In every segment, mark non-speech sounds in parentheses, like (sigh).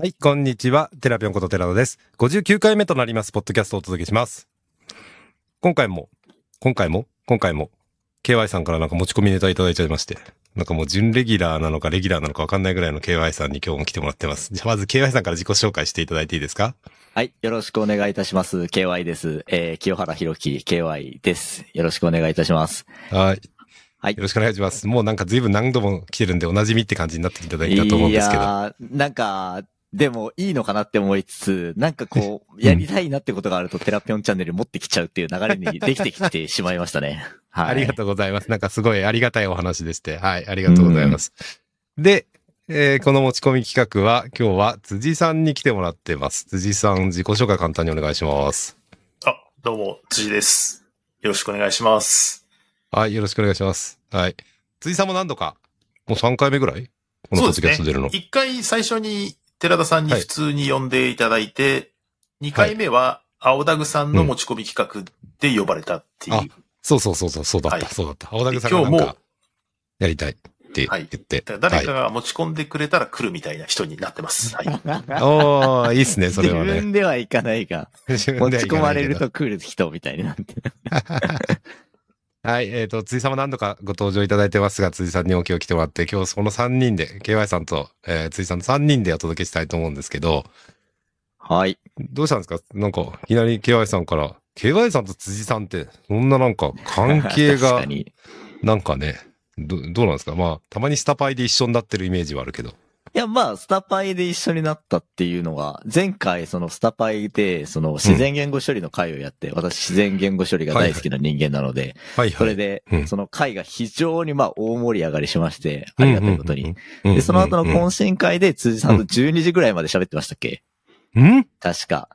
はい、こんにちは。テラピョンことテラドです。59回目となります、ポッドキャストをお届けします。今回も、今回も、今回も、KY さんからなんか持ち込みネタいただいちゃいまして、なんかもう準レギュラーなのかレギュラーなのかわかんないぐらいの KY さんに今日も来てもらってます。じゃあまず KY さんから自己紹介していただいていいですか？はい。よろしくお願いいたします。KY です。えー、清原博樹 KY です。よろしくお願いいたします。はい。はいよろしくお願いします。もうなんか随分何度も来てるんでお馴染みって感じになっていただいたと思うんですけど。いやー、なんか、でもいいのかなって思いつつ、なんかこう、やりたいなってことがあるとテラピョンチャンネル持ってきちゃうっていう流れにできてきてしまいましたね。(laughs) はい。ありがとうございます。なんかすごいありがたいお話でして。はい、ありがとうございます。で、えーこの持ち込み企画は、今日は辻さんに来てもらってます。辻さん、自己紹介簡単にお願いします。あ、どうも、辻です。よろしくお願いします。はい、よろしくお願いします。はい。辻さんも何度か、もう3回目ぐらい？このポッドキャスト出るの。一回最初に寺田さんに普通に呼んでいただいて、二、回目は青ダグさんの持ち込み企画で呼ばれたっていう。あそうそうそうそう、そうだった、はいそうだった。青田さんがなん今日もか、やりたいって言って。だから誰かが持ち込んでくれたら来るみたいな人になってます。はい。はい、おー、いいっすね、それは自ね。分ではいかないが、(laughs) 自持分ではいかち込まれると来る人みたいになって。(laughs) はい、えっ、と、辻さんも何度かご登場いただいてますが、辻さんにも今日来てもらって、今日その3人で、KY さんと、えー辻さんの3人でお届けしたいと思うんですけど、はい。どうしたんですか？なんか、いきなり KY さんから、KY さんと辻さんって、そんななんか関係が。(laughs) なんかね、どどうなんですか？まあ、たまにスタパイで一緒になってるイメージはあるけど。いや、まあ、スタパイで一緒になったっていうのは、前回、そのスタパイで、その自然言語処理の会をやって、私自然言語処理が大好きな人間なので、はいはい。それでう、ん。その会が非常にまあ大盛り上がりしまして、ありがたいことに。うん。うん。うんうん。で、その後のうん。懇親会で辻さんと12時ぐらいまで喋ってましたっけ？うん。確か。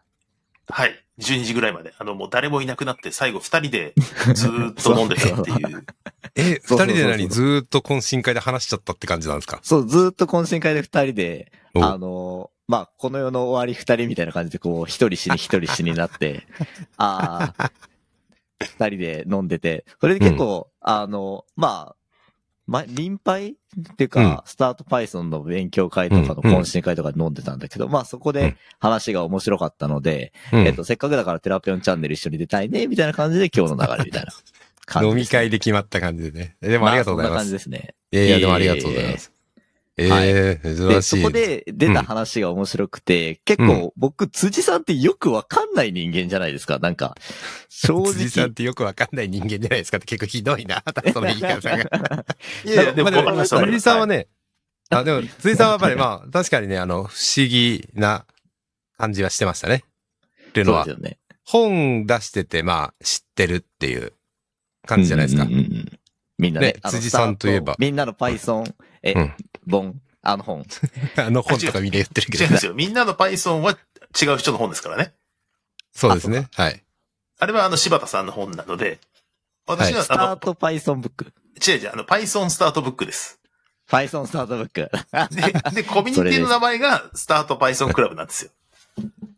はい。12時ぐらいまで。あの、もう誰もいなくなって、最後二人でずーっと飲んでたっていう。(laughs) え、二人で何？ずーっと懇親会で話しちゃったって感じなんですか？そう、ずーっと懇親会で二人で、おあのーまあ、この世の終わり二人みたいな感じで、こう、一人死に一人死になって、(laughs) ああ、二人で飲んでて、それで結構、あの、まあ、ま、臨杯っていうか、うんスタート Python の勉強会とかの懇親会とかで飲んでたんだけど、まあそこでうん話が面白かったので、うんえっと、せっかくだからテラピョンチャンネル一緒に出たいね、みたいな感じで今日の流れみたいな感じ飲みですね、会で決まった感じでね。えでもありがとうございますまあそんな感じ。ですね。いやいや、でもありがとうございます。ええで、珍しい。そこで出た話が面白くて、結構僕、辻さんってよくわかんない人間じゃないですか？なんか、正 (laughs) 辻さんっ直。てよくわかんない人間じゃないですか？って結構ひどいな、(laughs) その言い方が。(laughs) いやいや、でも。辻さんはね、ね、あ、でも、辻さんはやっぱりまあ、確かにね、あの、不思議な感じはしてましたね。っていうのはね。本出してて、まあ、知ってるっていう感じじゃないですかうん。うんうんうんみんなねね、辻さんといえばみんなの Python、えうん、本、あの本。(laughs) あの本とかみんな言ってるけど違うんで。すよ。みんなの Python は違う人の本ですからね。そうですね。はい。あれはあの柴田さんの本なので、私はスタあの、ート Python ブック。違う違う、あの Python スタートブックです。Python スタートブック。で、で、コミュニティの名前がスタート Python クラブなんですよ。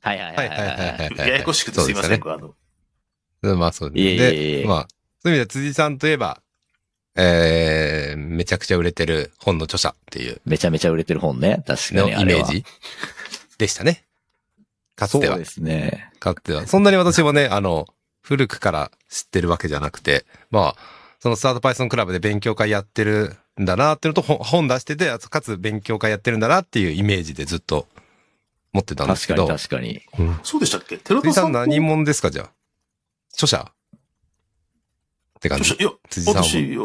はいはいはいはいはい。ややこしくてすいません、そうあの、まあそうですいえいえいえで、まあ、そういう意味では辻さんといえば、えー、めちゃくちゃ売れてる本の著者っていうめちゃめちゃ売れてる本ね。確かのにあれは。イメージでしたね。かつてはそうで。すね。かつては。そんなに私もね、あの、古くから知ってるわけじゃなくて、まあ、そのスタート Python クラブで勉強会やってるんだなっていうのと、ほ本出してて、かつ勉強会やってるんだなっていうイメージでずっと持ってたんです確かにけど。確かに。うんそうでしたっけ？寺辻さん田さん何者ですか？じゃあ。著者って感じ。いや、辻さんは。私、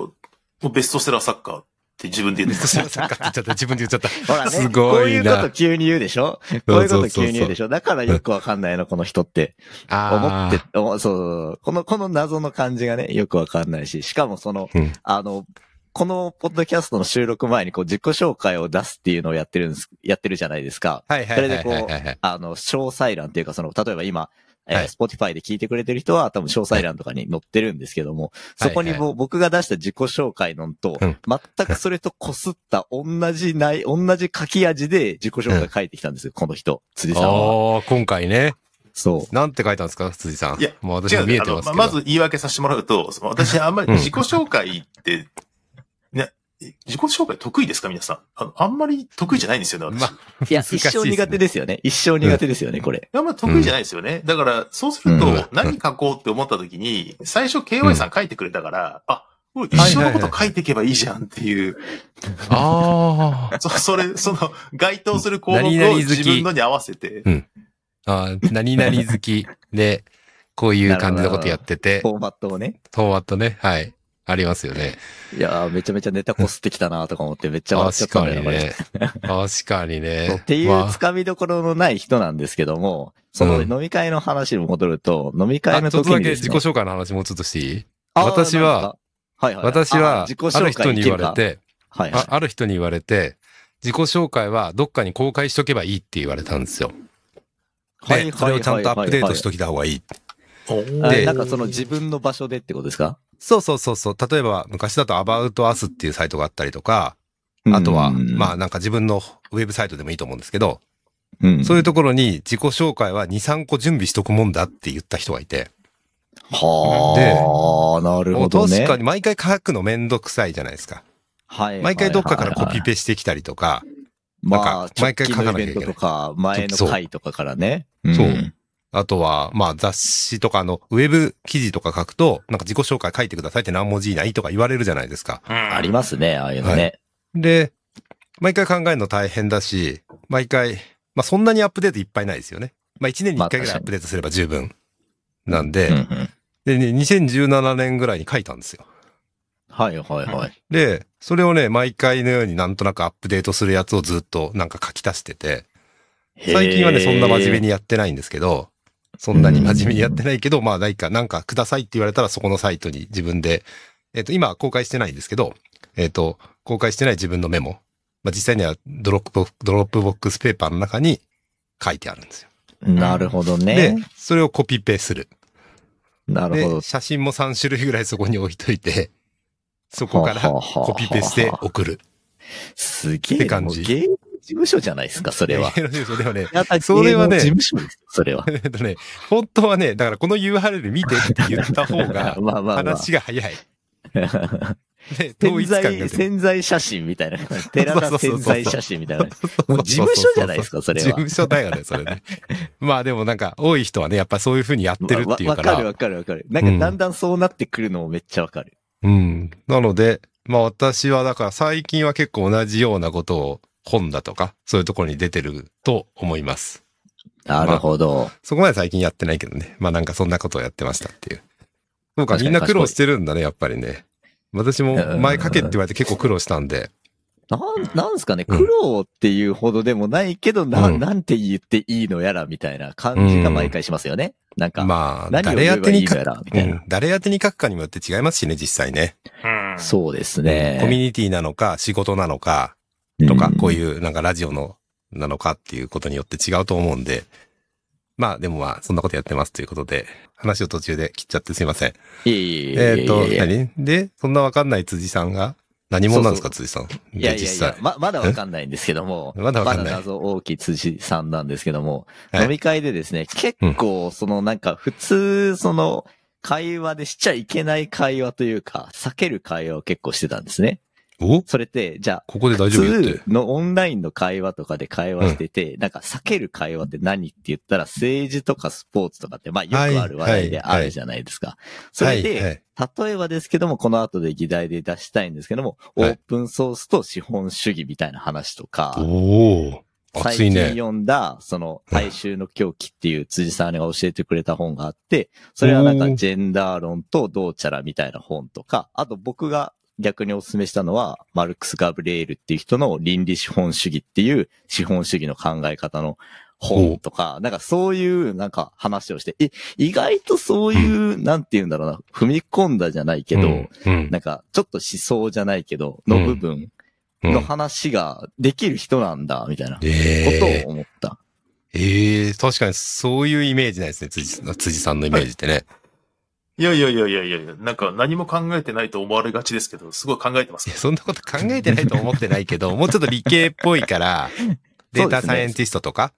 ベストセラーサッカーって自分で言ってすいません、って言っちゃった。自分で言っちゃった。ほらね。すごいなこういうこと急に言うでしょ？こういうこと急に言うでしょ？だからよくわかんないの、この人って。思あって、おそうそうこの、この謎の感じがね、よくわかんないし、しかもその、うんあの、このポッドキャストの収録前にこう自己紹介を出すっていうのをやってるんです、やってるじゃないですか。はいはいはいはいはいはい。あの、詳細欄っていうかその、例えば今、えーはい Spotify で聞いてくれてる人は多分詳細欄とかに載ってるんですけども、そこにはいも僕が出した自己紹介のと、うん全くそれと擦った同じない、同じ書き味で自己紹介書いてきたんですよ、この人、辻さんは。ああ、今回ね。そう。なんて書いたんですか辻さん。いやもう私違うも見えてますけど。ままず言い訳させてもらうと、私あんまり自己紹介って、ね、自己紹介得意ですか？皆さん。あの、あんまり得意じゃないんですよね、私。まあ、いや、一生苦手ですよね。一生苦手ですよね、これ。あんまり得意じゃないですよね。だから、そうするとうん、何書こうって思った時に、最初 KY さん書いてくれたから、あ、一生のこと書いていけばいいじゃんっていう、あ (laughs) そ、それ、その、該当する項目を自分のに合わせて、あ、あー何々好きで、こういう感じのことやってて、(laughs) フォーマットをね。フォーマットね、はい。ありますよね。いやーめちゃめちゃネタこすってきたなとか思ってめっちゃ笑っちゃ確ったんだよね。確かにね。(laughs) っていうまつかみどころのない人なんですけども、そのうん飲み会の話に戻ると、飲みあ、会のあちょっとだ。け自己紹介の話もうちょっとしていい？私は、はいはい。あ私はある人に言われて、か、はいはいあ、ある人に言われて、自己紹介はどっかに公開しとけばいいって言われたんですよ。で、それをちゃんとアップデートしときた方がいい。であなんかその自分の場所でってことですか？そうそうそうそう。例えば、昔だと About Us っていうサイトがあったりとか、あとは、まあなんか自分のウェブサイトでもいいと思うんですけど、うん、そういうところに自己紹介は2、3個準備しとくもんだって言った人がいて、はあ、なるほどね。確かに毎回書くのめんどくさいじゃないですか。はい。毎回どっかからコピペ。ペしてきたりとか、まなんあか、毎回書かなきゃいけないとか、前の回とかからね。そうんあとは、まあ雑誌とかのウェブ記事とか書くと、なんか自己紹介書いてくださいって何文字以内とか言われるじゃないですか。あありますね、ああいうのね。で、毎回考えるの大変だし、毎回、まあそんなにアップデートいっぱいないですよね。まあ1年に1回ぐらいアップデートすれば十分なんで、うんうんでね、2017年ぐらいに書いたんですよ。はいはいはい。で、それをね、毎回のようになんとなくアップデートするやつをずっとなんか書き足してて、最近はね、そんな真面目にやってないんですけど、そんなに真面目にやってないけど、まあ、何か、なんかくださいって言われたらそこのサイトに自分で、えっ、と、今は公開してないんですけど、えっ、と、公開してない自分のメモ。まあ、実際には Dropbox Dropbox Paper の中に書いてあるんですよ。なるほどでね。、それをコピペする。でなるほど、。写真も3種類ぐらいそこに置いといて、そこからコピペして送る。すげえな。って感じ務所じゃないですか、それは。でもね、それはね事務所ですよ、それは。えっとね、本当はね、だからこの URL 見てって言った方が、まあまあまあ。話が早い。で、統潜在。潜在写真みたいな。寺田潜在写真みたいな。もう事務所じゃないですか、それは。事務所だよね、それね。まあでもなんか、多い人はね、やっぱそういう風にやってるっていうか。わわからるわかるわかる。なんかだんだんそうなってくるのもめっちゃわかる。うん。なので、まあ私はだから最近は結構同じようなことを本だとか、そういうところに出てると思います。なるほど。そこまで最近やってないけどね。まあなんかそんなことをやってましたっていう。そうか、みんな苦労してるんだね、やっぱりね。私も前書けって言われて結構苦労したんで。なん、なんすかね、うん苦労っていうほどでもないけど、な、うんなんて言っていいのやらみたいな感じが毎回しますよね。なんか、まあ、誰宛てに書く、やらみたいな。うん、誰宛てに書くかにもよって違いますしね、実際ね。うんそうですコミュね。ニティなのか、仕事なのか、とか、こうういうなんかラジオの、なのかっていうことによって違うと思うんで、まあでもまあ、そんなことやってますということで、話を途中で切っちゃってすいません。ん。いえいえいえいええっ、と、何？で、そんなわかんない辻さんが、何者なんですか、そ辻さん。いやいやい実際や、ま、まだわかんないんですけども、まだわかんない謎大きい辻さんなんですけども、はい飲み会でですね、結構、そのなんか普通、その、会話でしちゃいけない会話というか、避ける会話を結構してたんですね。お？それって、じゃあ、ここで大丈夫？言って。のオンラインの会話とかで会話してて、なんか避ける会話って何って言ったら政治とかスポーツとかって、まあよくある話題であるじゃないですか。それで、はいはい。例えばですけども、この後で議題で出したいんですけども、はい。オープンソースと資本主義みたいな話とか、おお最近。読んだ、その、大衆の狂気っていう辻さんが教えてくれた本があって、それはなんかジェンダー論とどうちゃらみたいな本とか、あと僕が逆にお勧めしたのは、マルクス・ガブリエールっていう人の倫理資本主義っていう資本主義の考え方の本とか、なんかそういうなんか話をして、え、意外とそういう、なんて言うんだろうな、踏み込んだじゃないけど、うん、うんなんかちょっと思想じゃないけど、の部分うんの話ができる人なんだ、みたいな。えことえを思った。ええ確かにそういうイメージないですね、辻辻さんのイメージってね。いやいやいやいやいやなんか何も考えてないと思われがちですけど、すごい考えてますいや、。そんなこと考えてないと思ってないけど、(laughs) もうちょっと理系っぽいから、(laughs) データサイエンティストとか、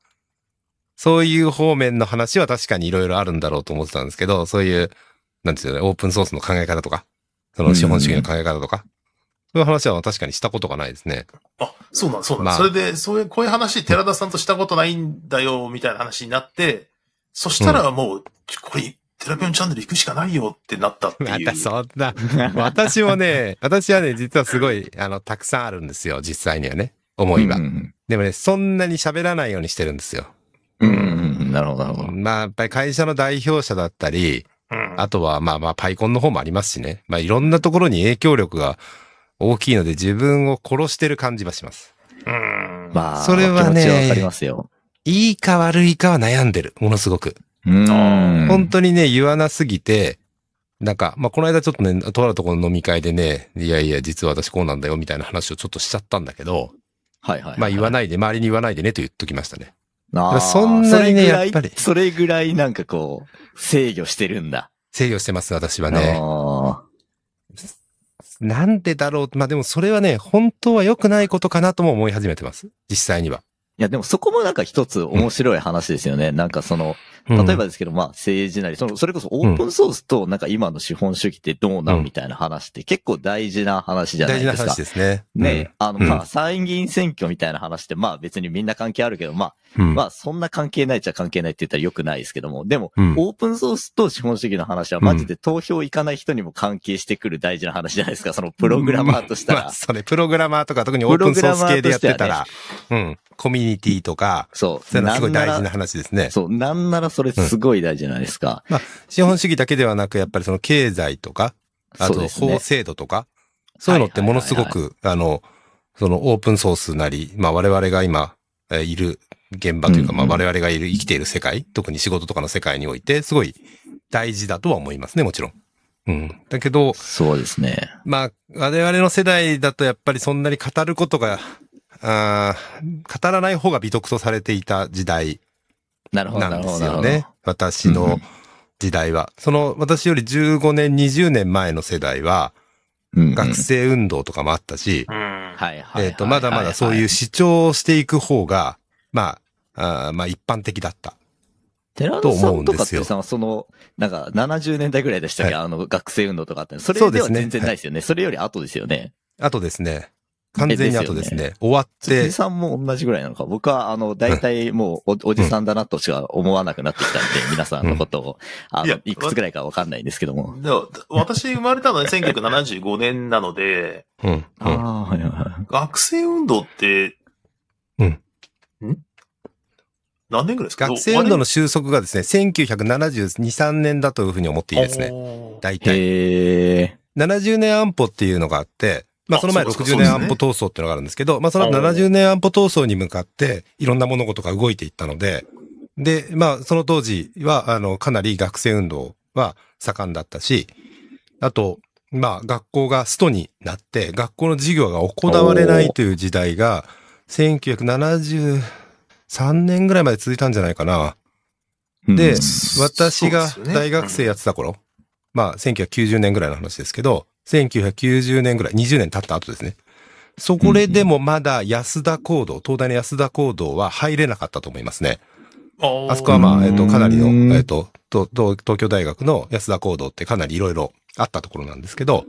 そういう方面の話は確かにいろいろあるんだろうと思ってたんですけど、そういう、なんですよね、オープンソースの考え方とか、その資本主義の考え方とか、そういう話は確かにしたことがないですね。あ、そうなん、そうなん。まあそれで、そういう、こういう話、寺田さんとしたことないんだよ、みたいな話になって、そしたらもう、ちょこれ、テラピョンチャンネル行くしかないよってなったっていう。またそんな、私もね、(laughs) 私はね、実はすごい、あの、たくさんあるんですよ、実際にはね。思いは。うんでもね、そんなに喋らないようにしてるんですよ。うんうんうん。なるほど、なるほど。まあ、やっぱり会社の代表者だったり、うん。あとは、まあまあ、パイコンの方もありますしね。まあ、いろんなところに影響力が大きいので、自分を殺してる感じはします。うん。まあ、それはね気持ちわかりますよ。いいか悪いかは悩んでる。ものすごく。うん。本当にね、言わなすぎて、なんか、まあ、この間ちょっとね、とあるところの飲み会でね、いやいや、実は私こうなんだよ、みたいな話をちょっとしちゃったんだけど、はいはい。まあ、言わい。ないで、周りに言わないでねと言っときましたね。あーそんなにねそれぐらいやっぱりそれぐらいなんかこう、制御してるんだ。制御してます、私はね。あなんでだろう。まあ、でもそれはね、本当は良くないことかなとも思い始めてます。実際には。や、でもそこもなんか一つ面白い話ですよね。なんかその、うん例えばですけど、まあ政治なり、その、それこそオープンソースとなんか今の資本主義ってどうなうんんみたいな話って結構大事な話じゃな大事ないですか。話ですね。ね、あの、うんまあ、参議院選挙みたいな話って、まあ別にみんな関係あるけど、まあ、うん。うんまあそんな関係ないっちゃ関係ないって言ったら良くないですけども、でも、うんオープンソースと資本主義の話はマジで投票行かない人にも関係してくる大事な話じゃないですか、そのプログラマーとしたらまあ、。それ、プログラマーとか特にオープンソース系でやってたら、うん。コミュニティとか、そう。そういうのはすごい大事な話ですね。そう、なんならそれすごい大事じゃないですか。資本主義だけではなく、やっぱりその経済とか、あと法制度とか、そういうのってものすごく、あの、そのオープンソースなり、まあ我々が今、えーいる現場というか、うんまあ我々がいる、生きている世界、特に仕事とかの世界において、すごい大事だとは思いますね、もちろん。うん。だけど、そうですね。まあ、我々の世代だとやっぱりそんなに語ることが、あー語らない方が美徳とされていた時代なるほど、なでなんるほど。なるほすよね。私うんの時代は。その、私より15年、20年前の世代は、学生運動とかもあったし、うん。はいはいはい。えっと、まだまだそういう主張をしていく方が、まあ、あーまあ一般的だった。寺田さんとかってさ、その、なんか70年代ぐらいでしたっけ、あの学生運動とかって。それでは全然ないですよね。それより後ですよね。あとですね、完全に後ですえね、終わって辻、さんも同じぐらいなのか。僕は、あの、大体もうお、おじさんだなとしか思わなくなってきたんで、皆さんのことを、あいやの、いくつぐらいかわかんないんですけども。でも、私生まれたのは1975年なので、うん、うん。ああ、はいはいはい。学生運動って、うん。ん何年ぐらいですか？学生運動の収束がですね、1972、3年だというふうに思っていいですね。ね。大体。へえ。70年安保っていうのがあって、まああその前そうそう60年安保闘争っていうのがあるんですけど、まあそのあー70年安保闘争に向かっていろんな物事が動いていったので、で、まあその当時は、あの、かなり学生運動は盛んだったし、あと、まあ学校がストになって、学校の授業が行われないという時代が、1973年ぐらいまで続いたんじゃないかな。でうん私が大学生やってた頃、まあ1990年ぐらいの話ですけど、1990年ぐらい、20年経った後ですね。そこででもまだ安田講堂、東大の安田講堂は入れなかったと思いますね。あそこはまあ、えっと、かなりの、うんえっと、東京大学の安田講堂ってかなりいろいろあったところなんですけど、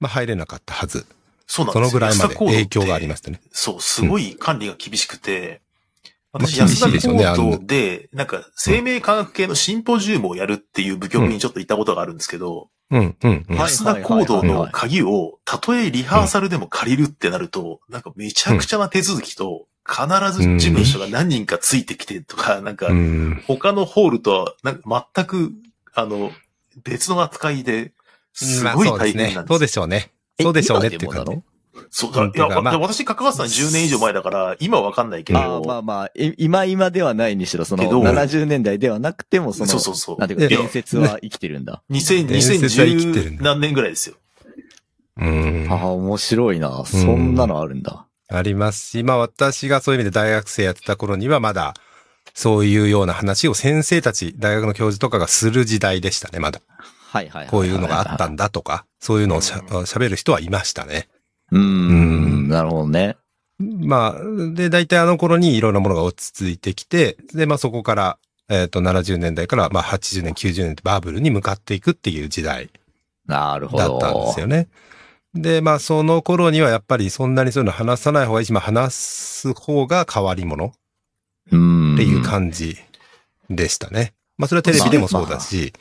まあ入れなかったはず。そそうなんですよのぐらいまで影響がありましたね。そう、すごい管理が厳しくて、私、まあ安田講の堂で、なんか、生命科学系のシンポジウムをやるっていう部局にちょっと行ったことがあるんですけど、うん、うん、うん。はい安田講堂の鍵を、たとえリハーサルでも借りるってなると、なんかめちゃくちゃな手続きと、必ず事務所が何人かついてきてとか、なんかう、ん。他のホールとは、なんか全く、あの、別の扱いで、すまあごい大変なん。ですそうでしょうね。そうでしょうねっていう感じ今でもなの。そうだ、いや、まあ私関わってたの10年以上前だから、今はわかんないけど、ああ、まあまあ、い今今ではないにしろ、そのけど70年代ではなくても、その、そうそうそう。なんていうか、伝説は生きてるんだ。2000伝説は生きてるん2010だ何年ぐらいですよ。うん。ああ、面白いな。そんなのあるんだ。ありますし、まあ私がそういう意味で大学生やってた頃にはまだ、そういうような話を先生たち、大学の教授とかがする時代でしたね、まだ。はいはいはい。こういうのがあったんだとか、そういうのをしゃ喋る人はいましたね。なるほどね。まあ、で、大体あの頃にいろんなものが落ち着いてきて、で、まあそこから、えっ、と、70年代から、まあ80年、90年ってバブルに向かっていくっていう時代なるほど。だったんですよね。で、まあその頃にはやっぱりそんなにそういうの話さない方がいいし、まあ話す方が変わり者っうん。ていう感じでしたね。まあそれはテレビでもそうだし、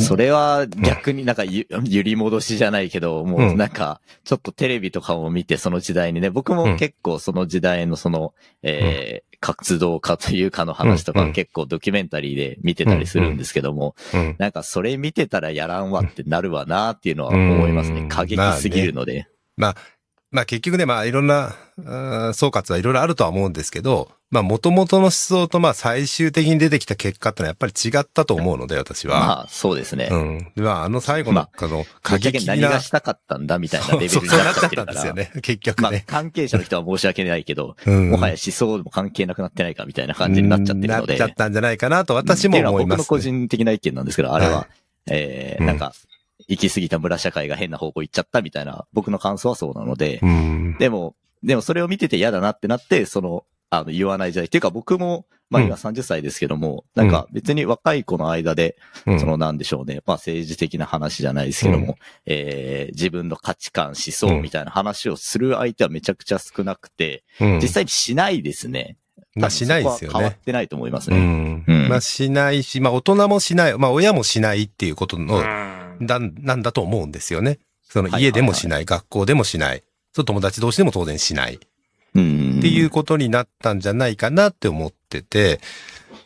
それは逆になんかゆ (laughs) 揺り戻しじゃないけど、もうなんか、ちょっとテレビとかを見てその時代にね、僕も結構その時代のその、えー活動家というかの話とうんうん。か結構ドキュメンタリーで見てたりするんですけども、うん。なんかそれ見てたらやらんわってなるわなっていうのは思いますね。うん。過激すぎるので。まあ結局ね、まあいろんな、うん総括はいろいろあるとは思うんですけど、まあ元々の思想とまあ最終的に出てきた結果ってのはやっぱり違ったと思うので、私は。まあそうですね。うん。でまああの最後の、あの、過激な。何がしたかったんだみたいなレベルになっちゃっなっちゃってるから。たんですよね。(laughs) 結局まあね。関係者の人は申し訳ないけど、うんもはや思想も関係なくなってないかみたいな感じになっちゃってるので。なっちゃったんじゃないかなと私も思います、っていう僕の個人的な意見なんですけど、あれは、はいえーうんなんか、行き過ぎた村社会が変な方向行っちゃったみたいな、僕の感想はそうなので、うん。でも、でもそれを見てて嫌だなってなって、その、あの、言わない時代。っていうか僕も、まあ今30歳ですけども、なんか別に若い子の間で、うんそのなんでしょうね、まあ政治的な話じゃないですけども、えー自分の価値観、思想みたいな話をする相手はめちゃくちゃ少なくて、うん実際にしないですね。まあしないですよ多分そこは変わっね。てないと思いますうね。ん。うんまあしないし、まあ大人もしない、まあ親もしないっていうことの、うんだ、なんだと思うんですよね。そのはい家でもしない、学校でもしない、その友達同士でも当然しない。うん。っていうことになったんじゃないかなって思ってて、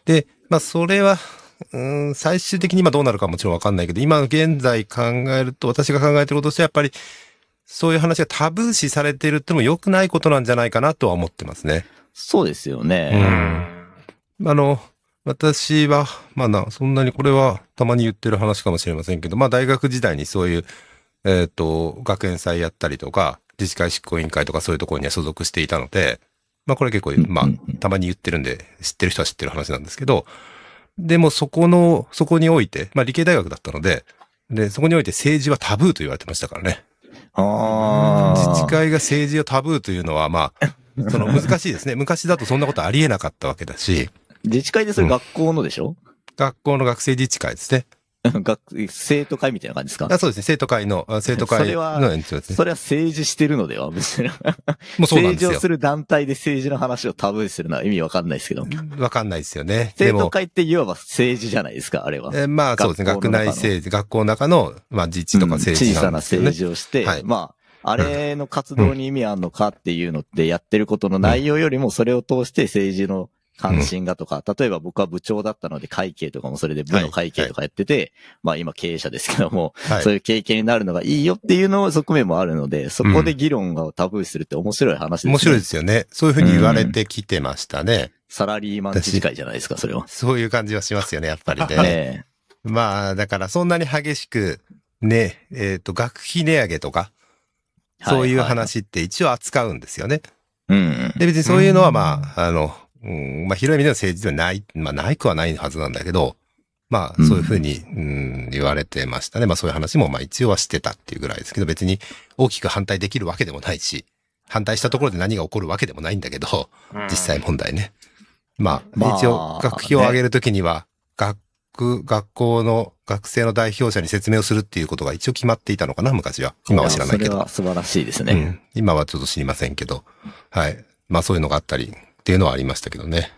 で、まあそれは、うーん、最終的に今どうなるかもちろんわかんないけど、今現在考えると、私が考えてることとしてはやっぱり、そういう話がタブー視されてるってのも良くないことなんじゃないかなとは思ってますね。そうですよね。あの、私は、まあな、そんなにこれはたまに言ってる話かもしれませんけど、まあ大学時代にそういう、えっ、と、学園祭やったりとか、自治会執行委員会とかそういうところには所属していたので、まあこれ結構、まあうんうんたまに言ってるんで、知ってる人は知ってる話なんですけど、でもそこの、そこにおいて、まあ理系大学だったので、で、そこにおいて政治はタブーと言われてましたからね。ああ。自治会が政治をタブーというのは、まあ、(laughs) その難しいですね。昔だとそんなことありえなかったわけだし、自治会でそれ学校のでしょ、学校の学生自治会ですね。(laughs) 学生徒会みたいな感じですか？あそうですね。生徒会の、あ生徒そ会れはの延長ですね。それは政治してるのでは？むしろ。(laughs) もうそうなんですよ政治をす。る団体で政治の話をタブーにするのは意味わかんないですけど。わかんないですよね。生徒会っていわば政治じゃないですか、あれは。えーまあそうですね。学内政治、学校の中の、まあ自治とか政治うん小さな。政治をして、はいまあ、あれの活動に意味あんのかっていうのってやってることの内容よりもそれを通して政治の関心がとか、例えば僕は部長だったので会計とかもそれで部の会計とかやってて、まあ今経営者ですけども、はいそういう経験になるのがいいよっていうの側面もあるので、そこで議論がタブー視するって面白い話ですね。面白いですよね。そういうふうに言われてきてましたね。サラリーマン自治会じゃないですか、それは。そういう感じはしますよね、やっぱりね。ねまあ、だからそんなに激しく、ね、えっ、と、学費値上げとか、えそういうはは話って一応扱うんですよね。うん。で、別にそういうのはまあ、あの、うん、まあ広い意味での政治ではない、まあないくはないはずなんだけど、まあそういうふうに、うん、言われてましたね。まあそういう話もまあ一応はしてたっていうぐらいですけど、別に大きく反対できるわけでもないし、反対したところで何が起こるわけでもないんだけど、実際問題ね。ままああ、一応学費を上げるときには、学、学校の学生の代表者に説明をするっていうことが一応決まっていたのかな、昔は。今は知らないけどそれは。素晴らしいですね。うん。今はちょっと知りませんけど。はい。まあそういうのがあったりっていうのはありましたけどね。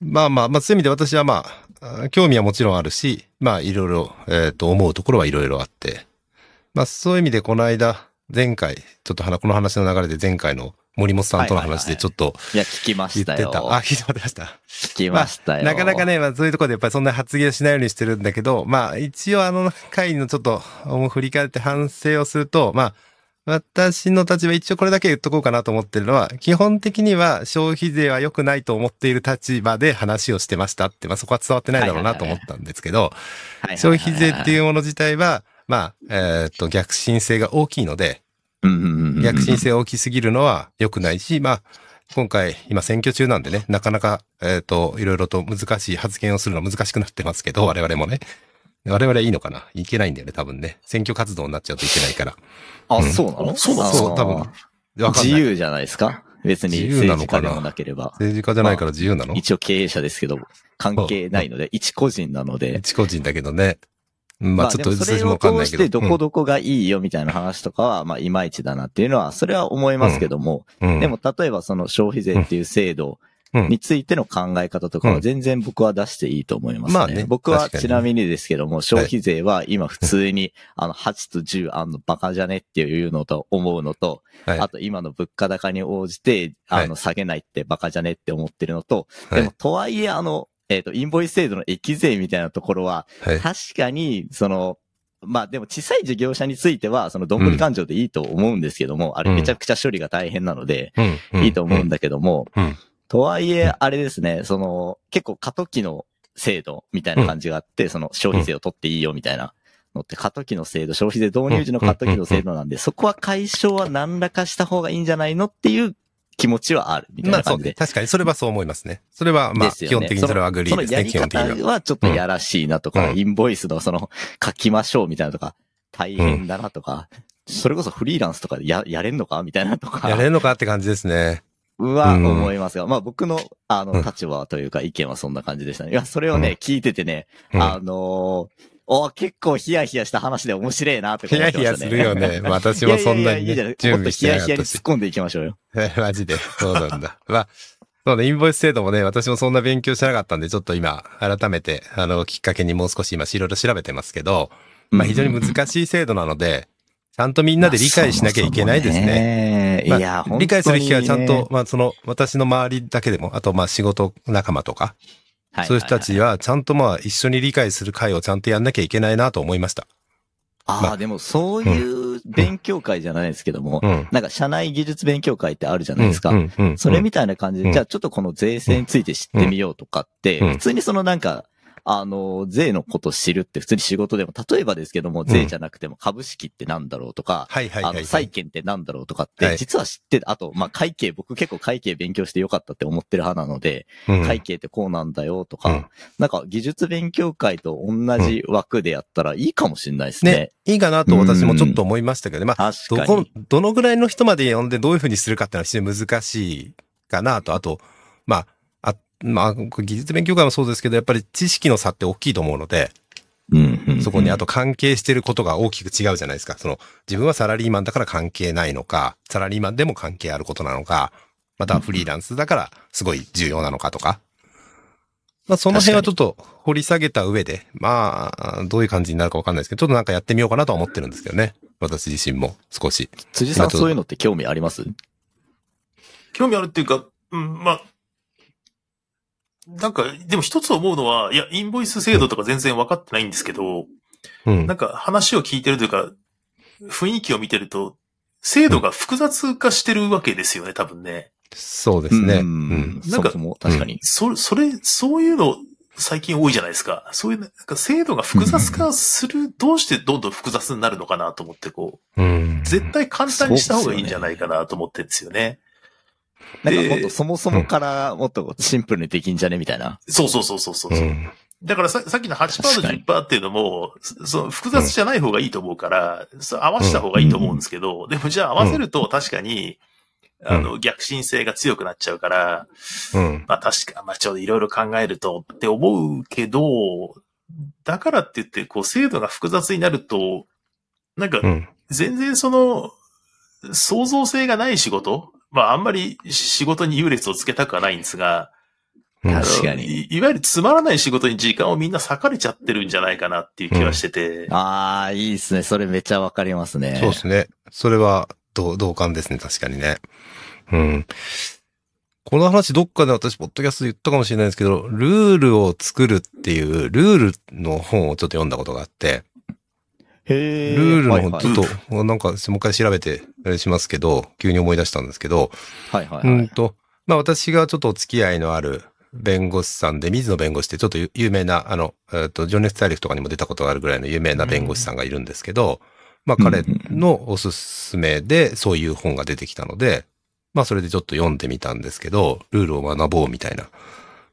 まあまあ、まあそういう意味で私はまあ、あ興味はもちろんあるし、まあいろいろ、えっ、と、思うところはいろいろあって。まあそういう意味でこの間、前回、ちょっとはこの話の流れで前回の森本さんとの話でちょっといや、聞きま言ってた。したよ。あ、聞いてました。聞きましたよ。なかなかね、まあそういうところでやっぱりそんな発言しないようにしてるんだけど、まあ一応あの回のちょっと振り返って反省をすると、まあ私の立場一応これだけ言っとこうかなと思ってるのは、基本的には消費税は良くないと思っている立場で話をしてましたって、まあそこは伝わってないだろうなと思ったんですけど、消費税っていううもの自体は、まあ、えっと逆進性が大きいので、逆進性大きすぎるのは良くないし、まあ、今回、今選挙中なんでね、なかなか、えっ、と、いろいろと難しい発言をするのは難しくなってますけど、我々もね。我々はいいのかな？いけないんだよね、多分ね。選挙活動になっちゃうといけないから。あ、うん。そうなの？そうなのそう、多分。自由じゃないですか？別に自由な政治家でもなければ。政治家じゃないから自由なの、一応経営者ですけど、関係ないので、一個人なので、一個人だけどね。まあちょっとでもそれ数字もわを通しかんないけど。てどこどこがいいよみたいな話とかは、まあいまいちだなっていうのは、それは思いますけども、うん。うん。でも例えばその消費税っていう制度うんについての考え方とかうん。は全然僕は出していいと思いますね。まあね僕はちなみにですけども、消費税は今普通に、あの、8と10あんのバカじゃねっていうのと思うのと、はい。あと今の物価高に応じて、あの、下げないってバカじゃねって思ってるのと、はい。でもとはいえあの、えっ、と、インボイス制度の益税みたいなところは、はい。確かに、その、まあでも小さい事業者については、そのどんぶり勘定でいいと思うんですけども、あれめちゃくちゃ処理が大変なので、うんいいと思うんだけども、うんとはいえ、あれですね、その、結構過渡期の制度みたいな感じがあって、その消費税を取っていいよみたいなのって過渡期の制度、消費税導入時の過渡期の制度なんで、そこは解消は何らかした方がいいんじゃないのっていう気持ちはあるみたい。な感じで。確かにそれはそう思いますね。それはまあ基本的にそれはアグリーですね、基本的には。方はちょっとやらしいなとか、うんインボイスのその書きましょうみたいなとか、大変だなとか、それこそフリーランスとかでや、やれんのかみたいなとか。やれんのかって感じですね。はうん思いますが、まあ僕の、あの、うん立場というか意見はそんな感じでしたね。いや、それをね、うん聞いててね、うんあのーお結構ヒヤヒヤした話で面白いなって思ヒヤヒってましたね。ヤするよね。(laughs) 私もそんなにいやいやいやいいじゃなねいもっとヒヤヒヤに突っ。込んでいきましょうよ。マジで。そうなんだ。(laughs) まあ、そうね、インボイス制度もね、私もそんな勉強してなかったんで、ちょっと今、改めて、あの、きっかけにもう少し今、いろいろ調べてますけど、まあ非常に難しい制度なので、ちゃんとみんなで理解しなきゃいけないですね。まあね。いや、本当にね。理解する機会はちゃんと、まあその、私の周りだけでも、あとまあ仕事仲間とか、はいそういう人たちは、ちゃんとまあ一緒に理解する会をちゃんとやんなきゃいけないなと思いました。ああ、まあ。でもそういう勉強会じゃないですけども、うん。なんか社内技術勉強会ってあるじゃないですか。うんうんうんそれみたいな感じで、うんじゃあちょっとこの税制について知ってみようとかって、うん。普通にそのなんか、あの、税のこと知るって普通に仕事でも、例えばですけども、税じゃなくても株式ってなんだろうとか、はいはいはい。あの、債券ってなんだろうとかっはいて、実は知って、あと、まあ、会計、僕結構会計勉強してよかったって思ってる派なので、うん会計ってこうなんだよとかうん、なんか技術勉強会と同じ枠でやったらいいかもしれないですねね。、いいかなと私もちょっと思いましたけどね。まあ、どこどのぐらいの人まで呼んでどういうふうにするかっていうのは非常に難しいかなと。あと、まあ、あ、まあ、技術勉強会もそうですけど、やっぱり知識の差って大きいと思うので、そこにあと関係してることが大きく違うじゃないですか。その、自分はサラリーマンだから関係ないのか、サラリーマンでも関係あることなのか、またはフリーランスだからすごい重要なのかとか。まあ、その辺はちょっと掘り下げた上で、まあ、どういう感じになるかわかんないですけど、ちょっとなんかやってみようかなとは思ってるんですけどね。私自身も少し。辻さんそういうのって興味あります？興味あるっていうか、うん、まあ、なんか、でも一つ思うのは、いや、インボイス制度とか全然分かってないんですけど、うんなん。か話を聞いてるというか、雰囲気を見てると、制度が複雑化してるわけですよね、多分ね。そうですね。ううんん。そもそも確かに。そ、それ、そういうの、最近多いじゃないですか。そういう、なんか制度が複雑化する、どうしてどんどん複雑になるのかなと思って、こう、うん。絶対簡単にした方がいいんじゃないかなと思ってるんですよね。なんかでもっとそもそもからもっとシンプルにできんじゃねみたいな。そうそうそうそうそう。うん。だからささっきの8%と確かに10%っていうのも、そその複雑じゃない方がいいと思うから、合わせた方がいいと思うんですけど、でもじゃあ合わせると確かに、あの、逆進性が強くなっちゃうから、うん。まあ確か、まあちょうどいろいろ考えるとって思うけど、だからって言って、こう制度が複雑になると、なんかうん。全然その、創造性がない仕事まああんまり仕事に優劣をつけたくはないんですが、確かにい。いわゆるつまらない仕事に時間をみんな割かれちゃってるんじゃないかなっていう気はしてて。ああ、いいですね。それめっちゃわかりますね。そうですね。それは、同、同感ですね。確かにね。うん。この話どっかで私、ポッドキャストで言ったかもしれないですけど、ルールを作るっていう、ルールの本をちょっと読んだことがあって、ルールのはいはい本、ちょっと、なんか、もう一回調べて、あれしますけど、急に思い出したんですけど、はいはういはい。んと、まあ私がちょっとお付き合いのある弁護士さんで、水野弁護士ってちょっと有有名な、あの、えっと、情熱大陸とかにも出たことがあるぐらいの有名な弁護士さんがいるんですけど、まあ彼のおすすめでそういう本が出てきたので、まあそれでちょっと読んでみたんですけど、ルールを学ぼうみたいな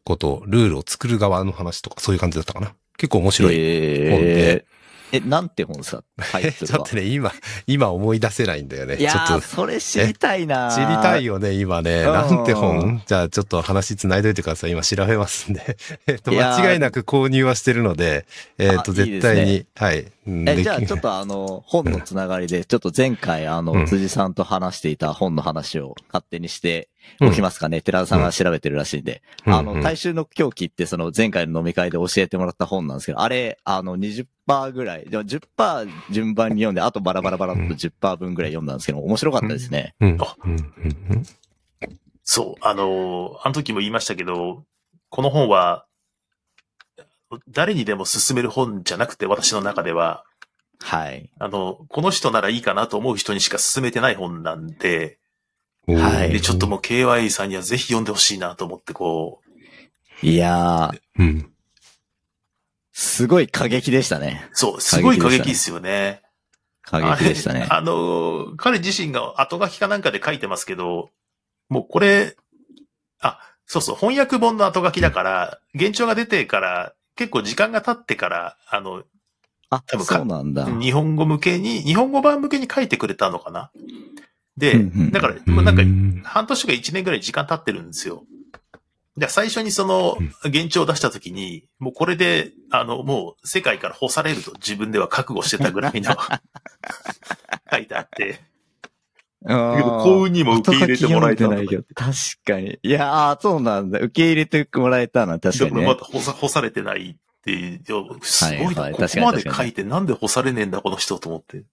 ことを、ルールを作る側の話とかそういう感じだったかな。結構面白い。へ本でえ。え、なんて本ですかタイえ、トルは？(laughs) ちょっと。ね、今、今思い出せないんだよね。いやー、ちょっとそれ知りたいな知りたいよね、今ね。うんなんて本？じゃあちょっと話繋いどいてください。今調べますんで。(laughs) えっと、間違いなく購入はしてるので、えっと、絶対に、ですはい。うんえ、じゃあちょっとあの、(laughs) 本のつながりで、ちょっと前回あの、うん辻さんと話していた本の話を勝手にしてうんおきますかね？寺田さんが調べてるらしいんで。あの、うんうん大衆の狂気ってその前回の飲み会で教えてもらった本なんですけど、あれ、あの、20%ぐらい、でも10%順番に読んで、あとバラバラバラっと10%分ぐらい読んだんですけど、面白かったですね。うん。あうんうんそう、あの、あの時も言いましたけど、この本は、誰にでも勧める本じゃなくて、私の中では、はい。あの、この人ならいいかなと思う人にしか勧めてない本なんで、うんはいで、ちょっともう KY さんにはぜひ読んでほしいなと思って、こう、いやー、うん。すごい過激でしたね。そう、すごい過激ですよね。過激でしたね。あの、彼自身が後書きかなんかで書いてますけど、もうこれ、あ、そうそう、翻訳本の後書きだから、現状が出てから、結構時間が経ってから、あの、あ多分、かそうなんだ。日本語向けに、日本語版向けに書いてくれたのかなで、だから、もうなんかう、ん半年か一年ぐらい時間経ってるんですよ。じゃ最初にその、現状を出したときに、もうこれで、あの、もう世界から干されると自分では覚悟してたぐらいの、(laughs) 書いてあって、幸運にも受け入れてもらえたないけど確かに。いやー、そうなんだ。受け入れてもらえたのは確かにね。また干さ干されてないっていう、すごいな、はいはいここまで書いてなんで干されねえんだ、この人と思って。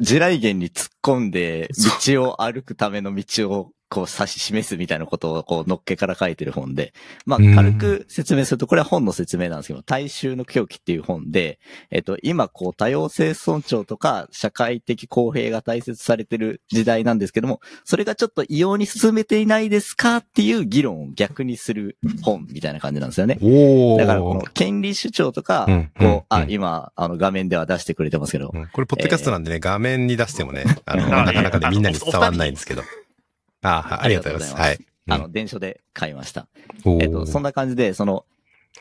地雷原に突っ込んで、道を歩くための道をこう指し示すみたいなことをこうのっけから書いてる本で、まあうん。軽く説明すると、これは本の説明なんですけど、大衆の狂気っていう本で、えっと、今こう多様性尊重とか社会的公平が大切されてる時代なんですけども、それがちょっと異様に進めていないですかっていう議論を逆にする本みたいな感じなんですよね。おー。だからこの権利主張とか、うんこう、うんあう、ん。今、あの画面では出してくれてますけど、うん。これ、ポッドキャストなんでね、画面に出してもね、あの、あ (laughs) なかなかね、みんなに伝わんないんですけど。あはいありがとうございます。はい。うんあの、電書で買いました。えっと、そんな感じで、その、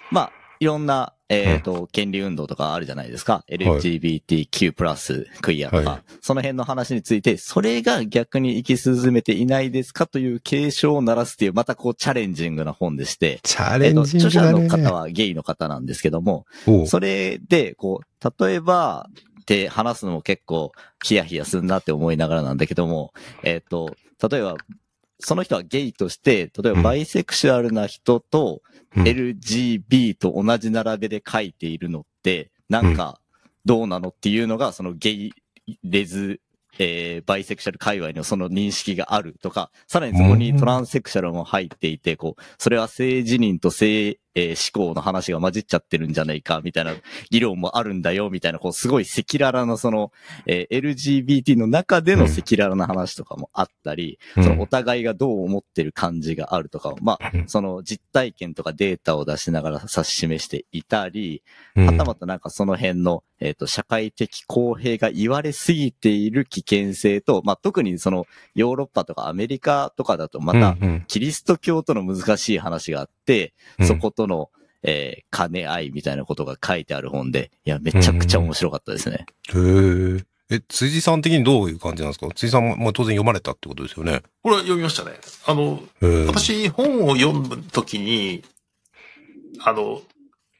まあ、いろんな、えっ、と、権利運動とかあるじゃないですか。LGBTQ+、クイアとか、はいその辺の話について、それが逆に行き進めていないですかという警鐘を鳴らすっていう、またこうチャレンジングな本でして、チャえっ、と、レンジング著者。の方はゲイの方なんですけども、それで、こう、例えば、って話すのも結構ヒヤヒヤするなって思いながらなんだけども、えっ、と、例えば、その人はゲイとして、例えうん。ばバイセクシュアルな人とうん。LGB と同じ並べで書いているのって、なんかどうなのっていうのが、そのゲイ、レズ、えーバイセクシャル界隈のその認識があるとか、さらにそこにトランセクシャルも入っていて、こう、それは性自認と性、えー思考の話が混じっちゃってるんじゃないか、みたいな議論もあるんだよ、みたいな、こう、すごい赤裸々なその、えー LGBT の中での赤裸々な話とかもあったり、うん。そのお互いがどう思ってる感じがあるとかを、まあ、うん。その実体験とかデータを出しながら指し示していたり、うん。はたまたなんかその辺の、えっ、と、社会的公平が言われすぎている危険性と、まあ、特にそのヨーロッパとかアメリカとかだとまた、キリスト教との難しい話があって、うん。そことの、えー兼ね合いみたいなことが書いてある本で、いや、めちゃくちゃ面白かったですね。へーえ、辻さん的にどういう感じなんですか？辻さんも、まあ、当然読まれたってことですよね。これは読みましたね。あの、私、本を読むときに、あの、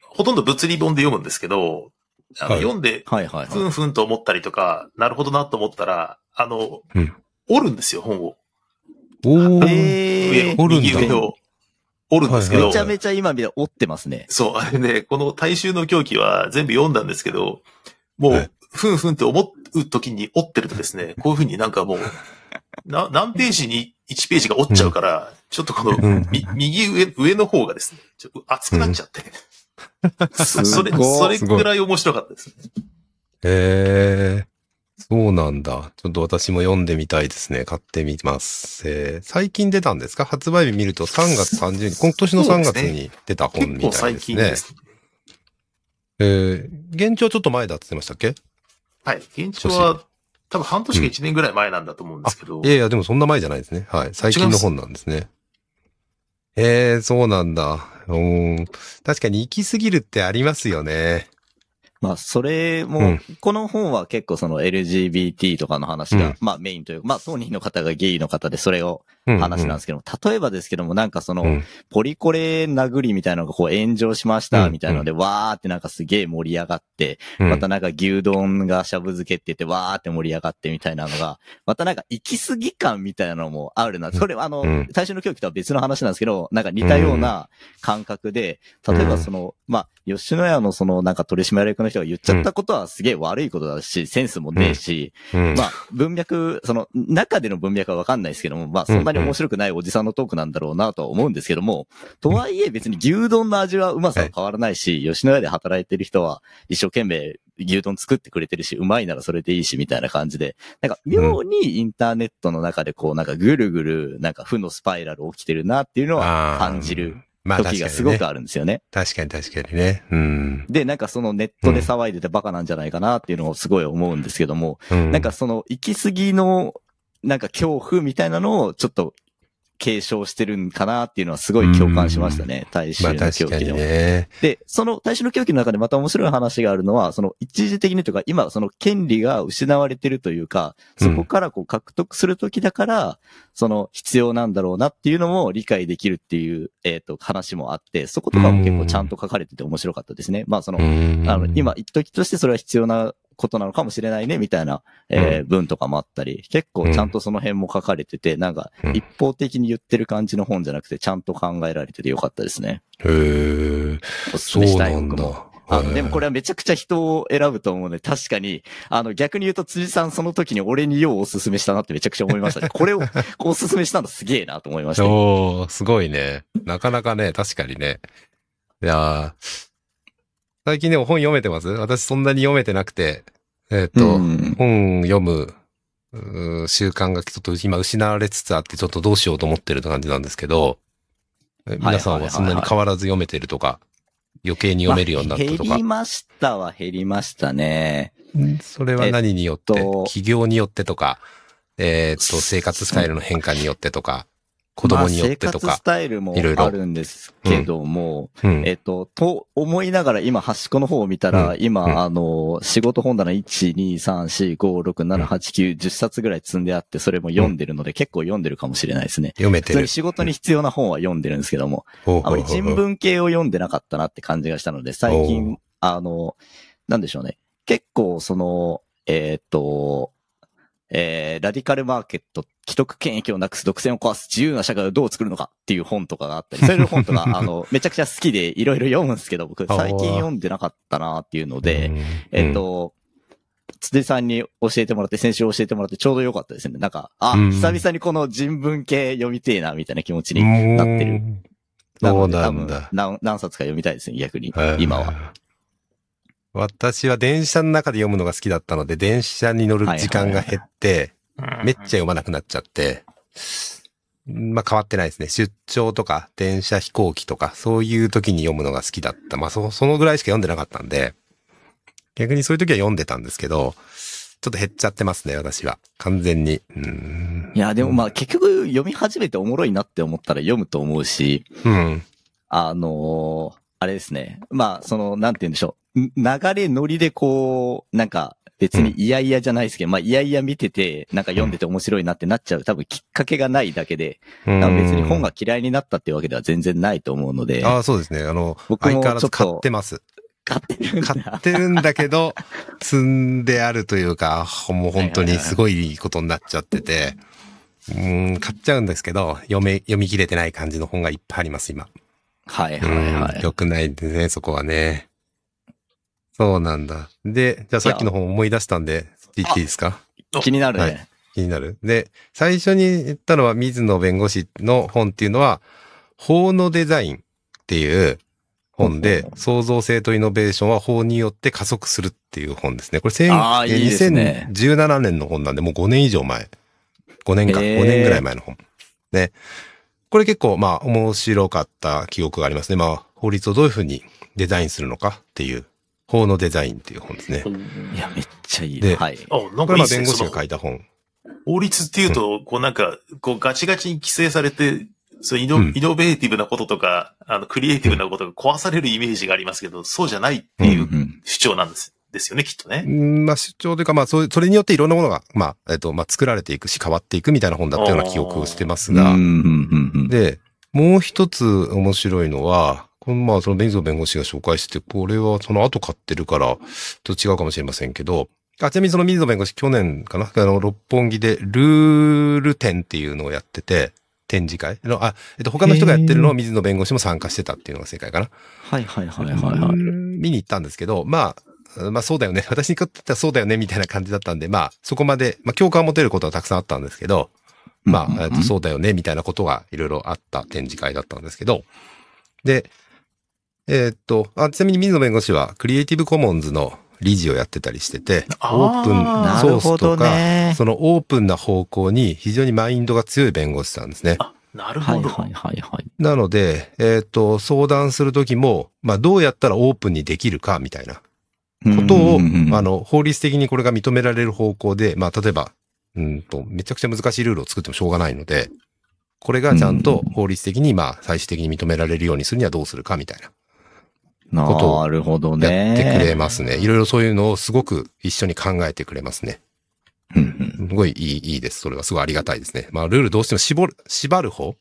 ほとんど物理本で読むんですけど、あのはい読んで。ふんふんと思ったりとか、なるほどなと思ったら、あの、うん折るんですよ、本を。おーえー上を、折るんだ右上を折るんですけど、めちゃめちゃ今見たら折ってますね。そう、あれね、この大衆の狂気は全部読んだんですけど、もはいう、ふんふんって思う時に折ってるとですね、(laughs) こういうふうになんかもう、な、何ページに1ページが折っちゃうから、ちょっとこの、うん。み右上、上の方がですね、ちょっと熱くなっちゃって。そそれ、それくらい面白かったですね。へえ、そうなんだ。ちょっと私も読んでみたいですね。買ってみます。えー最近出たんですか？発売日見ると3月30日、今年の3月に出た本みたい結構最ですね。近です。えー、現状ちょっと前だって言ってましたっけ？はい。現状は、多分半年か1年ぐらい前なんだと思うんですけど、いやいや、でもそんな前じゃないですね。はい。最近の本なんですね。えー、そうなんだ。うん。確かに行き過ぎるってありますよね。まあ、それも、うん。この本は結構その LGBT とかの話が、うん。まあメインというか、まあ当人の方がゲイの方でそれをうん話なんですけども、例えばですけども、なんかその、うん。ポリコレ殴りみたいなのがこう炎上しました、うん。みたいなので、わーってなんかすげえ盛り上がって、うん。またなんか牛丼がしゃぶ漬けって言って、わーって盛り上がってみたいなのが、またなんか行き過ぎ感みたいなのもあるな。それはあの、うん。最初の狂気とは別の話なんですけど、なんか似たような感覚で、例えばその、まあ、吉野家のそのなんか取締役の人が言っちゃったことはすげえ悪いことだし、センスもねえし、うん。まあ、文脈、その、中での文脈はわかんないですけども、まあ、そんなに面白くないおじさんのトークなんだろうなとは思うんですけども、とはいえ別に牛丼の味はうまさは変わらないし、吉野家で働いてる人は一生懸命牛丼作ってくれてるし、うまいならそれでいいし、みたいな感じで、なんか妙にインターネットの中でこう、なんかぐるぐる、なんか負のスパイラル起きてるなっていうのは感じる。まあ時がすごくあるんですよね。確かに確かにね。うん。で、なんかそのネットで騒いでてバカなんじゃないかなっていうのをすごい思うんですけども、うんなんかその行き過ぎの、なんか恐怖みたいなのをちょっと継承してるんかなっていうのはすごい共感しましたね。大衆まあの狂気でも。ね。で、その大衆の狂気の中でまた面白い話があるのは、その一時的にというか、今その権利が失われてるというか、そこからこう獲得するときだから、その必要なんだろうなっていうのも理解できるっていう、えっ、と、話もあって、そことかも結構ちゃんと書かれてて面白かったですね。まあその、うんあの、今、一時としてそれは必要なことなのかもしれないね、みたいな、えー文とかもあったり、結構ちゃんとその辺も書かれてて、なんかう、ん一方的に言ってる感じの本じゃなくて、ちゃんと考えられててよかったですね。へえ。おすすめしたい僕も。。あの、でもこれはめちゃくちゃ人を選ぶと思うので、確かに、あの、逆に言うと辻さんその時に俺にようおすすめしたなってめちゃくちゃ思いましたね。(laughs) これをおすすめしたのすげえなと思いました。おー、すごいね。なかなかね、確かにね。いやー最近でも本読めてます？私そんなに読めてなくて、えっ、と、うん。本読む習慣がちょっと今失われつつあって、ちょっとどうしようと思ってる感じなんですけど、え皆さんはそんなに変わらず読めてるとか、余計に読めるようになったとか。まあ減り、ましたは減りましたね。んそれは何によって、えっと。企業によってとか、えっ、と、生活スタイルの変化によってとか、子供によってとかまあ生活ス、タイルもいろいろ。あるんですけども、うん。えっと、と思いながら今端っこの方を見たら、うん。今、うん。あの、仕事本棚1、2、3、4、5、6、7、8、9、10冊ぐらい積んであって、それも読んでるので、結構読んでるかもしれないですね。読めてる。仕事に必要な本は読んでるんですけども、あまり人文系を読んでなかったなって感じがしたので、最近、あの、なんでしょうね。結構、その、えーっと、えー、ラディカルマーケット、既得権益をなくす独占を壊す自由な社会をどう作るのかっていう本とかがあったり、(laughs) そういう本とか、あの、めちゃくちゃ好きでいろいろ読むんですけど、僕最近読んでなかったなっていうので、うんえっ、と、辻さんに教えてもらって、先週教えてもらってちょうどよかったですね。なんか、あ、うん久々にこの人文系読みてえな、みたいな気持ちうんになってる。そうなんだ。何何冊か読みたいですね、逆にはい。今は。。私は電車の中で読むのが好きだったので、電車に乗る時間が減って、めっちゃ読まなくなっちゃって、まあ変わってないですね。出張とか、電車飛行機とか、そういう時に読むのが好きだった。まあそ、そのぐらいしか読んでなかったんで、逆にそういう時は読んでたんですけど、ちょっと減っちゃってますね、私は。完全に。うーんいや、でもまあ結局読み始めておもろいなって思ったら読むと思うし、うん。あのーあれですね。まあ、その、なんて言うんでしょう。ん流れ乗りでこう、なんか、別に嫌々じゃないですけど、まあ、嫌々見てて、なんか読んでて面白いなってなっちゃう、多分きっかけがないだけで、別に本が嫌いになったっていうわけでは全然ないと思うので、ああ、そうですね。あの、僕も相変わらず買ってます。買ってるんだ買ってるんだけど、積んであるというか、もう本当にすごいことになっちゃってて、うーん、買っちゃうんですけど、読め、読み切れてない感じの本がいっぱいあります、今。はいうんはいはい。良くないですね、そこはね。そうなんだ。で、じゃあさっきの本思い出したんで、言っていいですか？気になるね。はい気になる。で、最初に言ったのは水野弁護士の本っていうのは、法のデザインっていう本で創造性とイノベーションは法によって加速するっていう本ですね。これ1000あーいいね2017年の本なんで、もう5年以上前。5年か、へー5年ぐらい前の本。ね。これ結構まあ面白かった記憶がありますね。まあ法律をどういうふうにデザインするのかっていう、法のデザインっていう本ですね。いや、めっちゃいいでね。はい。あ、なんこれまあかいいですね。弁護士が書いた本。法律っていうと、こうなんか、こうガチガチに規制されて、そうイノ、うんイノベーティブなこととか、あの、クリエイティブなことが壊されるイメージがありますけど、そうじゃないっていううん主張なんです。ですよね、きっとね。うんまあ主張というか、まあそれそれによっていろんなものが、まあ、えっと、まあ作られていくし変わっていくみたいな本だったような記憶をしてますが、うんうんうんうんで、もう一つ面白いのは、このまあそのベンゾー弁護士が紹介してて、これはその後買ってるから、ちょっと違うかもしれませんけど、あ、ちなみにその水野弁護士去年かな？あの、六本木でルール展っていうのをやってて、展示会の、あ、えっと、他の人がやってるのを水野弁護士も参加してたっていうのが正解かな？はいはいはいはいはい。見に行ったんですけど、まあ、まあそうだよね。(laughs) 私にとってはそうだよね、みたいな感じだったんで、まあそこまで、まあ共感を持てることはたくさんあったんですけど、まあ、えっとそうだよね、みたいなことがいろいろあった展示会だったんですけど、で、えーっとあ、ちなみに水野弁護士はクリエイティブコモンズの理事をやってたりしてて、オープンなソースとか、ね。そのオープンな方向に非常にマインドが強い弁護士なんですね。あ、なるほど。はいはいはいはい。なので、えーっと、相談するときも、まあどうやったらオープンにできるかみたいなことを、あの、法律的にこれが認められる方向で、まあ、例えば、うんと、めちゃくちゃ難しいルールを作ってもしょうがないので、これがちゃんと法律的に、まあ、最終的に認められるようにするにはどうするかみたいことをなるほどな、ね。やってくれますね。いろいろそういうのをすごく一緒に考えてくれますね。うんうんすごいいい、いいです。それはすごいありがたいですね。まあ、ルールどうしても絞る、縛る方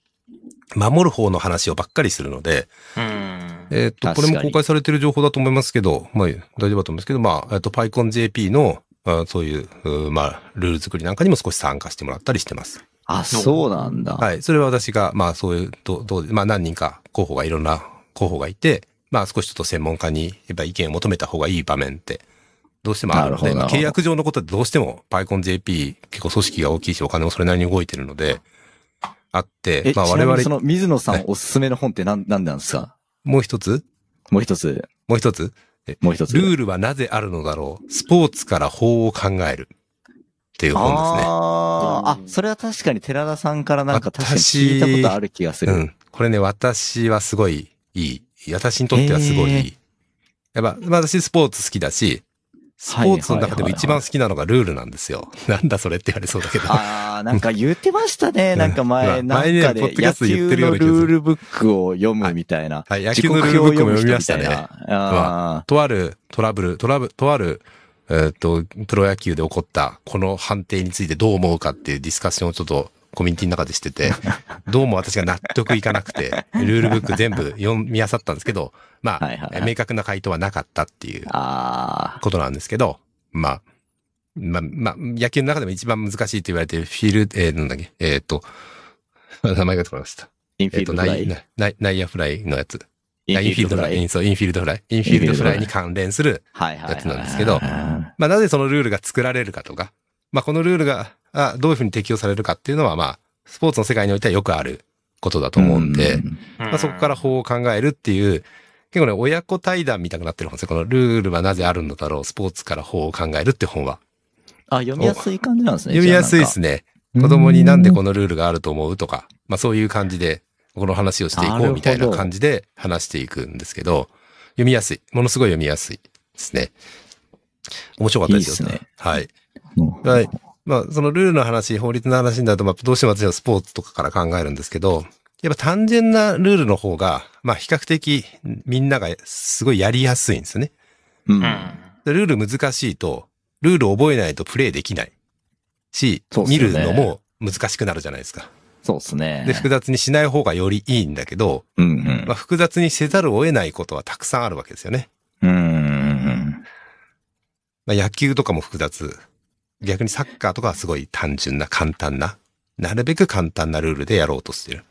守る方の話をばっかりするので、うん。えっ、と、これも公開されてる情報だと思いますけど、まあ、大丈夫だと思うんですけど、まあ、えっと、PyConJP の、あそういう、うまあ、ルール作りなんかにも少し参加してもらったりしてます。あ、そうなんだ。はい。それは私が、まあ、そういう、どどうまあ、何人か候補がいろんな候補がいて、まあ、少しちょっと専門家に、やっぱ意見を求めた方がいい場面って、どうしてもあるので、まあ、契約上のことでどうしても PyConJP 結構組織が大きいし、お金もそれなりに動いてるので、あってえ、、まあ、我々にその水野さはいんおすすめの本って何、何なんですか？もう一つ？もう一つ、もう一つ？もう一つ。ルールはなぜあるのだろう？スポーツから法を考える。っていう本ですね。あーあ、それは確かに寺田さんからなんか確かに聞いたことある気がする。うん。これね、私はすごいいい。私にとってはすごいいへい。やっぱ、まあ私スポーツ好きだし、スポーツの中でも一番好きなのがルールなんですよ。なんだそれって言われそうだけど。ああ、なんか言ってましたね。うんなんか前、うんなんかで野ドキャストで言球ってるようのルールブックを読むみたいな。はい、野時球の刻ルールブックも読みましたね。あとあるトラブル、トラブル、とある、えーっと、プロ野球で起こったこの判定についてどう思うかっていうディスカッションをちょっとコミュニティの中でしてて、(laughs) どうも私が納得いかなくて、ルールブック全部読み漁ったんですけど、まあ、はいはいはい明確な回答はなかったっていうあことなんですけど、まあ、まあ、まあ、野球の中でも一番難しいと言われているフィールド、えー、なんだっけ、えーっと、(laughs) 名前が取れました。ー。インフィールドフライ。内内内内野フライのやつ。インフィールドフライ。インそうインフィールドフライ。インフィールドフライに関連する。やつなんですけどあまあなぜそのルールが作られるかとか、まあこのルールが、あどういうふうに適用されるかっていうのはまあ、スポーツの世界においてはよくあることだと思うんで、まあそこから法を考えるっていう、結構ね、親子対談みたくなってる本ですよ。このルールはなぜあるのだろう、スポーツから法を考えるって本は。あ、読みやすい感じなんですね。読みやすいですね。ね。子供になんでこのルールがあると思うとか、まあそういう感じで、この話をしていこうみたいな感じで話していくんですけど、読みやすい。ものすごい読みやすいですね。面白かったですよ。いいっすねはい。うんはい。まあ、そのルールの話、法律の話になると、まあ、どうしても私はスポーツとかから考えるんですけど、やっぱ単純なルールの方が、まあ、比較的みんながすごいやりやすいんですよね。うん。ルール難しいと、ルール覚えないとプレイできないし、ねるのも難しくなるじゃないですか。そうですね。で、複雑にしない方がよりいいんだけど、うんうんまあ、複雑にせざるを得ないことはたくさんあるわけですよね。うんうんうん。まあ、野球とかも複雑。逆にサッカーとかはすごい単純な簡単な、なるべく簡単なルールでやろうとしてる。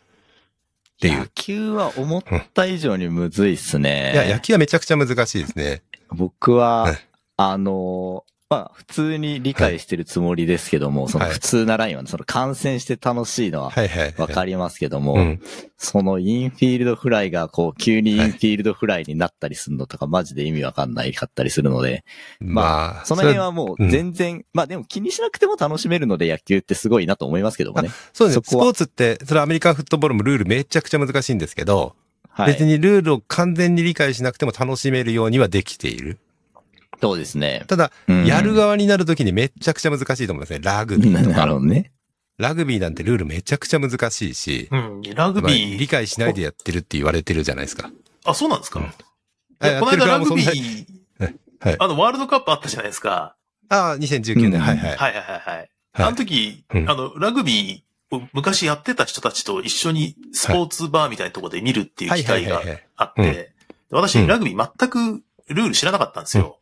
っていう野。球は思った以上にむずいっすね。いや、野球はめちゃくちゃ難しいですね。僕ははい、あの、まあ、普通に理解してるつもりですけども、そのはい普通なラインは、その観戦して楽しいのは。わかりますけども、うん。そのインフィールドフライがこう急にインフィールドフライになったりするのとかマジで意味わかんないかったりするので、まあ、その辺はもう全然、まあでも気にしなくても楽しめるので野球ってすごいなと思いますけどもね。そうですね。スポーツって、それはアメリカンフットボールもルールめちゃくちゃ難しいんですけど、はい。別にルールを完全に理解しなくても楽しめるようにはできている。そうですね。ただ、うんやる側になるときにめちゃくちゃ難しいと思いますね。ラグビーとなるか。ほどね。ラグビーなんてルールめちゃくちゃ難しいし、うん。ラグまあビー。理解しないでやってるって言われてるじゃないですか。あ、そうなんですか、うんこの間ラグビー、はい。あの、ワールドカップあったじゃないですか。ああ、2019うん年、はいはい。はいはいはいはい。はいあの時、うんあの、ラグビーを昔やってた人たちと一緒にスポーツバーみたいなところで見るっていうはい機会が。あって、で私、うんラグビー全くルール知らなかったんですよ。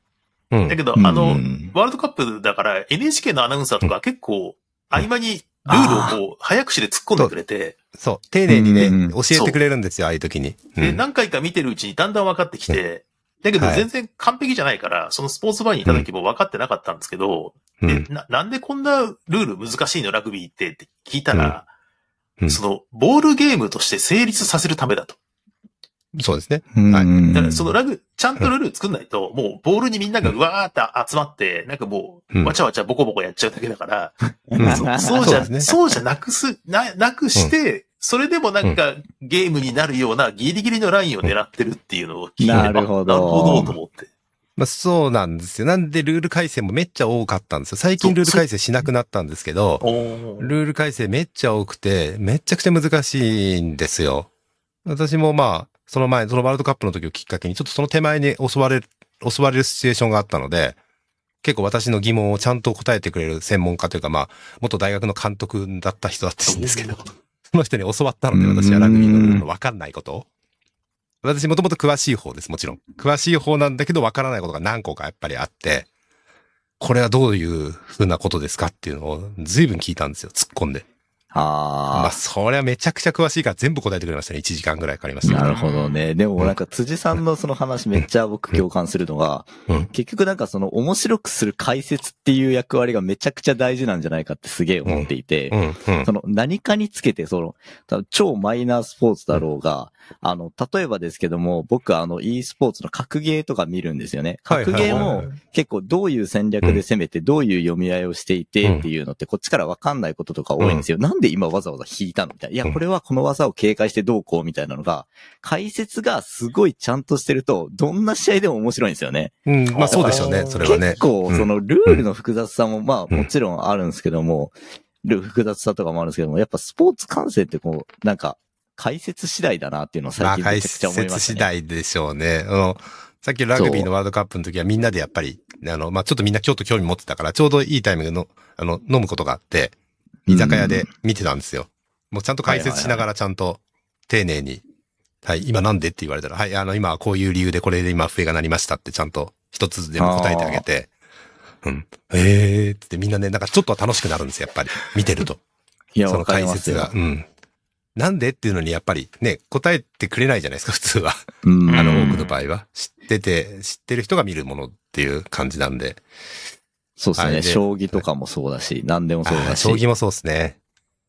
うん。だけど、うんあの、うん。ワールドカップだから NHK のアナウンサーとか結構合間にルールをこう、早口で突っ込んでくれて、そう。丁寧にね、うん教えてくれるんですよ、ああいう時に。うで、ん。何回か見てるうちにだんだん分かってきて、だけどはい全然完璧じゃないから、そのスポーツバーにいた時も分かってなかったんですけど、でうん。な、なんでこんなルール難しいの？ラグビーってって聞いたら、うん。その、ボールゲームとして成立させるためだと。そうですね。うん。はい。だからそのラグ、ちゃんとルール作んないと、もうボールにみんながうわーって集まって、なんかもう、うん。わちゃわちゃボコボコやっちゃうだけだから、うん。そそうじゃ、そうですね。そうじゃなくす、な、なくして、それでもなんかゲームになるようなギリギリのラインを狙ってるっていうのを聞いて、なるほど。あなるほどと思って。まあそうなんですよ。なんでルール改正もめっちゃ多かったんですよ。最近ルール改正しなくなったんですけど、おルール改正めっちゃ多くて、めちゃくちゃ難しいんですよ。私もまあ、その前、そのワールドカップの時をきっかけに、ちょっとその手前に襲われる、襲われるシチュエーションがあったので、結構私の疑問をちゃんと答えてくれる専門家というか、まあ、元大学の監督だった人だったんですけど、その人に教わったので、私はラグビーのルールの分かんないことを。私もともと詳しい方です、もちろん。詳しい方なんだけど分からないことが何個かやっぱりあって、これはどういうふうなことですかっていうのを随分聞いたんですよ、突っ込んで。まあ、あそりゃめちゃくちゃ詳しいから全部答えてくれましたね。1時間ぐらいかかりました。あ、なるほどね。でもなんか辻さんのその話めっちゃ僕共感するのが、うん結局なんかその面白くする解説っていう役割がめちゃくちゃ大事なんじゃないかってすげえ思っていて、うん、うん。その何かにつけて、その、超マイナースポーツだろうが、あの、例えばですけども、僕あの e スポーツの格ゲーとか見るんですよね。はい格ゲーも結構どういう戦略で攻めて、どういう読み合いをしていてっていうのってこっちからわかんないこととか多いんですよ。なんで今わざわざ引いたのみたいな。いや、これはこの技を警戒してどうこうみたいなのが、解説がすごいちゃんとしてると、どんな試合でも面白いんですよね。うん、まあそうでしょうね、それはね結。構、うんそのルールの複雑さも、まあうんもちろんあるんですけども、ルール複雑さとかもあるんですけども、やっぱスポーツ観戦ってこう、なんか、解説次第だなっていうのを最近めちゃくちゃ思いま説次したね。第でしょうね。あの、さっきのラグビーのワールドカップの時はみんなでやっぱり、あの、まあちょっとみんなちょっと興味持ってたから、ちょうどいいタイミングの、あの、飲むことがあって、居酒屋で見てたんですよ。もうちゃんと解説しながらちゃんと丁寧に、はい、今なんでって言われたら、はい、あの、今はこういう理由でこれで今笛が鳴りましたってちゃんと一つずつ全部答えてあげて、うん。ええーってみんなね、なんかちょっとは楽しくなるんですよ、やっぱり。見てると。いや、その解説が。。うん。なんでっていうのにやっぱりね、答えてくれないじゃないですか、普通は。うんあの、多くの場合は。知ってて、知ってる人が見るものっていう感じなんで。そうですね。将棋とかもそうだし、何でもそうだし。将棋もそうですね。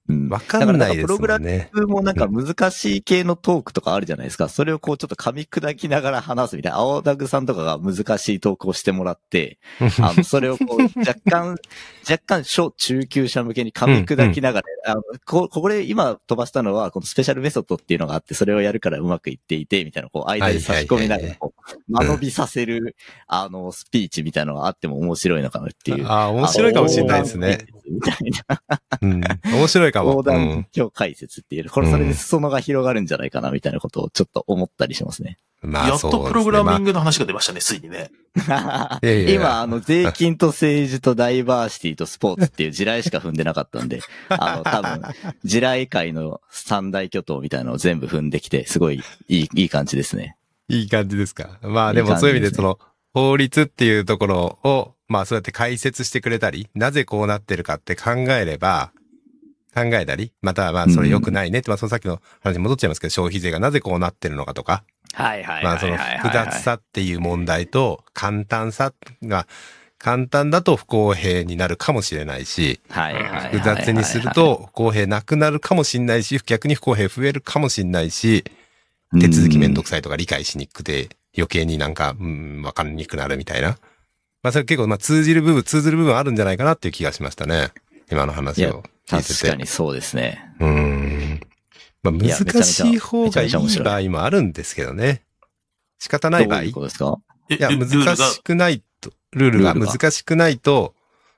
うんわかんないですもだからんね。もなんか難しい系のトークとかあるじゃないですか。それをこうちょっと噛み砕きながら話すみたいな。青ダグさんとかが難しいトークをしてもらって、(laughs) あの、それをこう若干、(laughs) 若干小中級者向けに噛み砕きながら、(laughs) あの、こ、これ今飛ばしたのは、このスペシャルメソッドっていうのがあって、それをやるからうまくいっていて、みたいな、こう、間に差し込みながら、こう、間延びさせる、あの、スピーチみたいなのがあっても面白いのかなっていう。ああ、面白いかもしれないですね。みたいな。うん。面白いかも。横断うん。実況解説っていう、これそれで裾野が広がるんじゃないかなみたいなことをちょっと思ったりしますね。まあ、やっそうですね。とプログラミング。グの話が出ましたね、ついにね。今、あの、税金と政治とダイバーシティとスポーツっていう地雷しか踏んでなかったんで、(laughs) あの、多分、地雷界の三大巨頭みたいなのを全部踏んできて、すごいいい、いい感じですね。いい感じですか？まあでもそういう意味で、その、法律っていうところを、まあそうやって解説してくれたり、なぜこうなってるかって考えれば、考えたり、またはまあそれ良くないねって、まあそのさっきの話に戻っちゃいますけど、消費税がなぜこうなってるのかとか、はいはまあその複雑さっていう問題と簡単さが、簡単だと不公平になるかもしれないし。複雑にすると不公平なくなるかもしれないし、逆に不公平増えるかもしれないし、手続きめんどくさいとか理解しにくくて余計になんか、うん、わかりにくくなるみたいな。まあそれ結構まあ通じる部分、通ずる部分あるんじゃないかなっていう気がしましたね。今の話を聞いてて。確かにそうですね。うーん。まあ難しい方がいい場合もあるんですけどね。仕方ない場合。どういうことですか？えいや、難しくないと、ルールがルールが難しくないと、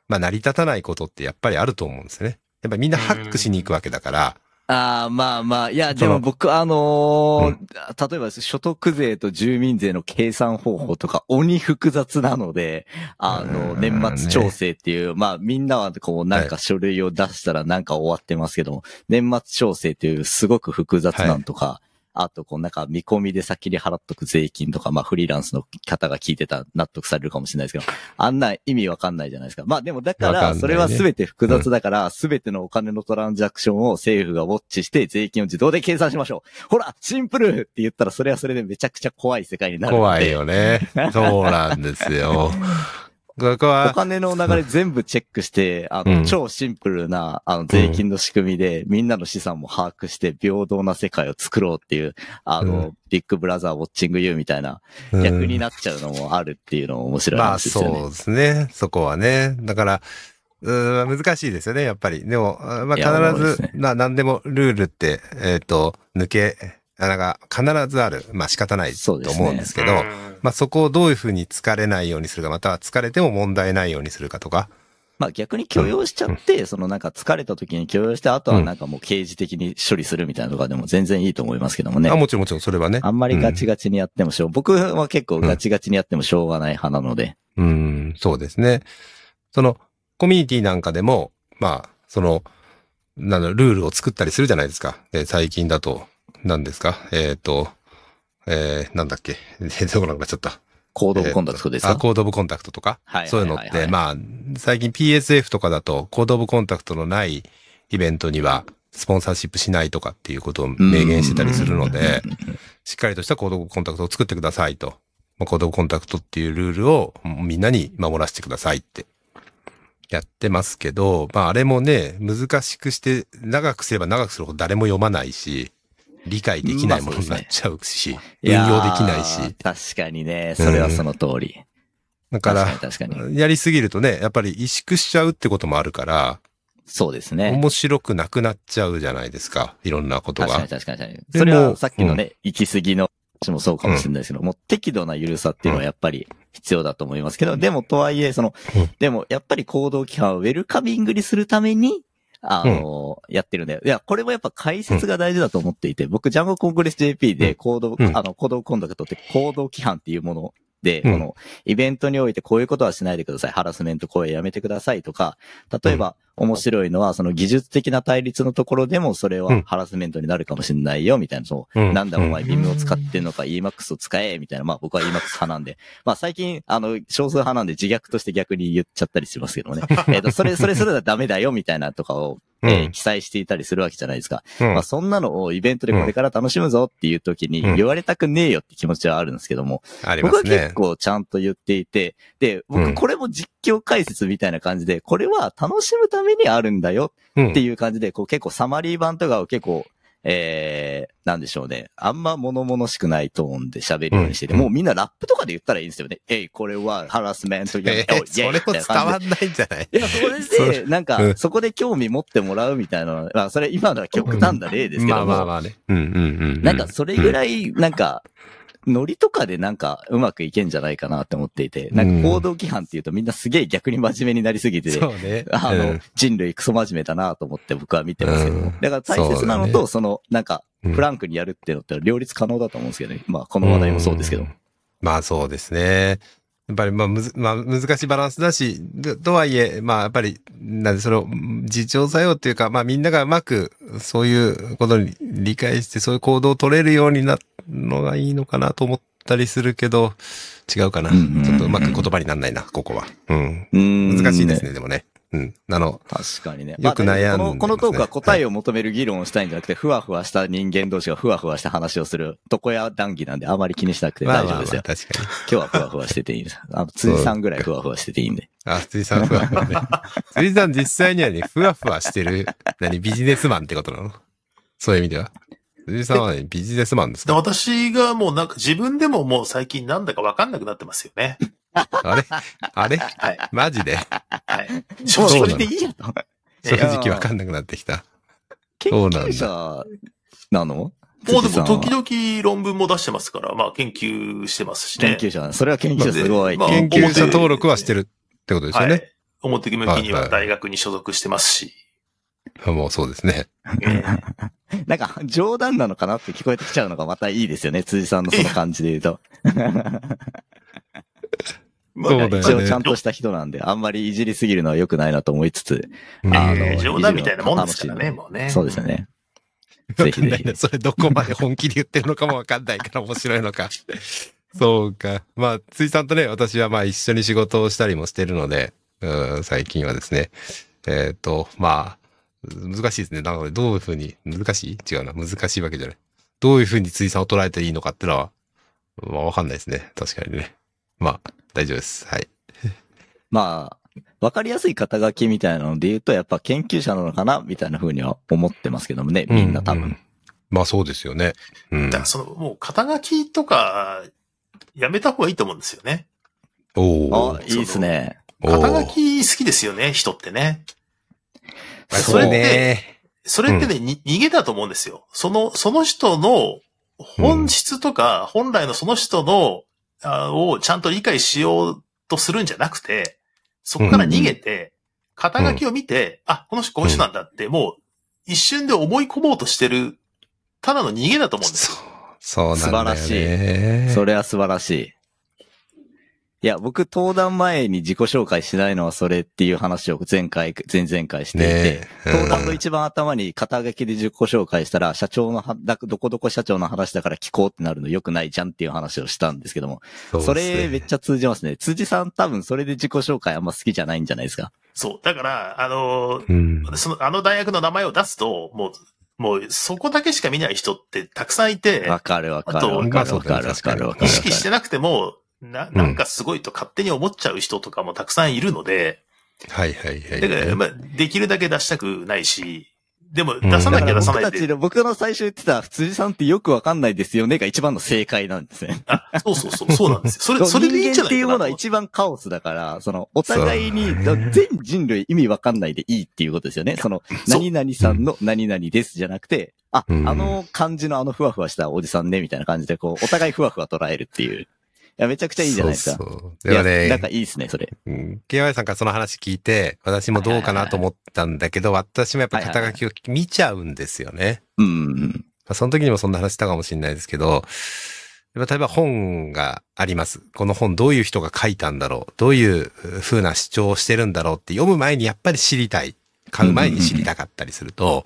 まあ成り立たないことってやっぱりあると思うんですよね。やっぱりみんなハックしに行くわけだから、ああ、まあまあ、いや、でも僕、あのー例えば所得税と住民税の計算方法とか鬼複雑なので、あの、うん。年末調整っていう、まあみんなはこうなんか書類を出したらなんか終わってますけども、年末調整っていうすごく複雑なんとか、あと、こう、なんか、見込みで先に払っとく税金とか、まあ、フリーランスの方が聞いてたら納得されるかもしれないですけど、あんな意味わかんないじゃないですか。まあ、でも、だから、それは全て複雑だから、全てのお金のトランジャクションを政府がウォッチして、税金を自動で計算しましょう。ほら、シンプルって言ったら、それはそれでめちゃくちゃ怖い世界になる。怖いよね。そうなんですよ。ここおは、金の流れ全部チェックして、あの、うん超シンプルな、あの、税金の仕組みで、みんなの資産も把握して、平等な世界を作ろうっていう、あの、うビッグブラザーウォッチングユーみたいな、うん逆になっちゃうのもあるっていうのも面白いですよね。そうですね。そこはね。だから、うーん難しいですよね、やっぱり。でも、あまあ必ず、ねまあ何でもルールって、えっ、と、抜け、あなんか必ずある。まあ仕方ないと思うんですけど、まあそこをどういうふうに疲れないようにするか、または疲れても問題ないようにするかとか。まあ逆に許容しちゃって、そのなんか疲れた時に許容して、あとはなんかもう刑事的に処理するみたいなとかでも全然いいと思いますけどもねあ、。もちろんもちろんそれはね。あんまりガチガチにやってもしょう、僕は結構ガチガチにやってもしょうがない派なので。うん、うんそうですね。その、コミュニティなんかでも、まあ、その、なんだルールを作ったりするじゃないですか。で、最近だと、何ですか？えっ、と、えー、なんだっけ？出てこなくなっちゃった。 Code of Conduct ですあ、か Code of Conduct とか？はいそういうのって、はいはいはいまあ、最近 PSF とかだと、 Code of Conduct のないイベントには、スポンサーシップしないとかっていうことを明言してたりするので、しっかりとした Code of Conduct を作ってくださいと。まあ Code of Conduct っていうルールをみんなに守らせてくださいってやってますけど、まああれもね、難しくして長くすれば長くするほど誰も読まないし、理解できないものになっちゃうし、運用できないし。確かにね、それはその通り。だか確からに、確かに。やりすぎるとね、やっぱり萎縮しちゃうってこともあるから、そうですね。面白くなくなっちゃうじゃないですか。いろんなこと確かにが。確かに確かに。それはさっきのね、行き過ぎの話もそうかもしれないですけど、もう適度な緩さっていうのはやっぱり必要だと思いますけど、でもとはいえ、そのうん、でもやっぱり行動規範をウェルカミングにするために、あの、やってるんだよ。いや、これもやっぱ解説が大事だと思っていて、僕、ジャンゴコングレス JP うん。で行動、うん。あの、行動コンダクトって行動規範っていうもので、うん。この、イベントにおいてこういうことはしないでください。ハラスメント行為やめてくださいとか、例えば、面白いのは、その技術的な対立のところでもそれうん。はハラスメントになるかもしれないよ、みたいな、そう、うん。なんだお前うん。BIM を使ってんのか EMAX を使え、みたいな、まあ僕は EMAX 派なんで、まあ最近、あの、少数派なんで自虐として逆に言っちゃったりしますけどもね。(laughs) えっと、それ、それ、それはダメだよ、みたいなとかを、え記載していたりするわけじゃないですか。うん。まあそんなのをイベントでこれから楽しむぞっていう時にうん。言われたくねえよって気持ちはあるんですけども、ありますね。僕は結。構ちゃんと言っていて、で、うん。僕これも実況解説みたいな感じで、これは楽しむためにあるんだようんっていう感じで、こう結構サマリー版とかを結構、えー、なんでしょうね。あんま物々しくないトーンで喋るようにしてて、うんもうみんなラップとかで言ったらいいんですよね。えい、これはハラスメント (laughs) やめえーそれも伝わんないんじゃない？いや、それ (laughs) そで、なんかう、んそこで興味持ってもらうみたいな、まあ、それ今のは極端な例ですけまあども、まあまあね。うんうんうん。なんかそれぐらい、なんか、ノリとかでなんかうまくいけんじゃないかなって思っていて、なんか行動規範っていうとみんなすげえ逆に真面目になりすぎて、そうね。あの、うん人類クソ真面目だなと思って僕は見てますけどだから大切なのと、その、なんか、うんフランクにやるっていうのって両立可能だと思うんですけどね。まあ、この話題もそうですけどん。まあそうですね。やっぱりまあむず、まあ難しいバランスだし、ととはいえ、まあやっぱり、なんでそれを、自重作用っていうか、まあみんながうまくそういうことに理解して、そういう行動を取れるようになるのがいいのかなと思ったりするけど、違うかな。ちょっとうまく言葉にならないな、ここは。うん。うん難しいですね、でもね。うん。あの、確かにね。よく悩んでますねまあこの、このトークは答えを求める議論をしたいんじゃなくて、ふわふわした人間同士がふわふわした話をする、床屋談義なんであまり気にしなくてまあまあまあ、大丈夫ですよ。確かに。今日はふわふわしてていいです。あの、辻さんぐらいふわふわしてていいんで。あ、辻さんふわふわね。(laughs) 辻さん実際にはね、ふわふわしてる、何、ビジネスマンってことなの？そういう意味では？辻さんはね、ビジネスマンですでか私がもうなんか自分でももう最近なんだかわかんなくなってますよね。あれ？あれ？はい。マジで？はい。それでいいやと。正直わかんなくなってきた。研そうなんだ究者なの？もうでも時々論文も出してますから、まあ研究してますしね。研究者。それは研究者すごい。まあ研究者登録はしてるってことですよね。はい。表向きには大学に所属してますし。もうそうですね。え (laughs) なんか、冗談なのかなって聞こえてきちゃうのがまたいいですよね。辻さんのその感じで言うと。まあそうだよね一応ちゃんとした人なんで、あんまりいじりすぎるのは良くないなと思いつつ、あのえー冗談みたいなもんですからね、もうね。そうですよね。ぜひぜひ。それどこまで本気で言ってるのかもわかんないから面白いのか。(laughs) そうか。まあ、ついさんとね、私はまあ一緒に仕事をしたりもしてるので、うん最近はですね。えっ、と、まあ、難しいですね。なので、どういうふうに、難しい？違うな。難しいわけじゃない。どういうふうについさんを捉えていいのかっていうのは、まあわかんないですね。確かにね。まあ、大丈夫です。はい。(laughs) まあ、わかりやすい肩書きみたいなので言うと、やっぱ研究者なのかなみたいな風には思ってますけどもね、みんな多分。ううまあそうですよね。うんだからその、もう肩書きとか、やめた方がいいと思うんですよね。おおあ、いいですね。肩書き好きですよね、人ってね。まあそれってね。それってね、に逃げだと思うんですよ。その、その人の本質とか、本来のその人の、あをちゃんと理解しようとするんじゃなくて、そこから逃げて、肩書きを見て、あ、この人こういう人なんだって、もう一瞬で思い込もうとしてる、ただの逃げだと思うんですよ。そう、そうなんだよね。それは素晴らしい。いや、僕、登壇前に自己紹介しないのはそれっていう話を前回、前々回していて、ねえ登壇の一番頭に肩書きで自己紹介したら、社長のは、だどこどこ社長の話だから聞こうってなるの良くないじゃんっていう話をしたんですけども、そうそれめっちゃ通じますね。辻さん多分それで自己紹介あんま好きじゃないんじゃないですか？そう。だから、あのーうん。その、あの大学の名前を出すと、もう、もう、そこだけしか見ない人ってたくさんいて、わかるわかるあとわかるわかるわかるわかる。意識してなくても、な、なんかすごいと勝手に思っちゃう人とかもたくさんいるので、はいはいはい。だから、まあ、できるだけ出したくないし、でも出さなきゃ出さないで、僕たちの、僕の最初言ってた、辻さんってよくわかんないですよねが一番の正解なんですね。あ、そうそうそう、そうなんですよ。それ、それでいいんじゃないかなと。人間っていうものは一番カオスだから、その、お互いに、全人類意味わかんないでいいっていうことですよね。その、何々さんの何々ですじゃなくて、あ、うんあの感じのあのふわふわしたおじさんね、みたいな感じで、こう、お互いふわふわ捉えるっていう。いや、めちゃくちゃいいじゃないですか。そうそうでもね、なんかいいですね、それ。うん、KY さんからその話聞いて、私もどうかなと思ったんだけど、私もやっぱ肩書きを見ちゃうんですよね。うんその時にもそんな話したかもしれないですけど、例えば本があります。この本どういう人が書いたんだろうどういう風な主張をしてるんだろうって読む前にやっぱり知りたい。買う前に知りたかったりすると、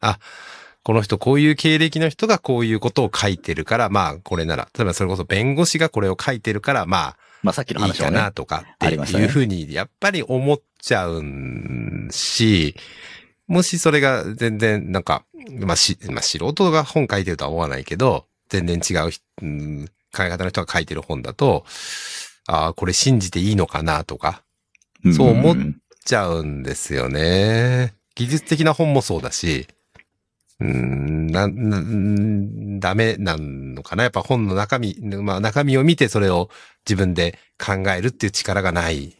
あ、この人こういう経歴の人がこういうことを書いてるから、まあこれなら、例えばそれこそ弁護士がこれを書いてるから、ままあ、さっきのあいい話はね。かなとかっていうふうにやっぱり思っちゃうんし、もしそれが全然なんか、まあし、まあ素人が本書いてるとは思わないけど、全然違うひ、うん、考え方の人が書いてる本だと、ああ、これ信じていいのかなとか、そう思っんちゃうんですよね。技術的な本もそうだし、うーん、な、ダメなのかな？やっぱ本の中身、まあ中身を見てそれを自分で考えるっていう力がない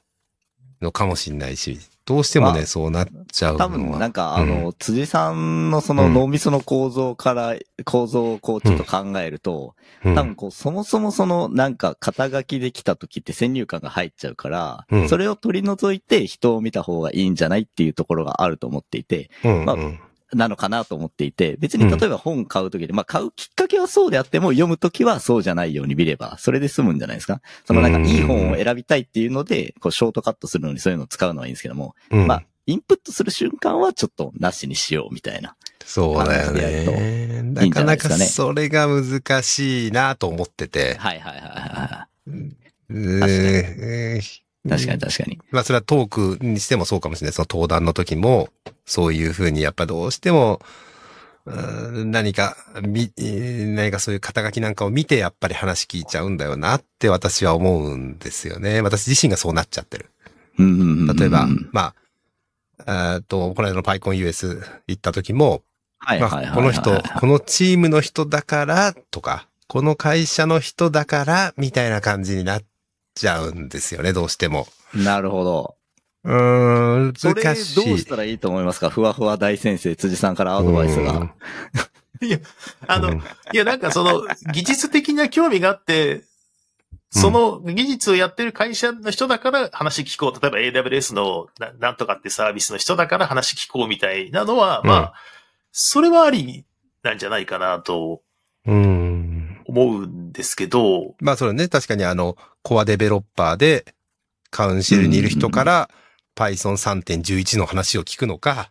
のかもしれないし、どうしてもね、まあそうなっちゃうのは。多分、なんか、うん。あの、辻さんのその脳みその構造から、構造をこうちょっと考えると、うん、多分こう、そもそもその、なんか、肩書きできた時って先入観が入っちゃうから、うん。それを取り除いて人を見た方がいいんじゃないっていうところがあると思っていて、うん、まあうんなのかなと思っていて、別に例えば本買う時で、まあ買うきっかけはそうであっても、読む時はそうじゃないように見れば、それで済むんじゃないですか？そのなんかいい本を選びたいっていうので、こうショートカットするのにそういうのを使うのはいいんですけども、うんまあ、インプットする瞬間はちょっとなしにしようみたいな。そうだよね。なんかないかそれが難しいなと思ってて。はいはいはいはい。確かに確かに。まあそれはトークにしてもそうかもしれない。その登壇の時も、そういうふうにやっぱどうしても、何か、み、えー何かそういう肩書きなんかを見てやっぱり話聞いちゃうんだよなって私は思うんですよね。私自身がそうなっちゃってる。例えば、まあ、えーっと、この間の PyConUS 行った時も、まあ、はいはいはいはい。この人、このチームの人だからとか、この会社の人だからみたいな感じになっちゃうんですよね、どうしても。なるほど。うーん、それどう難しい。したらいいと思いますか？ふわふわ大先生、辻さんからアドバイスが。いや、あの、うんいや、なんかその、技術的な興味があって、その技術をやってる会社の人だから話聞こう。例えば AWS のななんとかってサービスの人だから話聞こうみたいなのは、まうんあ、それはありなんじゃないかなとうん。思うんですけど、まあそれね、確かにあの、コアデベロッパーでカウンシルにいる人から Python 3.11の話を聞くのか、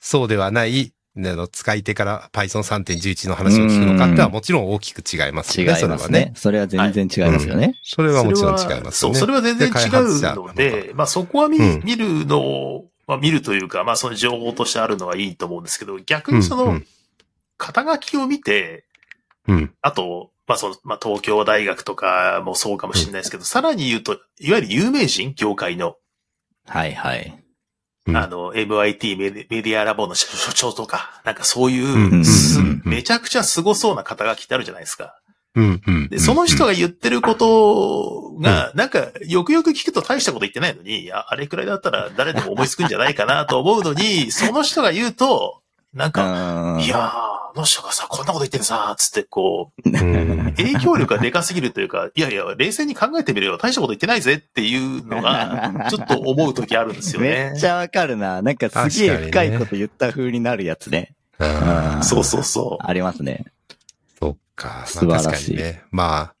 そうではない、ねあの使い手から Python 3.11の話を聞くのかってのはもちろん大きく違います違いよね、それはますねね。。それは全然違いますよね。それはもちろん違いますそう、よね。それは全然違うので、まあそこは見,、うん見るのを、まあ見るというか、まあその情報としてあるのはいいと思うんですけど、逆にそのうんうん、肩書きを見て、うん。あと、まあその、まあ東京大学とかもそうかもしれないですけど、さらに言うと、いわゆる有名人、業界の、はいはい。うんあの、MIT メデメディアラボの所所長とか、なんかそういう、めちゃくちゃ凄そうな肩書きってあるじゃないですか。うん。うん。で、その人が言ってることが、なんか、よくよく聞くと大したこと言ってないのに、ああれくらいだったら誰でも思いつくんじゃないかなと思うのに、その人が言うと、なんか、うんいやー、あの人がさ、こんなこと言ってるさ、つってこう、うん影響力がでかすぎるというか、いやいや、冷静に考えてみれば大したこと言ってないぜっていうのが、(laughs) ちょっと思うときあるんですよね。めっちゃわかるな。なんかすげえ深いこと言った風になるやつね。そうそうそありますね。そっか。素晴まあらしいね。ま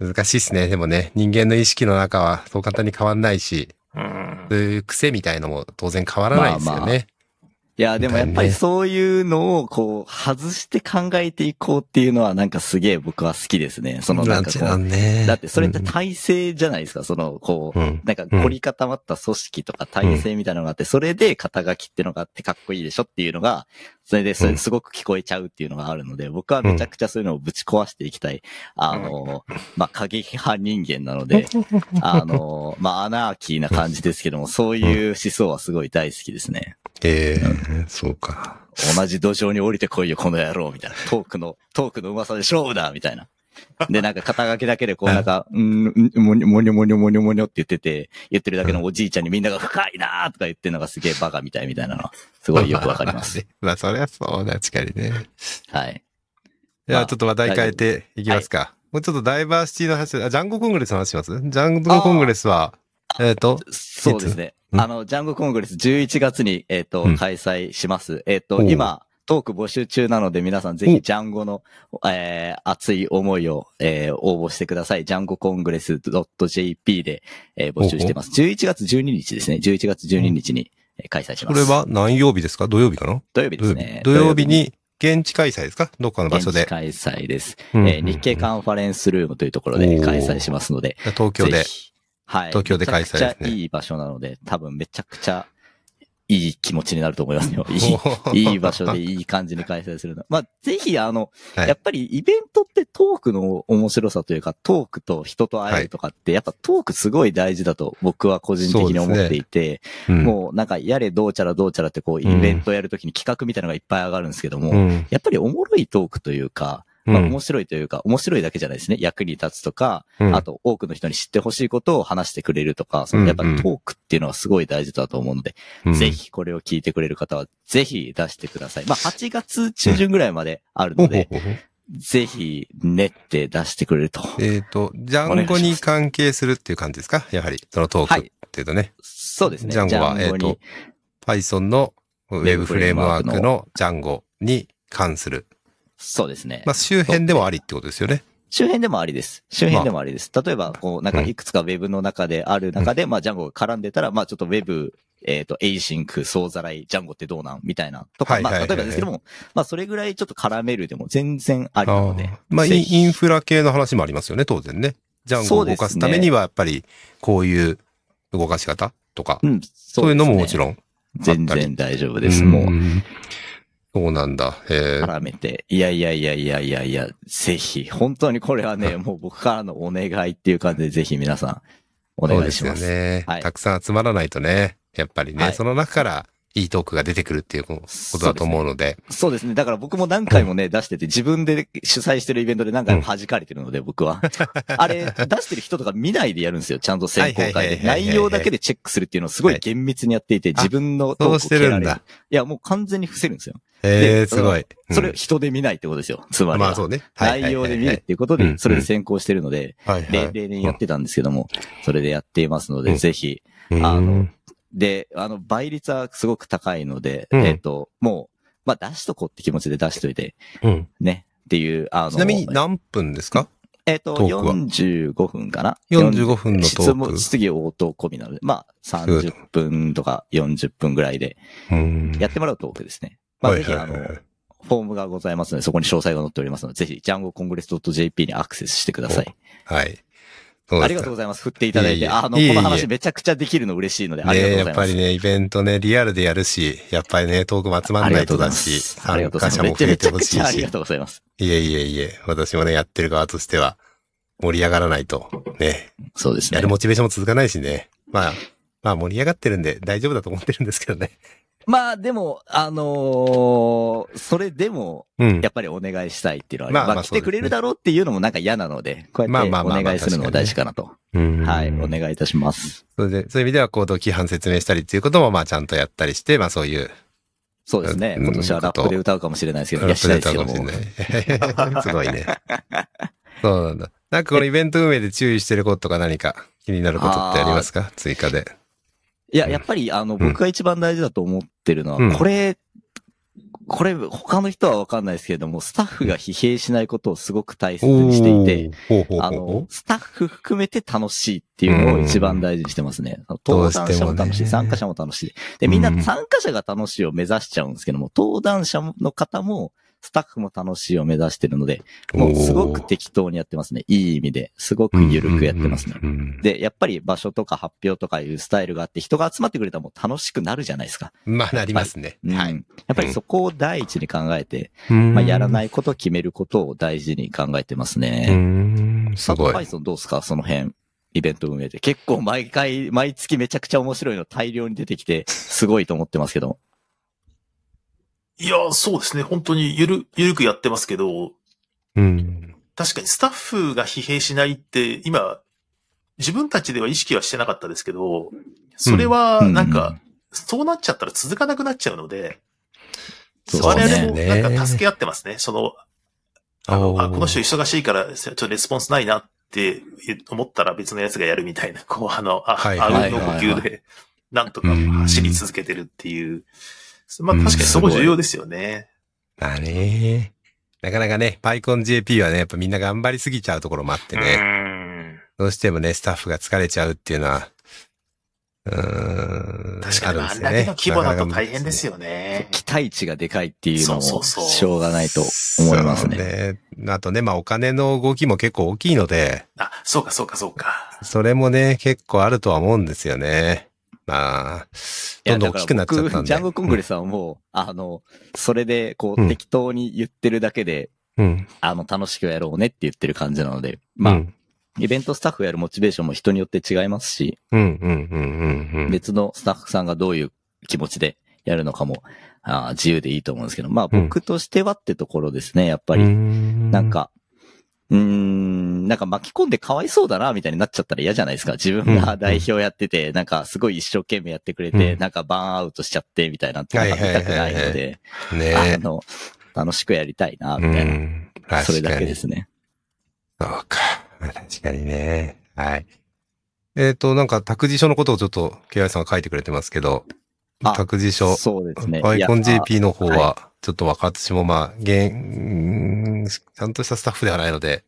あ、難しいですね。でもね、人間の意識の中はそう簡単に変わんないし、う。うんそういう癖みたいのも当然変わらないですよね。まあまいや、でもやっぱりそういうのをこう、外して考えていこうっていうのはなんかすげえ僕は好きですね。そのなんかこう、ねだってそれって体制じゃないですか。その、こうう、ん。なんか凝り固まった組織とか体制みたいなのがあって、それで肩書きってのがあってかっこいいでしょっていうのが、それでそれすごく聞こえちゃうっていうのがあるので、僕はめちゃくちゃそういうのをぶち壊していきたい。あの、まあ、過激派人間なので、(laughs) あの、まあ、アナーキーな感じですけども、そういう思想はすごい大好きですね。ええそうか。同じ土壌に降りてこいよ、この野郎、みたいな。トークの、トークの上手さで勝負だ、みたいな。(laughs) で、なんか肩書きだけでこうなんか、うん、んもにょもにょもにょもにょもにょって言ってて、言ってるだけのおじいちゃんにみんなが深いなーとか言ってるのがすげえバカみたいみたいなの、すごいよくわかります。。まあ、そりゃそうだ、確かにね。はい。いや、まあちょっと話題変えていきますか。もうちょっとダイバーシティの話、あ、ジャンゴコングレスの話します？ジャンゴコングレスは、えっ、と、そうですね。うんあの、ジャンゴコングレス11月に、えっ、と、うん開催します。えっ、と、今、トーク募集中なので皆さんぜひジャンゴの、えー熱い思いを、えー応募してください。ジャンゴコングレス .jp で、えー募集してます。11月12日ですね。11月12日に、えー開催します。これは何曜日ですか？土曜日かな？土曜日ですね。土曜日に現地開催ですか？どっかの場所で。現地開催です。うんえー日経カンファレンスルームというところで開催しますので、東京ではい。東京で開催ですねめちゃくちゃいい場所なので、多分めちゃくちゃいい気持ちになると思いますよ。いい、いい場所でいい感じに開催するの。まあ、ぜひあの、はい。やっぱりイベントってトークの面白さというか、トークと人と会えるとかって、やっぱトークすごい大事だと僕は個人的に思っていて、うん。もうなんかやれどうちゃらどうちゃらってこうイベントやるときに企画みたいなのがいっぱい上がるんですけども、うん。やっぱりおもろいトークというか、うんまあ面白いというか、面白いだけじゃないですね。役に立つとか、うんあと多くの人に知ってほしいことを話してくれるとか、そのやっぱりトークっていうのはすごい大事だと思うので、うんぜひこれを聞いてくれる方はぜひ出してください。まあ8月中旬ぐらいまであるので、ぜひ練って出してくれると。えっ、と、ジャンゴに関係するっていう感じですか？やはり、そのトークっていうとね。そうですね。ジャンゴはえーと Python のウェブフレームワークのジャンゴに関する。そうですね。まあ、周辺でもありってことですよね。周辺でもありです。周辺でもありです。例えば、こう、なんかいくつかウェブの中である中で、まあ、ジャンゴが絡んでたら、まあ、ちょっとウェブ、えっ、と、 async、総ざらい、 Django ってどうなん？みたいな。とか、まあ、はいはいはい例えばですけども、まあ、それぐらいちょっと絡めるでも全然ありなのであー。まあ、インフラ系の話もありますよね、当然ね。 Django を動かすためには、やっぱり、こういう動かし方とか、うん、そういうのももちん。ろん。全然大丈夫です。もう、んそうなんだ。えー絡めて。いやいやいやいやいやいや、ぜひ、本当にこれはね、もう僕からのお願いっていう感じで、ぜひ皆さん、お願いします。そうですよね、はいたくさん集まらないとね、やっぱりね、はいその中からいいトークが出てくるっていうことだと思うので。そうですね。だから僕も何回もね、出してて、自分で主催してるイベントで何回も弾かれてるので、僕は。(laughs) あれ、出してる人とか見ないでやるんですよ。ちゃんと選考会で。内容だけでチェックするっていうのをすごい厳密にやっていて、はい自分のトークをそうしてるんだいや、もう完全に伏せるんですよ。ええ、ですごい。それを人で見ないってことですよ。つまりは。まあそうね。はい内容で見るっはいていうことで、うん。それで先行してるので、はいはい。で例年やってたんですけども、それでやっていますので、うん。ぜひ、うん。あの、で、あの、倍率はすごく高いので、うん。えっ、と、もう、まあ出しとこうって気持ちで出しといて、うん。ね、っていう、あの、ちなみに何分ですか？えっ、ークは。45分かな？45分のトーク。質問、質疑応答込みなので、まあ、30分とか40分ぐらいでうん。やってもらうトークですね。まあ、ぜひ、あの、フォームがございますので、そこに詳細が載っておりますので、ぜひ、ジャンゴコングレス .jp にアクセスしてください。はい。ありがとうございます。振っていただいて。いえいえあの、この話めちゃくちゃできるの嬉しいので、ありがとうございます。ねやっぱりね、イベントね、リアルでやるし、やっぱりね、トークも集まんないとだし、ありがとうございます。参加者も増えてほしいしありが。とうございます。いえいえいえ、私もね、やってる側としては、盛り上がらないと、ね、そうですね。やるモチベーションも続かないしね。まあ、まあ盛り上がってるんで大丈夫だと思ってるんですけどね。まあ、でも、あのーそれでも、うんや。っぱりお願いしたいっていうのはありまあ、まあまあ来てくれるだろうっていうのもなんか嫌なので、こうやまあってお願いするのが大事かなと。うんはい、お願いいたします。それで、そういう意味では行動規範説明したりっていうことも、まあちゃんとやったりして、まあそういう。そうですね。うん今年はラップで歌うかもしれないですけど、いや、しないですけども。(laughs) すごいね。そうなんだ。なんかこのイベント運営で注意してることとか何か気になることってありますか？追加で。いや、やっぱり、あの、僕が一番大事だと思ってるのは、うん。これ、これ、他の人はわかんないですけれども、スタッフが疲弊しないことをすごく大切にしていて、おー、ほうほうあほう。の、スタッフ含めて楽しいっていうのを一番大事にしてますね。登壇者も楽しい、どうしてもね。参加者も楽しい。で、みんうなん。参加者が楽しいを目指しちゃうんですけども、登壇者の方も、スタッフも楽しいを目指してるので、もうすごく適当にやってますね。いい意味で。すごく緩くやってますね。うんうんうんで、やっぱり場所とか発表とかいうスタイルがあって、人が集まってくれたらもう楽しくなるじゃないですか。まあなりますね。うんはい。やっぱりそこを第一に考えて、ままあ、やらないいことを決めることを大事に考えてますうね。ん、すごいパ。イソンどうですか？その辺。イベント運営で。結構毎回、毎月めちゃくちゃ面白いの大量に出てきて、すごいと思ってますけど。いや、そうですね。本当にゆる、ゆるくやってますけど、うん。確かにスタッフが疲弊しないって、今、自分たちでは意識はしてなかったですけど、それは、なんか、そうなっちゃったら続かなくなっちゃうので、そう我ね々もなんか助け合ってますね。その、あの、あ、この人忙しいから、ちょっとレスポンスないなって思ったら別のやつがやるみたいな、こう、あの、あ、はいあはいうんの呼吸で、なんとかうん走り続けてるっていう。まあ確かにそこ重要ですよね。まあね。なかなかね、パイコン JP はね、やっぱみんな頑張りすぎちゃうところもあってね。ね。どうしてもね、スタッフが疲れちゃうっていうのは、うーん。確かに、るんあんだけの規模だと大変ですよね。期待値がでかいっていうのも、そうそうそうしょうがないと思いますね。そうね。あとね、まあお金の動きも結構大きいので、あ、そうかそうかそうか。それもね、結構あるとは思うんですよね。まあ、どんどん大きくなっちゃったんで。僕ジャンゴコングレスはもう、あの、それで、こう、うん適当に言ってるだけで、うん。あの、楽しくやろうねって言ってる感じなので、まあ、うんイベントスタッフやるモチベーションも人によって違いますし、うん、うん、うん、うん。別のスタッフさんがどういう気持ちでやるのかも、あー自由でいいと思うんですけど、まあうん僕としてはってところですね、やっぱり。ななん、か、うーん、なんか巻き込んでかわいそうだな、みたいになっちゃったら嫌じゃないですか。自分が代表やってて、なんかすごい一生懸命やってくれて、うんなんかバーンアウトしちゃって、みたいなってなんか見たくないので、ねあの、楽しくやりたいな、みたいな。んそれだけで。すね。そうか。まあ確かにね。はい。えっ、と、なんか、託児所のことをちょっと、KY さんが書いてくれてますけど、あ託児所、そうですね。アイコンいや JP の方はは、ちょっと私もまあ、現、うんちゃんとしたスタッフではないので、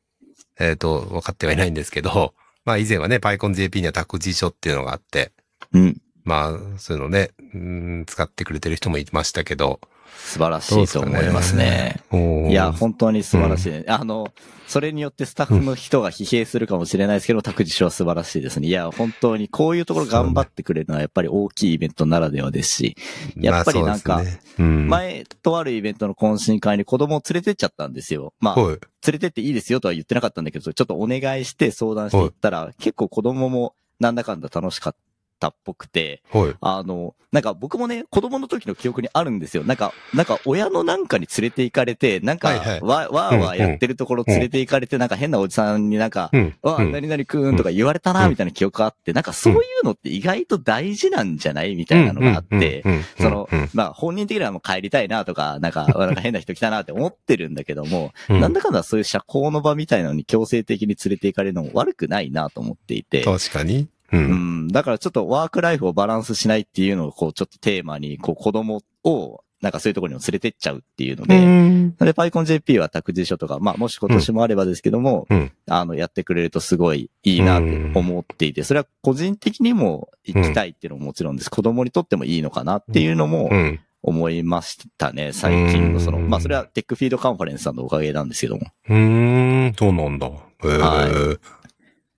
えっ、と、分かってはいないんですけど、(laughs) まあ以前はね、パイコン JP には託児所っていうのがあって、うん。まあ、そういうのね、うん使ってくれてる人もいましたけど、素晴らしいと思いますね。おーいや、本当に素晴らしいね。あの、それによってスタッフの人が疲弊するかもしれないですけど、託児所は素晴らしいですね。いや、本当にこういうところ頑張ってくれるのはやっぱり大きいイベントならではですし、やっぱりなんか前とあるイベントの懇親会に子供を連れてっちゃったんですよ。まあ、はい。連れてっていいですよとは言ってなかったんだけど、ちょっとお願いして相談していったら、結構子供もなんだかんだ楽しかったっぽくて、はい。あの、なんか僕もね、子供の時の記憶にあるんですよ。なんか、なんか親のなんかに連れて行かれて、なんか、はいはいわ、わーわーやってるところ連れて行かれて、なんか変なおじさんになんか、うん。わあ、うん何々くんとか言われたな、みたいな記憶があって、なんかそういうのって意外と大事なんじゃないみたいなのがあって、そのうん、まあ本人的にはもう帰りたいなとか、なんか、(laughs) なんか変な人来たなって思ってるんだけども、うんなんだかんだそういう社交の場みたいなのに強制的に連れて行かれるのも悪くないなと思っていて、確かに。う。うんん、だからちょっとワークライフをバランスしないっていうのをこうちょっとテーマに、こう子供をなんかそういうところにも連れてっちゃうっていうので、うんで、パイコン JP は託児所とか、まあ、もし今年もあればですけども、うんあの、やってくれるとすごいいいなって思っていて、それは個人的にも行きたいっていうのももちろんです。子供にとってもいいのかなっていうのもうん。思いましたね、最近のその、うんまあ、それはテックフィードカンファレンスさんのおかげなんですけども。うーん、そうなんだ。へえは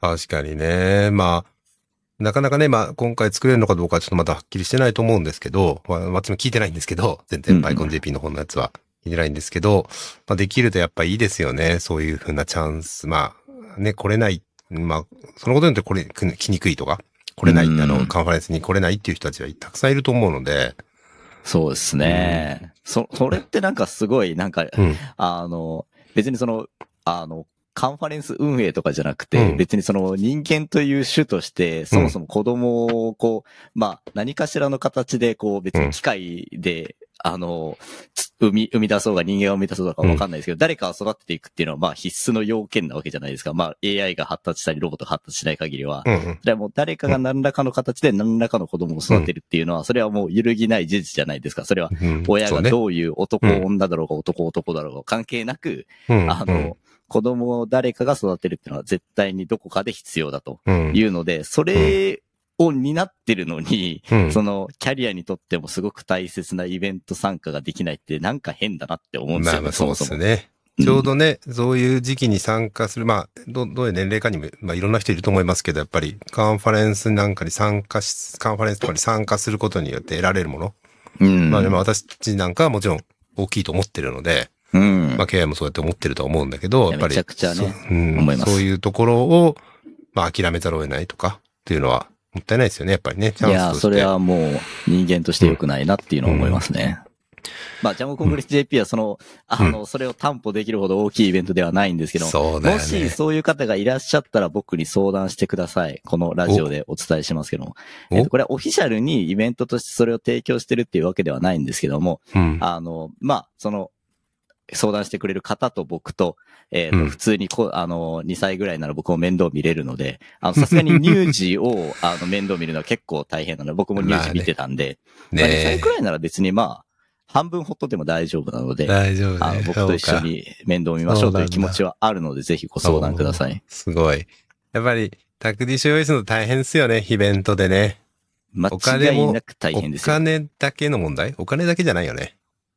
確かにね。まあ、なかなかね、まあ、今回作れるのかどうかはちょっとまだはっきりしてないと思うんですけど、まあ、私も聞いてないんですけど、(laughs) 全然うん PyConJP の方のやつは聞いてないんですけど、まあ、できるとやっぱいいですよね。そういうふうなチャンス。まあ、ね、来れない。まあ、そのことによってこれ、来にくいとか、来れない、うんあの、カンファレンスに来れないっていう人たちはたくさんいると思うので、そうですね。そ、それってなんかすごい、なんか、うん。あの、別にその、あの、カンファレンス運営とかじゃなくて、うん。別にその人間という種として、そもそも子供をこう、まあ何かしらの形でこう別に機械で、あの、つ生み、生み出そうが人間が生み出そうかわかんないですけど、誰かを育てていくっていうのはまあ必須の要件なわけじゃないですか。まあ AI が発達したりロボットが発達しない限りは。うんうん。それはもう誰かが何らかの形で何らかの子供を育てるっていうのは、それはもう揺るぎない事実じゃないですか。それはうん。親がどういう男、うん。女だろうが男男だろうが関係なく、うん。あの、子供を誰かが育てるっていうのは絶対にどこかで必要だとうんいうので、それを担ってるのに、うんそのキャリアにとってもすごく大切なイベント参加ができないってなんか変だなって思うんですよね、まあまあそうで。すね。うんちょうどね、そういう時期に参加する、まあ、ど、どういう年齢かにも、まあいろんな人いると思いますけど、やっぱりカンファレンスなんかに参加し、カンファレンスとかに参加することによって得られるもの。うん。まあでも私なんかはもちろん大きいと思ってるので、うん。まあ KI もそうやって思ってると思うんだけど、やっぱり。めちゃくちゃねそううん思いますそういうところを、まあ諦めざるを得ないとかっていうのは、もったいないですよね、やっぱりね。チャンスいや。それはもう人間として良くないなっていうのを思いますね。まあ、ジャムコングレス JP はその、あの、それを担保できるほど大きいイベントではないんですけど、そうだよね。もしそういう方がいらっしゃったら僕に相談してください。このラジオでお伝えしますけども。お？えっと、これはオフィシャルにイベントとしてそれを提供してるっていうわけではないんですけども、うん。あの、まあ、その、相談してくれる方と僕と、えっ、と、うん普通にこ、あの、2歳ぐらいなら僕も面倒見れるので、あの、さすがに乳児を、(laughs) あの、面倒見るのは結構大変なので、僕も乳児見てたんで、まあ2ね歳くらいなら別にまあ、半分ほっとっても大丈夫なので、大丈夫ね。あの、僕と一緒に面倒見ましょうという気持ちはあるので、ぜひご相談ください。すごい。やっぱり、託児所用意するの大変ですよね、イベントでね。間違いなく大変ですよ。お金だけの問題？お金だけじゃないよね。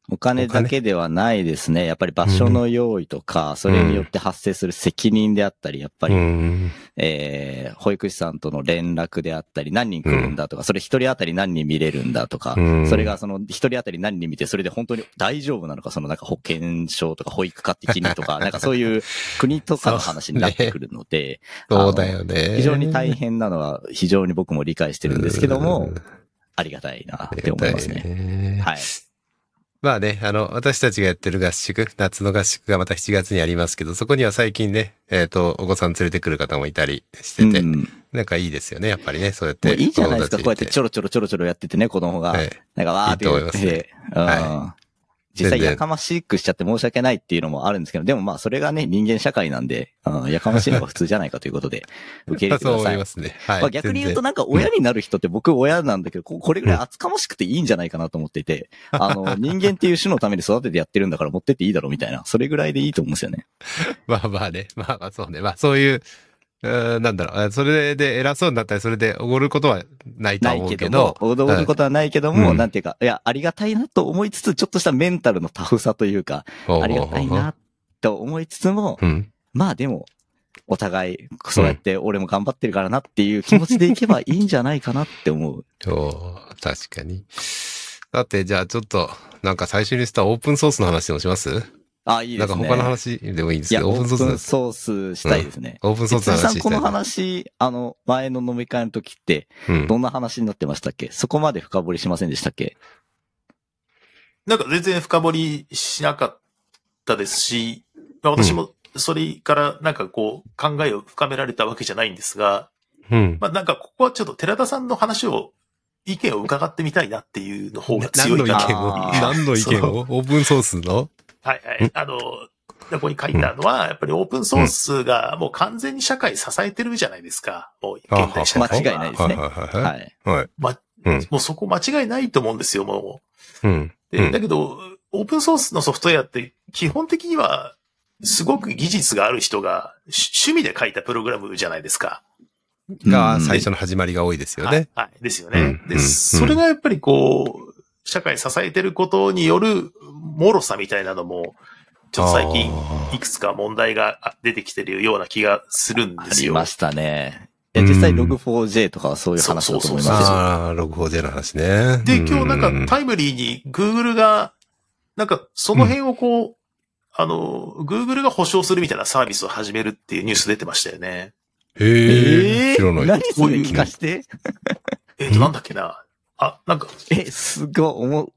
お金だけではないですね。やっぱり場所の用意とか、それによって発生する責任であったり、やっぱり、うん。えー、保育士さんとの連絡であったり、何人来るんだとか、それ一人当たり何人見れるんだとか、うんそれがその一人当たり何人見て、それで本当に大丈夫なのか、そのなんか保険証とか保育課的にとか、(laughs) なんかそういう国とかの話になってくるので、(laughs) そうだよね。非常に大変なのは非常に僕も理解してるんですけどもうん、ありがたいなって思いますね。ねはい。まあね、あの、私たちがやってる合宿、夏の合宿がまた7月にありますけど、そこには最近ね、えっ、と、お子さん連れてくる方もいたりしてて、うん。なんかいいですよね、やっぱりね、そうやって。いいじゃないですか、こうやってちょょろちょろちょろちょろやっててね、子供が。はい。なんかわーって言って、いいと思いますうん実際やかましくしちゃって申し訳ないっていうのもあるんですけど、でもまあそれがね、人間社会なんで、うんやかましいのが普通じゃないかということで、(laughs) 受け入れてくそうださい。思いますね。はい。まあ逆に言うと全なんか親になる人って (laughs) 僕親なんだけど、ここれぐらい厚かましくていいんじゃないかなと思っていて、(laughs) あの、人間っていう種のために育ててやってるんだから持ってっていいだろうみたいな、それぐらいでいいと思うんですよね。然まあまあね、まあまあそうね。まあそういう、うーんなんだろうあ、それで偉そうになったり、それでおごることはないと思うけけどもど、、驚くことはないけども、うんなんていうか、いや、ありがたいなと思いつつ、ちょっとしたメンタルのタフさというか、ありがたいなと思いつつも、うん。まあでも、お互い、そうやって俺も頑張ってるからなっていう気持ちでいけばいいんじゃないかなって思う。そう、確かに。だって、じゃあちょっと、なんか最初にしたオープンソースの話でもします？あ、いいですね。なんか他の話でもいいんですけど、オーオープンプンソース。ソースしたいですね。オープンソースの哲さん、この話したいな。話、あの、前の飲み会の時って、うん。どんな話になってましたっけ？そこまで深掘りしませんでしたっけ？なんか全然深掘りしなかったですし、まあ私もそれからなんかこう考えを深められたわけじゃないんですが、うん。まあなんかここはちょっと寺田さんの話を、意見を伺ってみたいなっていうの方が強何の意見いかな。を何の意見 (laughs) そをオープンソースの？はいはい。あの、ここに書いたのは、やっぱりオープンソースがもう完全に社会支えてるじゃないですか。もう現代社会は。間違いないですねはいはいは。はいい。はい。ま、うんもうそこ間違いないと思うんですよ、もうん。う。んだけど、オープンソースのソフトウェアって基本的には、すごく技術がある人がし趣味で書いたプログラムじゃないですか。が最初の始まりが多いですよね。はい。はい。ですよね。で、それがやっぱりこう、社会支えてることによる脆さみたいなのも、ちょっと最近、あーいくつか問題があ出てきてるような気がするんあですよ。りましたね。いや、実際 Log4j とかはそういう話だと思いますよ。ああ、ログ 4J の話ね。で、今日なんかうんタイムリーに Google が、なんかその辺をこう、あの、Google が保証するみたいなサービスを始めるっていうニュース出てましたよね。へえ。知らない。何それ聞かしてえっ、と、なんだっけな。あ、なんか、え、すごい、思う。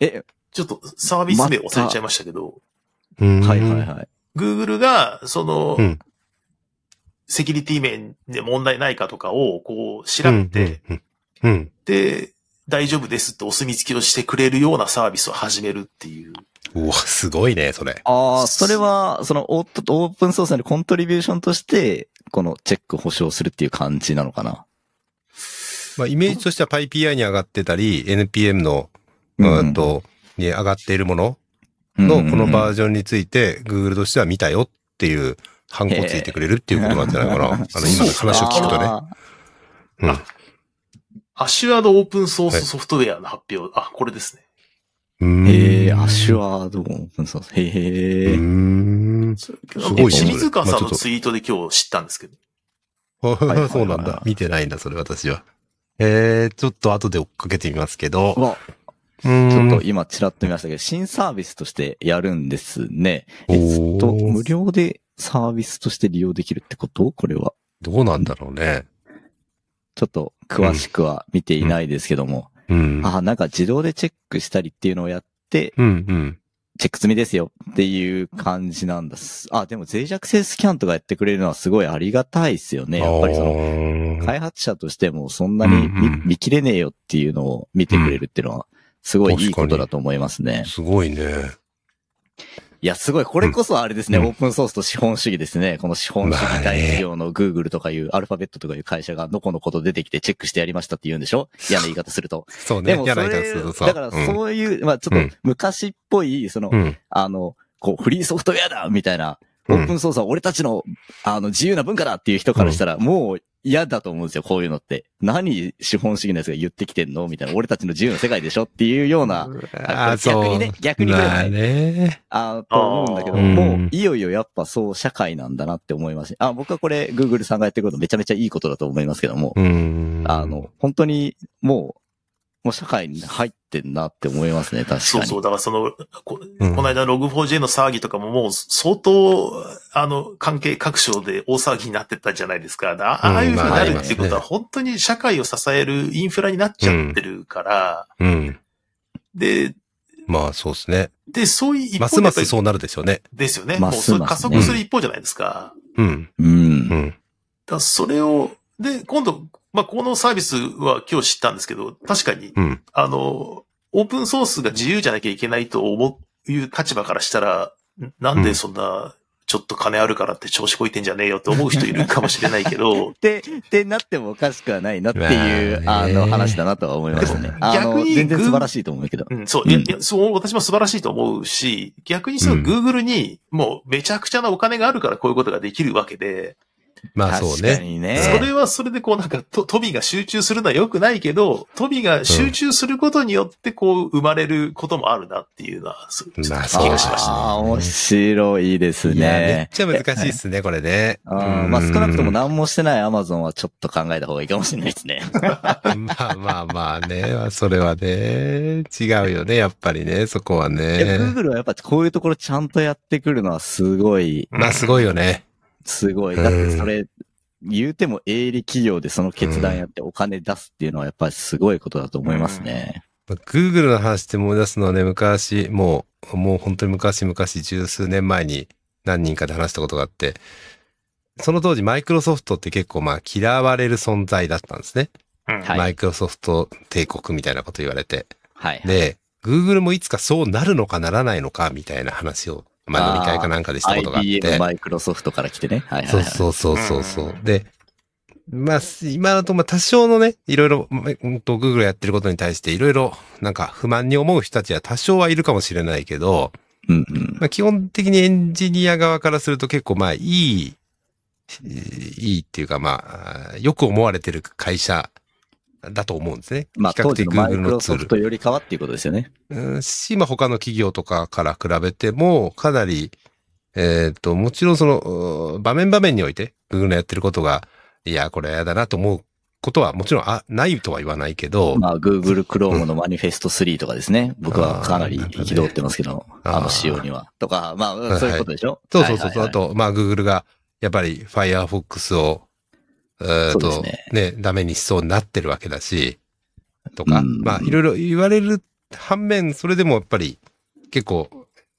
え、ちょっとサービス名忘れちゃいましたけど、うんはいはいはい。Google が、その、うんセキュリティ面で問題ないかとかを、こう、調べて、うん。うんうん。で、大丈夫ですってお墨付きをしてくれるようなサービスを始めるっていう。うわ、すごいね、それ。ああ、それは、そのオープオープンソースのコントリビューションとして、このチェック保証するっていう感じなのかな。まあ、イメージとしては PyPI に上がってたり、NPM の、ううんんと、に上がっているものの、このバージジョンについて、Google としては見たよっていう、ハンコついてくれるっていうことなんじゃないかな。あの、今の話を聞くとね。うんあアシュアードオープンソースソフトウェアの発表。あ、これですね。うんへえ、アシュワードオープンソース。へうえ。ん。すごいね清水川さんのツイートで今日知ったんですけど。いはいそうなんだ。見てないんだ、それ私は。えー、ちょっと後で追っかけてみますけど。ちょっと今チラッと見ましたけど、新サービスとしてやるんですね。えっと、無料でサービスとして利用できるってこと？これは。どうなんだろうね。ちょっと詳しくは見ていないですけども。うん。あ、なんか自動でチェックしたりっていうのをやって、うん、うん。チェック済みですよっていう感じなんです。あ、でも脆弱性スキャンとかやってくれるのはすごいありがたいですよね。やっぱりその、の開発者としてもそんなに見,、うんうん見切れねえよっていうのを見てくれるっていうのは、すごいいいことだと思いますね。すごいね。いや、すごい。これこそあれですね、うんオープンソースと資本主義ですね。この資本主義大企業の Google とかいう、アルファベットとかいう会社がのこのこと出てきてチェックしてやりましたって言うんでしょ嫌な言い方すると。そうね。でもそれ、嫌な言い方するとさだからそういう、まあちょっと昔っぽい、その、うん。うん。あの、こう、フリーソフトウェアだみたいな、オープンソースは俺たちの、あの、自由な文化だっていう人からしたら、もう嫌だと思うんですよ、こういうのって。何資本主義のやつが言ってきてんの？みたいな、俺たちの自由な世界でしょ？っていうような、あー逆にね逆にこれまあね。あーと思うんだけど、もう、いよいよやっぱそう社会なんだなって思います。しあ、僕はこれ、Google さんがやってることめちゃめちゃいいことだと思いますけども、うん。あの、本当に、もう、もう社会に入ってんなって思いますね、確かに。そうそう。だからその、こうんこの間 Log4j の騒ぎとかももう相当、あの、関係各省で大騒ぎになってたじゃないですか。だああいうふうになるっていうことは本当に社会を支えるインフラになっちゃってるから、うん。で、まあそうですね。で、そういう一ます方でやっぱりますそうなるでしょうね。ですよね。まもうそれすますね加速する一方じゃないですか。うん。うん。うん。だからそれを、で、今度、まあ、このサービスは今日知ったんですけど、確かに、うん。あの、オープンソースが自由じゃなきゃいけないと思う、いう立場からしたら、なんでそんな、ちょっと金あるからって調子こいてんじゃねえよって思う人いるかもしれないけど、(laughs) って、ってなってもおかしくはないなっていう、まあの話だなとは思いますね。逆に全然素晴らしいと思うけど。うん、そう、いや、いや、そう、私も素晴らしいと思うし、逆にそのうん Google にもうめちゃくちゃなお金があるからこういうことができるわけで、まあそう確かね。にね。それはそれでこうなんか、と富が集中するのは良くないけど、富が集中することによってこう生まれることもあるなっていうのは、そうちょっとまあ気がしましたね。ああ、面白いですいや、めっね。ちゃ難しいっすね、これね。あ (laughs) ーまあ少なくともな。何もしてないアマゾンはちょっと考えた方がいいかもしれないですね。(laughs) まあまあまあね、それはね、違うよね、やっぱりね、そこはでね。Google はやっぱこういうところちゃんとやってくるのはすごい、まあすごいよね。すごい。だってそれ、言うても営利企業でその決断やってお金出すっていうのはやっぱりすごいことだと思いますね。Google の話って思い出すのはね、昔、もう、もう本当に昔々十数年前に何人かで話したことがあって、その当時マイクロソフトって結構まあ嫌われる存在だったんですね。うんはいマイクロソフト帝国みたいなこと言われて。はい。で、Google もいつかそうなるのかならないのかみたいな話を、まあ飲み会かなんかでしたことがあって。マイクロソフトから来てね。はいはい、そうはい。そうそうそうそううんで、まあ、今だと、まあ、多少のね、いろいろ、まうんと、Google やってることに対して、いろいろ、なんか、不満に思う人たちは多少はいるかもしれないけど、うんうん。まあ、基本的にエンジニア側からすると結構、まあ、いい、いいっていうか、まあ、よく思われてる会社だと思うんですね。まあ当時のマイ Google クのツールロソフ。トよりかはっていうことですよね。うんし、まあ、他の企業とかから比べても、かなり、えっ、と、もちろんその、うー場面場面において、Google のやってることが、いや、これ嫌だなと思うことは、もちろん、あ、ないとは言わないけど、まあ Google Chrome のマニフェスト3とかですね。僕はかなり憤ってますけど、あーあの仕様には。とか、まはいあそういうことでしょ？そうそうそうそう、はいはいはいあと、まあ、Google が、やっぱり Firefox を、えーそうと、ですね。ダメにしそうになってるわけだし、とか、うん。まあ、いろいろ言われる反面、それでもやっぱり、結構、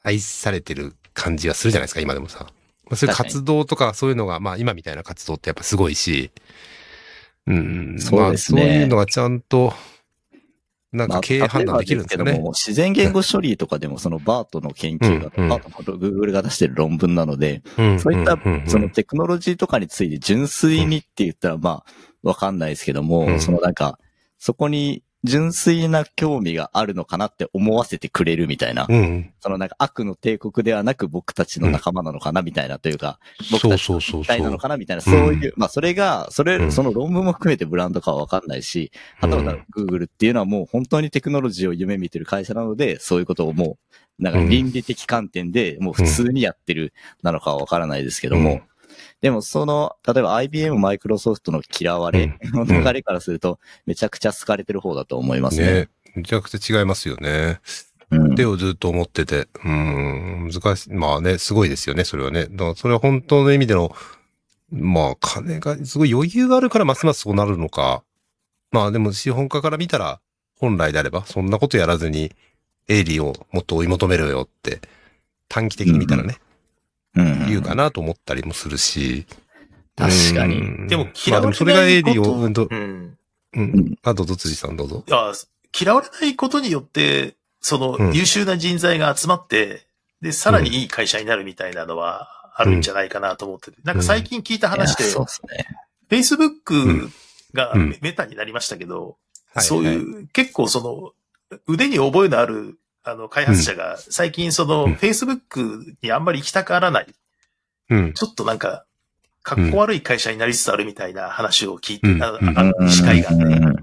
愛されてる感じはするじゃないですか、今でもさ。まあ、そういう活動とか、そういうのが、まあ、今みたいな活動ってやっぱすごいし、うん、そうですね。まあ、そういうのがちゃんと、なんまあか経営判断できるんですよね。例えばけども自然言語処理とかでもそのバートの研究が、うん。うん。バートの Google が出してる論文なので、うん。そういったそのテクノロジーとかについて純粋にって言ったらまあわかんないですけども、うん。そのなんか、そこに純粋な興味があるのかなって思わせてくれるみたいな、うん。そのなんか悪の帝国ではなく僕たちの仲間なのかなみたいなというか、僕そうたちそうそう。一体な。のかなみたいな、そういう、まあそれが、それ、うん。その論文も含めてブランドかはわかんないし、はたまた Google っていうのはもう本当にテクノロジーを夢見てる会社なので、そういうことをもう、なんか倫理的観点でもう普通にやってるなのかはわからないですけども、うんでもその、例えば IBM、マイクロソフトの嫌われの流れからすると、めちゃくちゃ好かれてる方だと思いますね。ね。めちゃくちゃ違いますよね。うんでをずっと思ってて、うん、難しい。まあね、すごいですよね、それはね。だからそれは本当の意味での、まあ金がすごい余裕があるからますますそうなるのか。まあでも資本家から見たら、本来であれば、そんなことやらずに、営利をもっと追い求めろよって、短期的に見たらね、うん。言うかなと思ったりもするし。確かに。うん。でもま嫌われあでもそれが営利を、ないことうんと、うん。うん。あ、どうぞ辻さんどうぞ。あ嫌われないことによって、そうん。の優秀な人材が集まって、で、さらにいい会社になるみたいなのはあるんじゃないかなと思ってて。なんか最近聞いた話で、いやそうですね。Facebook がうん。メメタになりましたけど、はい。そういう、結構その、腕に覚えのある、あの、開発者が、最近その、うん Facebook にあんまり行きたがらない、うん。ちょっとなんか、かっこ悪い会社になりつつあるみたいな話を聞いて、うんあの司会がね。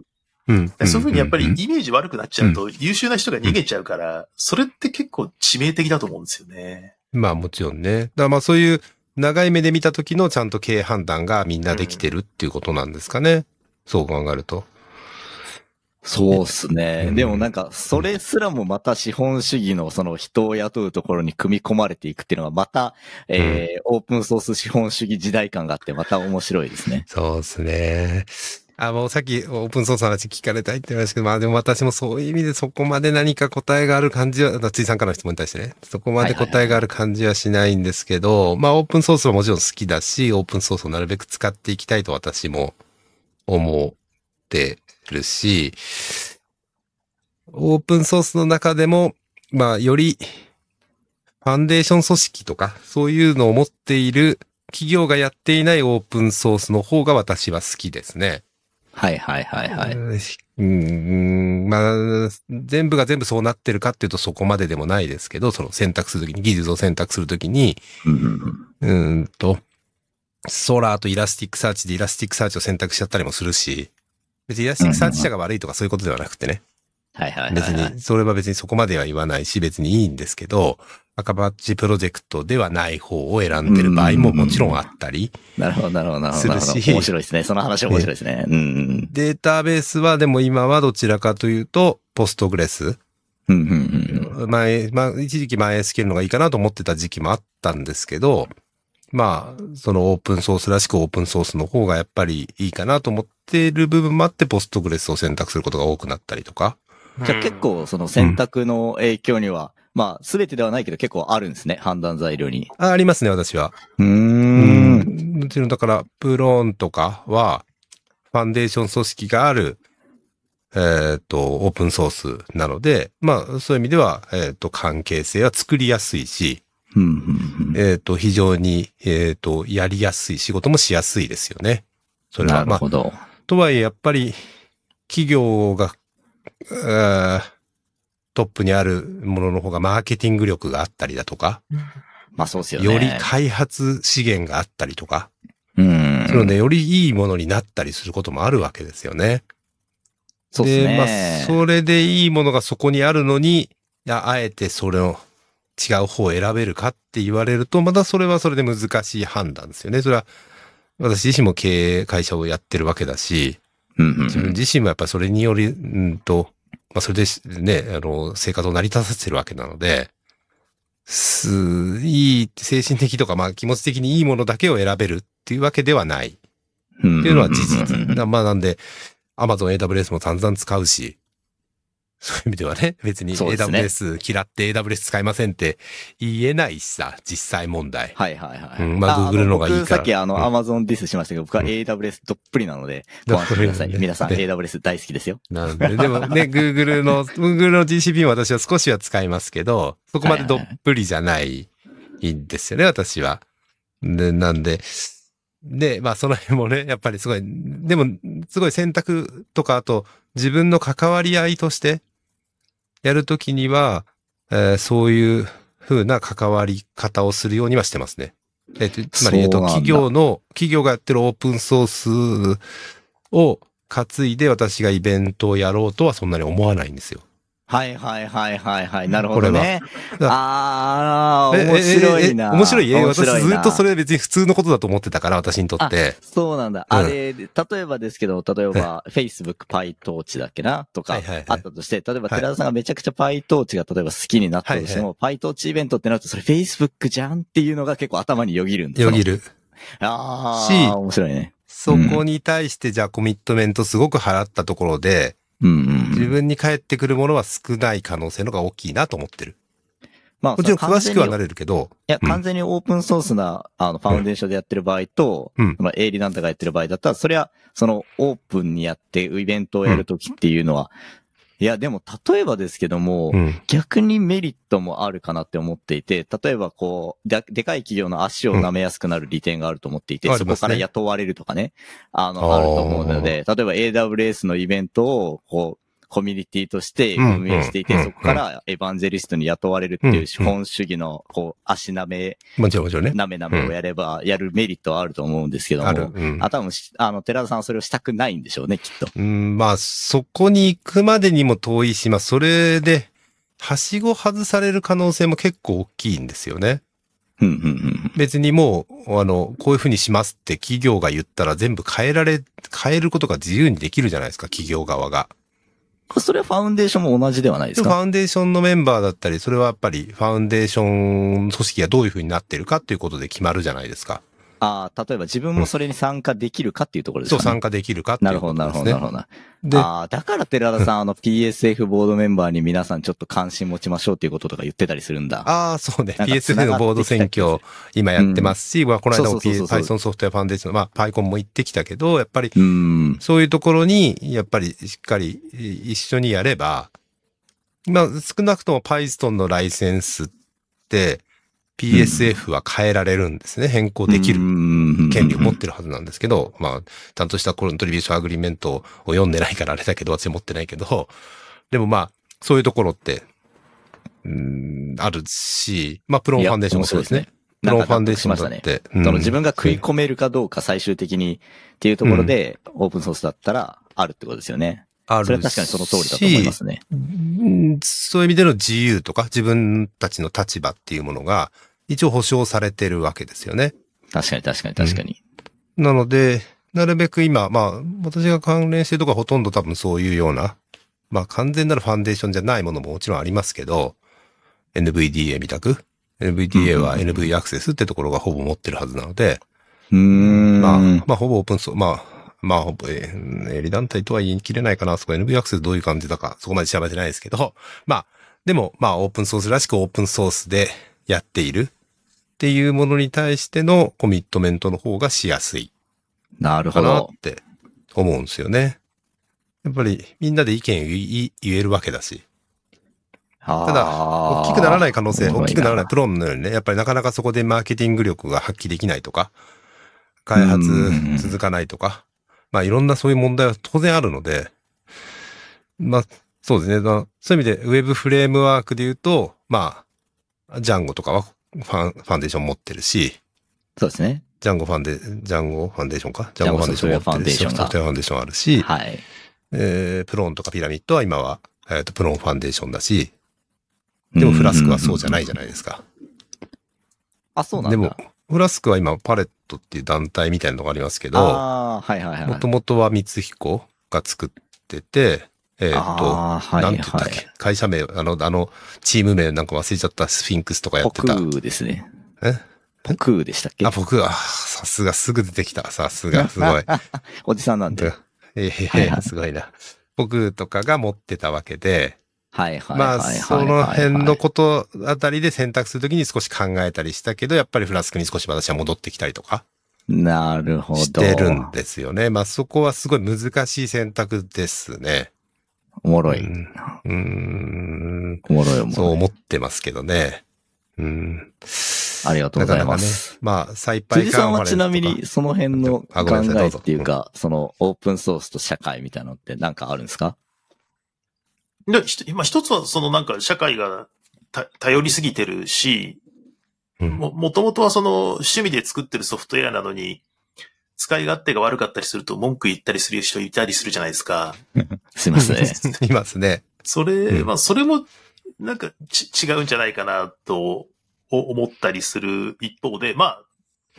うん。でそういうふうにやっぱりうんイメージ悪くなっちゃうと、優秀な人が逃げちゃうから、それって結構致命的だと思うんですよね。まあもちろんね。だからまあそういう長い目で見た時のちゃんと経営判断がみんなできてるっていうことなんですかね。そう考えると。そうっすね。うんでもなんか、それすらもまた資本主義のその人を雇うところに組み込まれていくっていうのがまた、えーオープンソース資本主義時代感があってまた面白いですね。そうですね。あ、もうさっきオープンソースの話聞かれたいって言いましたけど、まあでも私もそういう意味でそこまで何か答えがある感じは、ついさんからの質問に対してね、そこまで答えがある感じはしないんですけど、まあオープンソースはもちろん好きだし、オープンソースをなるべく使っていきたいと私も思ってるし、オープンソースの中でも、まあよりファンデーション組織とか、そういうのを持っている企業がやっていないオープンソースの方が私は好きですね。はいはいはいはい。うーん、まあ、全部が全部そうなってるかっていうとそこまででもないですけど、その選択するときに、技術を選択するときに、うんと、 Solr と Elasticsearch で Elasticsearch を選択しちゃったりもするし、別に Elasticsearch 社が悪いとかそういうことではなくてね。はいはいはい、別に、それは別にそこまでは言わないし、別にいいんですけど、 Apache プロジェクトではない方を選んでる場合ももちろんあったり。なるほど、なるほど、なるほど。なるほどするし面白いですね。その話面白いですね。データベースはでも今はどちらかというと、 Postgres。うんうんうん前、まあ、一時期前 SQL のがいいかなと思ってた時期もあったんですけど、まあ、そのオープンソースらしくオープンソースの方がやっぱりいいかなと思っている部分もあって、ポストグレスを選択することが多くなったりとか。じゃあ結構その選択の影響には、まあ全てではないけど結構あるんですね。判断材料に。あありますね、私は。うー。うんん。もちろんだから、プローンとかは、ファンデーション組織がある、えっ、と、オープンソースなので、まあ、そういう意味では、えっ、と、関係性は作りやすいし、うんうんうんえっ、と、非常に、えっ、と、やりやすい、仕事もしやすいですよね。それなは、まあ、るほど。とはいえ、やっぱり、企業が、えートップにあるものの方がマーケティング力があったりだとか、まあそうですよね。より開発資源があったりとか、うん。そのね、よりいいものになったりすることもあるわけですよね。そうですね。まあ、それでいいものがそこにあるのに、あえてそれを違う方を選べるかって言われると、またそれはそれで難しい判断ですよね。それは、私自身も経営会社をやってるわけだし、自分自身もやっぱりそれにより、うんと、まあ、それでしね、あの、生活を成り立たせてるわけなので、す、いい、精神的とか、まあ気持ち的にいいものだけを選べるっていうわけではない。っていうのは事実。だまあなんで、Amazon AWS も散々使うし、そういう意味ではね、別に AWS 嫌って AWS 使いませんって言えないしさ、実際問題。はいはいはい。うんまああ Google の方がいいから僕さっきあの、うん Amazon ディスしましたけど、僕はうん AWS どっぷりなので、(laughs) ご安心ください。皆さんね AWS 大好きですよ。なんで、でもね、(laughs) Google の、Google の GCP も私は少しは使いますけど、そこまでどっぷりじゃないんですよね、私は。で、なんで、で、まあその辺もね、やっぱりすごい、でも、すごい選択とか、あと、自分の関わり合いとして、やるときには、えーそういう風な関わり方をするようにはしてますね。えっと、つまり、えっと、企業の、企業がやってるオープンソースを担いで私がイベントをやろうとはそんなに思わないんですよ。はいはいはいはいはい。なるほどね。ああ、え面白いな。ええ面白いえ私ずっとそれ別に普通のことだと思ってたから、私にとって。そうなんだ。うんあれ、例えばですけど、例えば、Facebook PyTorch だっけな？とかはいはいはい、あったとして、例えば、はい寺田さんがめちゃくちゃ PyTorch が例えば好きになったとしても、PyTorch イベントってなると、それ Facebook じゃんっていうのが結構頭によぎるんですよぎる。しああ、面白いね。そこに対してじゃあコミットメントすごく払ったところで。自分に返ってくるものは少ない可能性の方が大きいなと思ってる。まあもちろん詳しくはなる。れるけど、いや、うん完全にオープンソースな、あの、ファウンデーションでやってる場合と、うんまあ、営利なんとかやってる場合だったら、それは、その、オープンにやって、イベントをやるときっていうのは、いや、でも、例えばですけども、うん。逆にメリットもあるかなって思っていて、例えばこう、ででかい企業の足を舐めやすくなる利点があると思っていて、うんそこから雇われるとかね、あの、あると思うので、例えば AWS のイベントを、こう、コミュニティとしてうん運営していて、うんそこからエヴァンゼリストに雇われるっていううん資本主義の、こう、足舐め、もちろんもちろんね。舐め舐めをやれば、やるメリットはあると思うんですけども、ある。うん。あ、多分し、あの、寺田さんはそれをしたくないんでしょうね、きっと。うん、まあ、そこに行くまでにも遠いし、まあ、それで、はしご外される可能性も結構大きいんですよね。うん、うん、うん。別にもう、あの、こういうふうにしますって企業が言ったら全部変えられ、変えることが自由にできるじゃないですか、企業側が。それはファウンデーションも同じではないですか？ファウンデーションのメンバーだったり、それはやっぱりファウンデーション組織がどういうふうになってるかっていうことで決まるじゃないですか。ああ、例えば自分もそれに参加できるかっていうところですそう、参加できるかっていうなるほど、なるほど、ことですね。なるほどな。で、ああ、だから寺田さん、あの PSF ボードメンバーに皆さんちょっと関心持ちましょうっていうこととか言ってたりするんだ。ああ、そうね。PSF のボード選挙、今やってますし、まあ、この間も Python ソフトウェアファウンデーション、まあ、PyCon も行ってきたけど、やっぱり、うん。そういうところに、やっぱりしっかり一緒にやれば、まあ、少なくとも Python のライセンスって、PSF は変えられるんですね。変更できる権利を持ってるはずなんですけど、まあ、ちゃんとしたコントリビューションアグリメントを読んでないからあれだけど、私持ってないけど、でもまあ、そういうところって、うん、あるし、まあ、プロンファンデーションもそうですね。プロンファンデーションだって。うんその自分が食い込めるかどうか最終的にっていうところで、オープンソースだったらあるってことですよね。あるそれは確かにその通りだと思いますね。うんそういう意味での自由とか自分たちの立場っていうものが一応保障されてるわけですよね。確かに確かに確かに。なので、なるべく今、まあ、私が関連してるとこはほとんど多分そういうような、まあ完全なるファンデーションじゃないものももちろんありますけど、NVDA みたく、NVDA は NV アクセスってところがほぼ持ってるはずなので、うーん。まあ、まあほぼオープンソース、まあ、まあほぼ、えー、営利団体とは言い切れないかな、そこ NV アクセスどういう感じだか、そこまで調べてないですけど、まあ、でも、まあオープンソースらしくオープンソースでやっているっていうものに対してのコミットメントの方がしやすい。なるほかなっど。て思うんですよね。やっぱりみんなで意見言えるわけだし。たただ、大きくならない可能性、大きくならないい。プロのようにね、やっぱりなかなかそこでマーケティング力が発揮できないとか、開うん発続かないとか、まあいろんなそういう問題は当然あるので、まあそうですね。まあそういう意味でウェブフレームワークで言うと、まあ、ジャンゴとかはファンファンデーション持ってるし、そうですね。ジャンゴファンデ、ジャンゴファンデーションか？ジャンゴファンデーション持ってるし、ソフトウェアファンデーションあるし、はい。えー、プロンとかピラミッドは今は、えっ、と、プロンファンデーションだし、でもフラスクはそうじゃないじゃないですか。あ、そうなんだ。でも、フラスクは今パレットっていう団体みたいなのがありますけど、ああ、はいはいはい。もともとは光彦が作ってて、えっ、と、あーはいなんて言ったっけ、会社名、あの、あの、チーム名なんか忘れちゃったスフィンクスとかやポってた。クーですね。え？ポクーでしたっけ？あ、僕、あーさすが、すぐ出てきた。さすが、すごい。(laughs) おじさんなんで。ええはいはいすごいな。僕とかが持ってたわけで、はいはいまあ、はいはいはい。その辺のことあたりで選択するときに少し考えたりしたけど、やっぱりフラスクに少し私は戻ってきたりとかなるほど。してるんですよね。まあそこはすごい難しい選択ですね。おもろい。うんんおもろいおもろい。そう思ってますけどね。うん。ありがとうございなかなかねます。。まあ、サイパイ辻さんはちなみにその辺のあ考えごめんなさいどうぞっていうか、そのオープンソースと社会みたいなのってなんかあるんですか？で、今一つはそのなんか社会がた頼りすぎてるし、うんも、もともとはその趣味で作ってるソフトウェアなのに、使い勝手が悪かったりすると文句言ったりする人いたりするじゃないですか。(laughs) すいません。(laughs) いますね。それ、うんまあそれもなんかち違うんじゃないかなとお思ったりする一方で、まあ、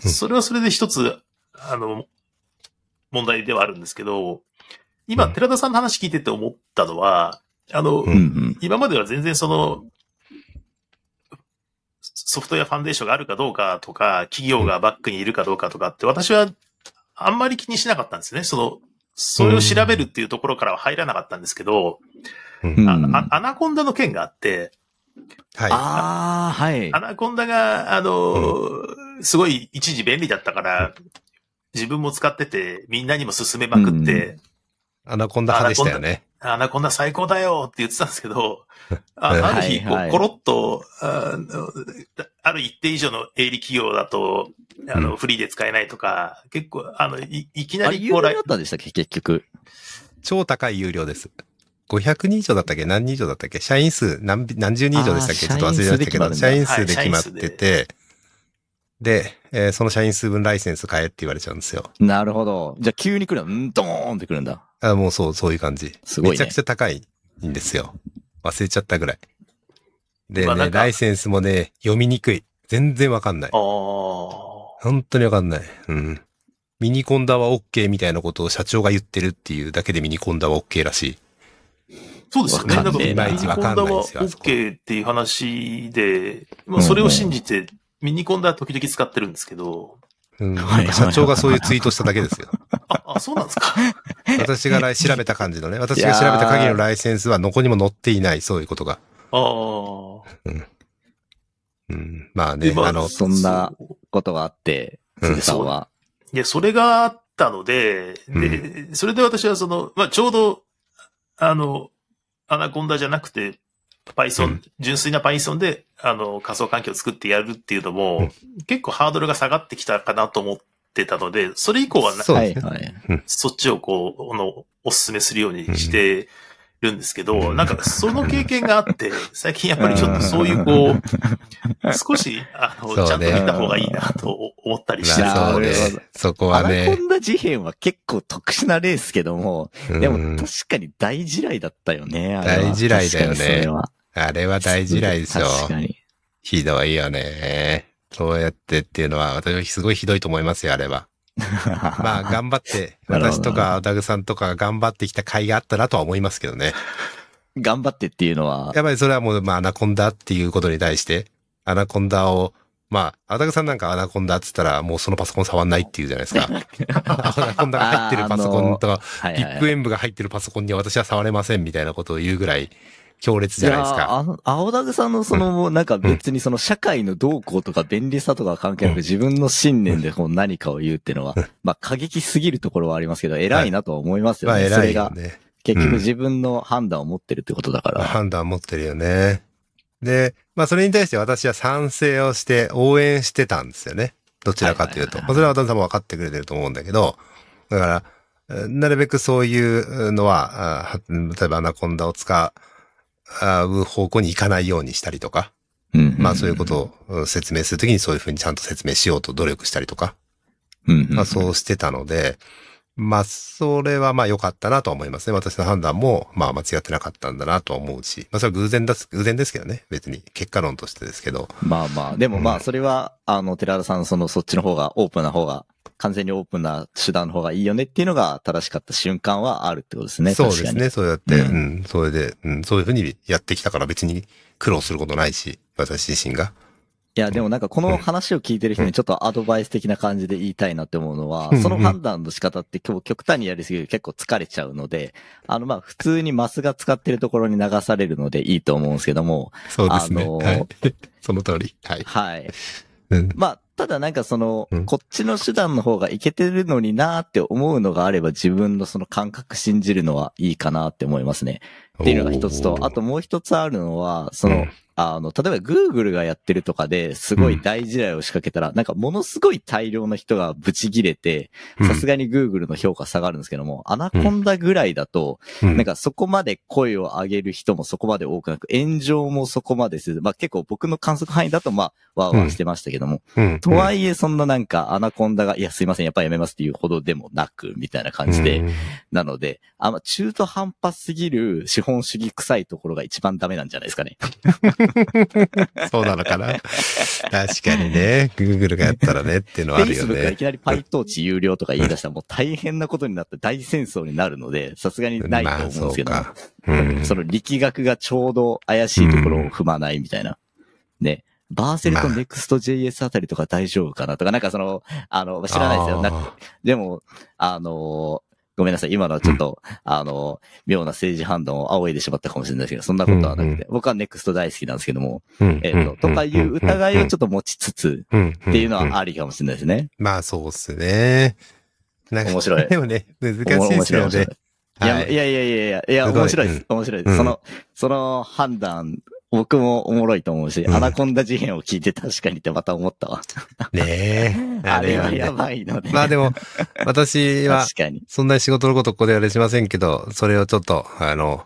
うんそれはそれで一つ、あの、問題ではあるんですけど、今、うん寺田さんの話聞いてて思ったのは、あの、ううんうん。今までは全然その、Software Foundation があるかどうかとか、企業がバックにいるかどうかとかって、私はあんまり気にしなかったんですね。その、それを調べるっていうところからは入らなかったんですけど、うんうんああアナコンダの件があって、はい。ああ、はいア。ナコンダが、あの、すごい一時便利だったから、自分も使ってて、みんなにも勧めまくって、アナコンダ派でしたよね。アナコンダ最高だよって言ってたんですけど、(laughs) あはいある日、こはいう、コロッと、あのある一定以上の営利企業だと、あの、うんフリーで使えないとか、結構、あの、いいきなりこう来有料だったんでしたっけ？結局。超高い有料です。500人以上だったっけ？何人以上だったっけ？社員数何び、何十人以上でしたっけ？ちょっと忘れましたけど、社社員員数数で決まってて、で、えーその社員数分ライセンス買えって言われちゃうんですよ。なるほど。じゃあ急に来るの、うん、ドーンって来るんだ。あもうそう、そういう感じ。すごいねめちゃくちゃ高いんですよ。忘れちゃったぐらい。でね、ライセンスもね、読みにくい。全然わかんない。本当にわかんない。うん。ミニコンダは OK みたいなことを社長が言ってるっていうだけでミニコンダは OK らしい。そうですよね。いまいちわかんないですよ OK っていう話で、まあ、それを信じて、ミニコンダは時々使ってるんですけど、うん。社長がそういうツイートしただけですよ。あ、あそうなんですか？(laughs) 私が来調べた感じのね、私が調べた限りのライセンスはどこにも載っていない、そういうことが。ああ。うん。まあね、あの、そんなことがあって、うん辻さんは。いや、それがあったので、うで、それで私はその、まあ、ちょうど、あの、アナコンダじゃなくて、Python、うん純粋な Python で、あの、仮想環境を作ってやるっていうのも、結構ハードルが下がってきたかなと思ってたので、それ以降はなそうはですね。いはい。そっちをこう、あの、お勧めするようにして、るんですけど、なんかその経験があって、(laughs) 最近やっぱりちょっとそういうこう、少し、あの、ねちゃんと見た方がいいなと思ったりしてるそうね。そこはアナコね。ンダ事変は結構特殊な例ですけども、うんでも確かに大地雷だったよね、あれは大地雷だよねあれは大地雷ですよ。確かに。ひどいよね。そうやってっていうのは、私はすごいひどいと思いますよ、あれは。(laughs) まあ、頑張って、(laughs) 私とか、ダグさんとかが頑張ってきた甲斐があったなとは思いますけどね。頑張ってっていうのは、やっぱりそれはもう、まあ、アナコンダっていうことに対して、アナコンダを、まあ、アダグさんなんかアナコンダって言ったら、もうそのパソコン触んないっていうじゃないですか。(laughs) アナコンダが入ってるパソコンとか、ビッグエンブが入ってるパソコンには私は触れませんみたいなことを言うぐらい強烈じゃないですか。やあの、青ダグさんのその、なんか別にその社会の動向とか便利さとか関係なくうん自分の信念でこう何かを言うっていうのは、まあ過激すぎるところはありますけど、偉いなとは思いますよね。まあ、偉いそれがよね。結局自分の判断を持ってるってことだから。判断持ってるよね。で、まあそれに対して私は賛成をして応援してたんですよね。どちらかというと。それは渡辺さんも分かってくれてると思うんだけど、だから、えーなるべくそういうのは、例えばアナコンダを使う方向に行かないようにしたりとか、うんまあそういうことをうん説明するときにそういうふうにちゃんと説明しようと努力したりとか、うんうんうん。まあそうしてたので、まあそれはまあ良かったなとは思いますね。私の判断もまあ間違ってなかったんだなとは思うし、まあそれは偶然だす、偶然ですけどね。別に結果論としてですけど。まあまあ、でもまうんあ、それは、あの、寺田さん、その、そっちの方が、オープンな方が、完全にオープンな手段の方がいいよねっていうのが正しかった瞬間はあるってことですね。そうです。ね。そうやって、ううんん、それで、うん、そういうふうにやってきたから別に苦労することないし、私自身が。いや、でもなんかこの話を聞いてる人にちょっとアドバイス的な感じで言いたいなって思うのはうん、その判断の仕方って今日極端にやりすぎると結構疲れちゃうので、あのまあ普通にマスが使ってるところに流されるのでいいと思うんですけども、そうですね。あのーはい。(laughs) その通り。はい。はい。うん。まあ、ただなんかそのうん、こっちの手段の方がいけてるのになーって思うのがあれば自分のその感覚信じるのはいいかなって思いますね。っていうのが一つと、あともう一つあるのは、その、うんあの、例えば Google がやってるとかですごい大事例を仕掛けたら、なんかものすごい大量の人がブチ切れて、さすがに Google の評価下がるんですけども、アナコンダぐらいだと、うん。なんかそこまで声を上げる人もそこまで多くなく、炎上もそこまでせず、まあ結構僕の観測範囲だとまあ、わーわーしてましたけども、うん。とはいえそんななんかアナコンダが、いやすいません、やっぱりやめますっていうほどでもなく、みたいな感じで、うん。なので、あんま中途半端すぎる資本主義臭いところが一番ダメなんじゃないですかね。(laughs) そうなのかな？確かにね。Google がやったらねっていうのはあるよ Facebook がいね。きなり PyTorch 有料とか言い出したらもう大変なことになって大戦争になるので、さすがにないと思うんですけど、まあそうん。その力学がちょうど怪しいところを踏まないみたいな。ね。バーセルとまあ Next.js あたりとか大丈夫かなとか、なんかその、あの、知らないですよ。でも、あのごめんなさい。今のはちょっと、あの、妙な政治判断を仰いでしまったかもしれないですけど、そんなことはなくて、うん僕は NEXT 大好きなんですけども、えっ、と、とかいう疑いをちょっと持ちつつ、うんっていうのはありかもしれないですね。まあそうっすね。なんか面白い。でもね、難しい面ですよね。白いや、はい。いやいやいやいや、いや、面白いです。面白いです。うん。その、その判断、僕もおもろいと思うし、うんアナコンダ事変を聞いて確かにってまた思ったわ。ねえ。(laughs) あれはねやばいので。まあでも、私は。そんなに仕事のことここではあれしませんけど、それをちょっと、あの、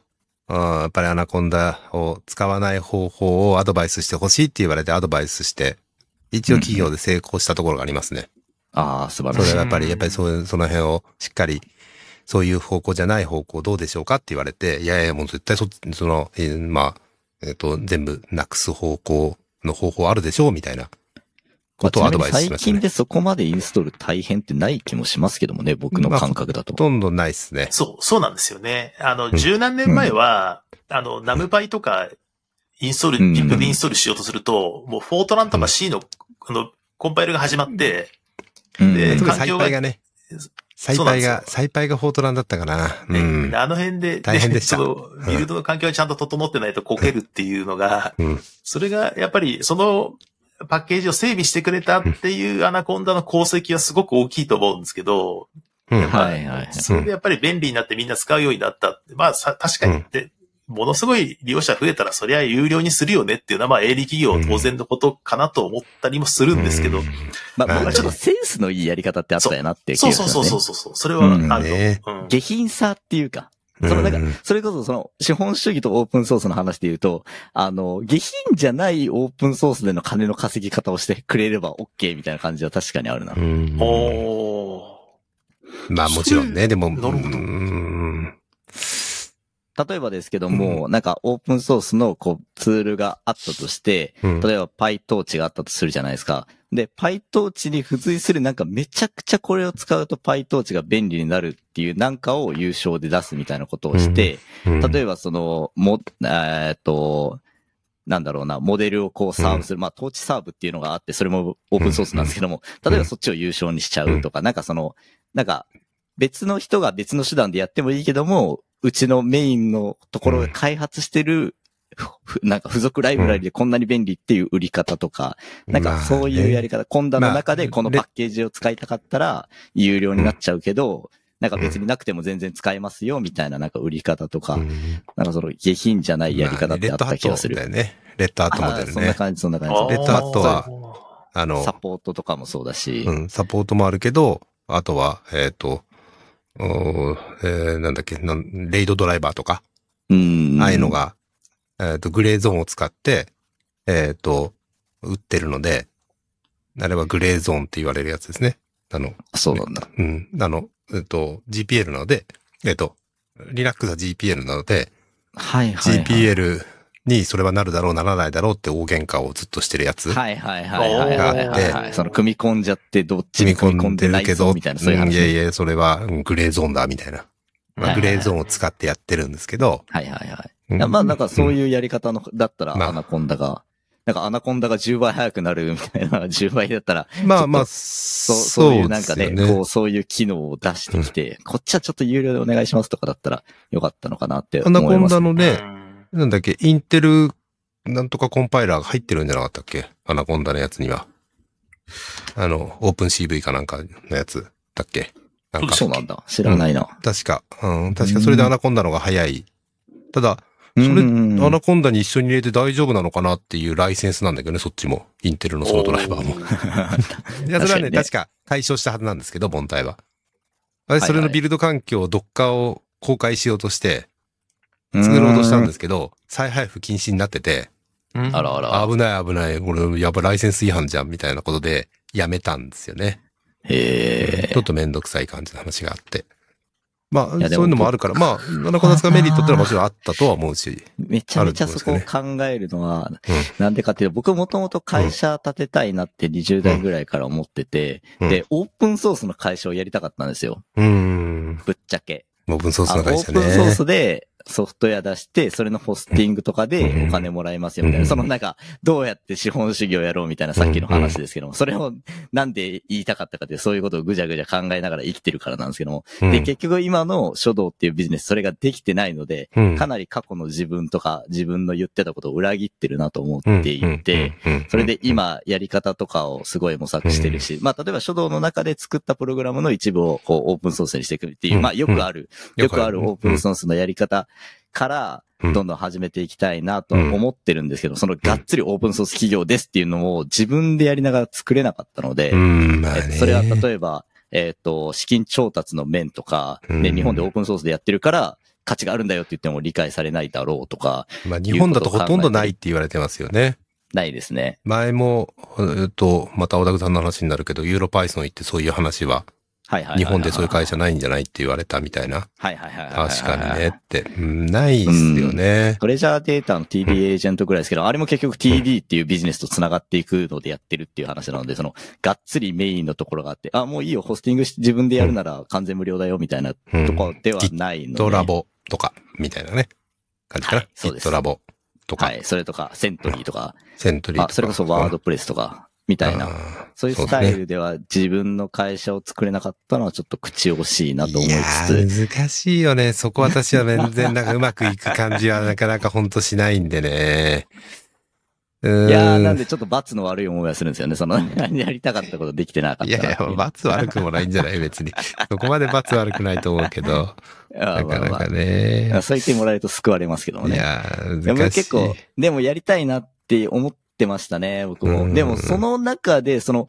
うんやっぱりアナコンダを使わない方法をアドバイスしてほしいって言われてアドバイスして、一応企業で成功したところがありますね。ああ、素晴らしいそれは。やっぱり、やっぱりそういう、その辺をしっかり、そういう方向じゃない方向どうでしょうかって言われて、いやいや、もう絶対そその、えーまあ、えっ、と、全部なくす方向の方法あるでしょう？みたいなことをアドバイスしましたね。最近でそこまでインストール大変ってない気もしますけどもね、僕の感覚だと。ほとんどないっすね。そう、そうなんですよね。あの、ん十何年前は、あの、ナムパイとか、インストール、うん VIP でインストールしようとすると、もうフォートランとか C の、あの、コンパイルが始まって、うんで環境がね、サイパイが、サイパイがフォートランだったかな。うねん。あの辺で、大変でしたその、ビルドの環境がちゃんと整ってないとこけるっていうのが、うん。それが、やっぱり、その、パッケージを整備してくれたっていうアナコンダの功績はすごく大きいと思うんですけど、うん。まあはいはいはいそれでやっぱり便利になってみんな使うようになった。まあさ、確かにって、ものすごい利用者増えたらそりゃ有料にするよねっていうのはまあ営利企業当然のことかなと思ったりもするんですけど。まあ、まあ僕はちょっとセンスのいいやり方ってあったよなっていうしますね。そうそうそうそう。それはある。ねうん下品さっていうか、そのなんかうん、それこそその資本主義とオープンソースの話で言うと、あの、下品じゃないオープンソースでの金の稼ぎ方をしてくれれば OK みたいな感じは確かにあるな。うんおまあもちろんね、でも、なるほどうん例えばですけども、なんかオープンソースのこうツールがあったとして、うん。例えば PyTorch があったとするじゃないですか。で、PyTorch に付随するなんかめちゃくちゃこれを使うと PyTorch が便利になるっていうなんかを優勝で出すみたいなことをして、うん。例えばその、も、えーっと、なんだろうな、モデルをこうサーブする。まあ、トーチサーブっていうのがあって、それもオープンソースなんですけども、例えばそっちを優勝にしちゃうとか、なんかその、なんか、別の人が別の手段でやってもいいけども、うちのメインのところが開発してる、ふなんか付属ライブラリでこんなに便利っていう売り方とか、なんかそういうやり方、コンダの中でこのパッケージを使いたかったら、有料になっちゃうけど、なんか別になくても全然使えますよ、みたいななんか売り方とか、うんなんかその下品じゃないやり方ってあった気がする。まあねレッドハットだよね。レッドハットモデルね。そんな感じ、そんな感ーじ。レッドハットはあのサ、ポートとかもそうだし、うん、サポートもあるけど、あとは、えっ、と、おーえーなんだっけなん、レイドドライバーとか、うん。ああいうの。が、えっ、と、グレーゾーンを使って、えっ、と、打ってるので、あれはグレーゾーンって言われるやつですね。あの、そうなんだ。うん、あの、えっ、と、GPL なので、えっ、と、Linux は GPL なので、はいはい、はい。GPL にそれはなるだろう、ならないだろうって大喧嘩をずっとしてるやつ。はいはいはいはいはいがあはい。その組み込んじゃって、どっち組みに組み込んでるけど、みたいな、そういう話。んいやいや、それはうんグレーゾーンだ、みたいな。まあ、はいはいはいグレーゾーンを使ってやってるんですけど。はいはいはい。うんまあなんかそういうやり方の、だったら、まあアナコンダが、なんかアナコンダが10倍速くなるみたいな、(laughs) 10倍だったら、まあまあ、そ、そうそういううなんかね、こう、そういう機能を出してきて、こっちはちょっと有料でお願いしますとかだったらよかったのかなってアナコン思います。ダのね、うんなんだっけ、インテル、なんとかコンパイラーが入ってるんじゃなかったっけ？アナコンダのやつには。あの、オープン CV かなんかのやつだっけ？なんか、そうなんだ。知らないな。確か、うん、確かそれでアナコンダのが早い。ただ、そそれ、れアナコンダに一緒に入れて大丈夫なのかなっていうライセンスなんだけどね、そっちも。インテルのそのドライバーも。(laughs) いや、それはね、確かにね確か解消したはずなんですけど、本体は。私、それのビルド環境を Docker を公開しようとして、作ろうとしたんですけど、再配布禁止になってて、うんあらあら。危ない危ない、これやっぱライセンス違反じゃん、みたいなことで、やめたんですよね。へちょっとめんどくさい感じの話があって。まあ、そういうのもあるから、まあ、なかなか使うメリットってのはもちろんあったとは思うし。めちゃめちゃそこを考えるのは、うんなんでかっていうと、僕もともと会社建てたいなって20代ぐらいから思ってて、うんで、オープンソースの会社をやりたかったんですよ。うーん。ぶっちゃけ。オープンソースあの、会社ープンソーね。スでソフトウェア出して、それのホスティングとかでお金もらえますよみたいな。うん。そのなんか、どうやって資本主義をやろうみたいなさっきの話ですけども、それをなんで言いたかったかって、そういうことをぐじゃぐじゃ考えながら生きてるからなんですけども。うん。で、結局今の書道っていうビジネス、それができてないので、うん。かなり過去の自分とか自分の言ってたことを裏切ってるなと思っていて、、それで、今やり方とかをすごい模索してるし、まあ例えば書道の中で作ったプログラムの一部をこうオープンソースにしていくっていう、うん。まあよくある、よくある。オープンソーースのやり方から、うんどんどん始めていきたいなとは思ってるんですけど、そのがっつりオープンソース企業ですっていうのを自分でやりながら作れなかったので、うん、まあそれは例えば、えっ、と、資金調達の面とか、で、うん日本でオープンソースでやってるから、価値があるんだよって言っても理解されないだろうとか、まあ日本だとほとんどないって言われてますよね。ないですね。前も、えっと、また小田久さんの話になるけど、ユーロパイソン行ってそういう話は。日本でそういう会社ないんじゃないって言われたみたいな。はいはいはいはいはい。確かにねって。うんないっすよね。トレジャーデータの TD エージェントぐらいですけど、あれも結局 TD っていうビジネスと繋がっていくのでやってるっていう話なので、その、がっつりメインのところがあって、あ、もういいよ、ホスティングし自分でやるなら完全無料だよ、みたいなとうんころではないので。ドラボとか、みたいなね。感じかな。はいそうですドラボとか、はい。それとか、セントリーとか、セントリーとか。あ、それこそワードプレスとか、みたいな。そういうスタイルでは自分の会社を作れなかったのはちょっと口惜しいなと思いいやつつ。ー難しいよね。そこ私は全然なんかうまくいく感じはなかなかほんとしないんでね。いやー、なんでちょっと罰の悪い思いはするんですよね。その、(laughs) やりたかったことできてなかったいやいや、罰悪くもないんじゃない別に。そこまで罰悪くないと思うけど、(laughs) なかなかね。そう言ってもらえると救われますけどもね。いやー、でも難しい。結構、でもやりたいなって思ってましたね、僕も。うんでもその中で、その、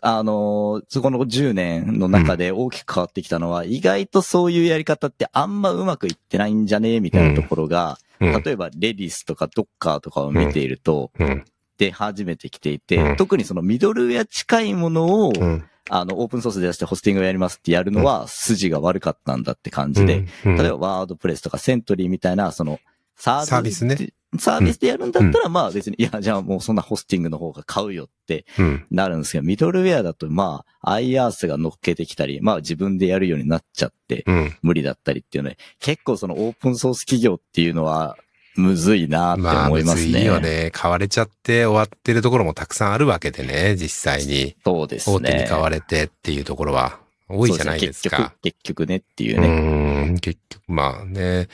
あのーそこの10年の中で大きく変わってきたのは、意外とそういうやり方ってあんまうまくいってないんじゃねえみたいなところが、うん。例えばレディスとかドッカーとかを見ていると、うん。出始めてきていて、うん特にそのミドルウェア近いものを、うん。あの、オープンソースで出してホスティングをやりますってやるのは、筋が悪かったんだって感じで、うん、例えばワードプレスとかセントリーみたいな、その、サービス。サービスね。サービスでやるんだったら、まあ別に、いや、じゃあもうそんなホスティングの方が買うよってうん。なるんですけど、ミドルウェアだと、まあ、IaaS が乗っけてきたり、まあ自分でやるようになっちゃって、うん。無理だったりっていうので、結構そのオープンソース企業っていうのは、むずいなってまあ、思いますね。むずいよね。買われちゃって終わってるところもたくさんあるわけでね、実際に。そうですね。大手に買われてっていうところは多いじゃないですそうか。結局、結局ねっていううね。ん、結局、まあね。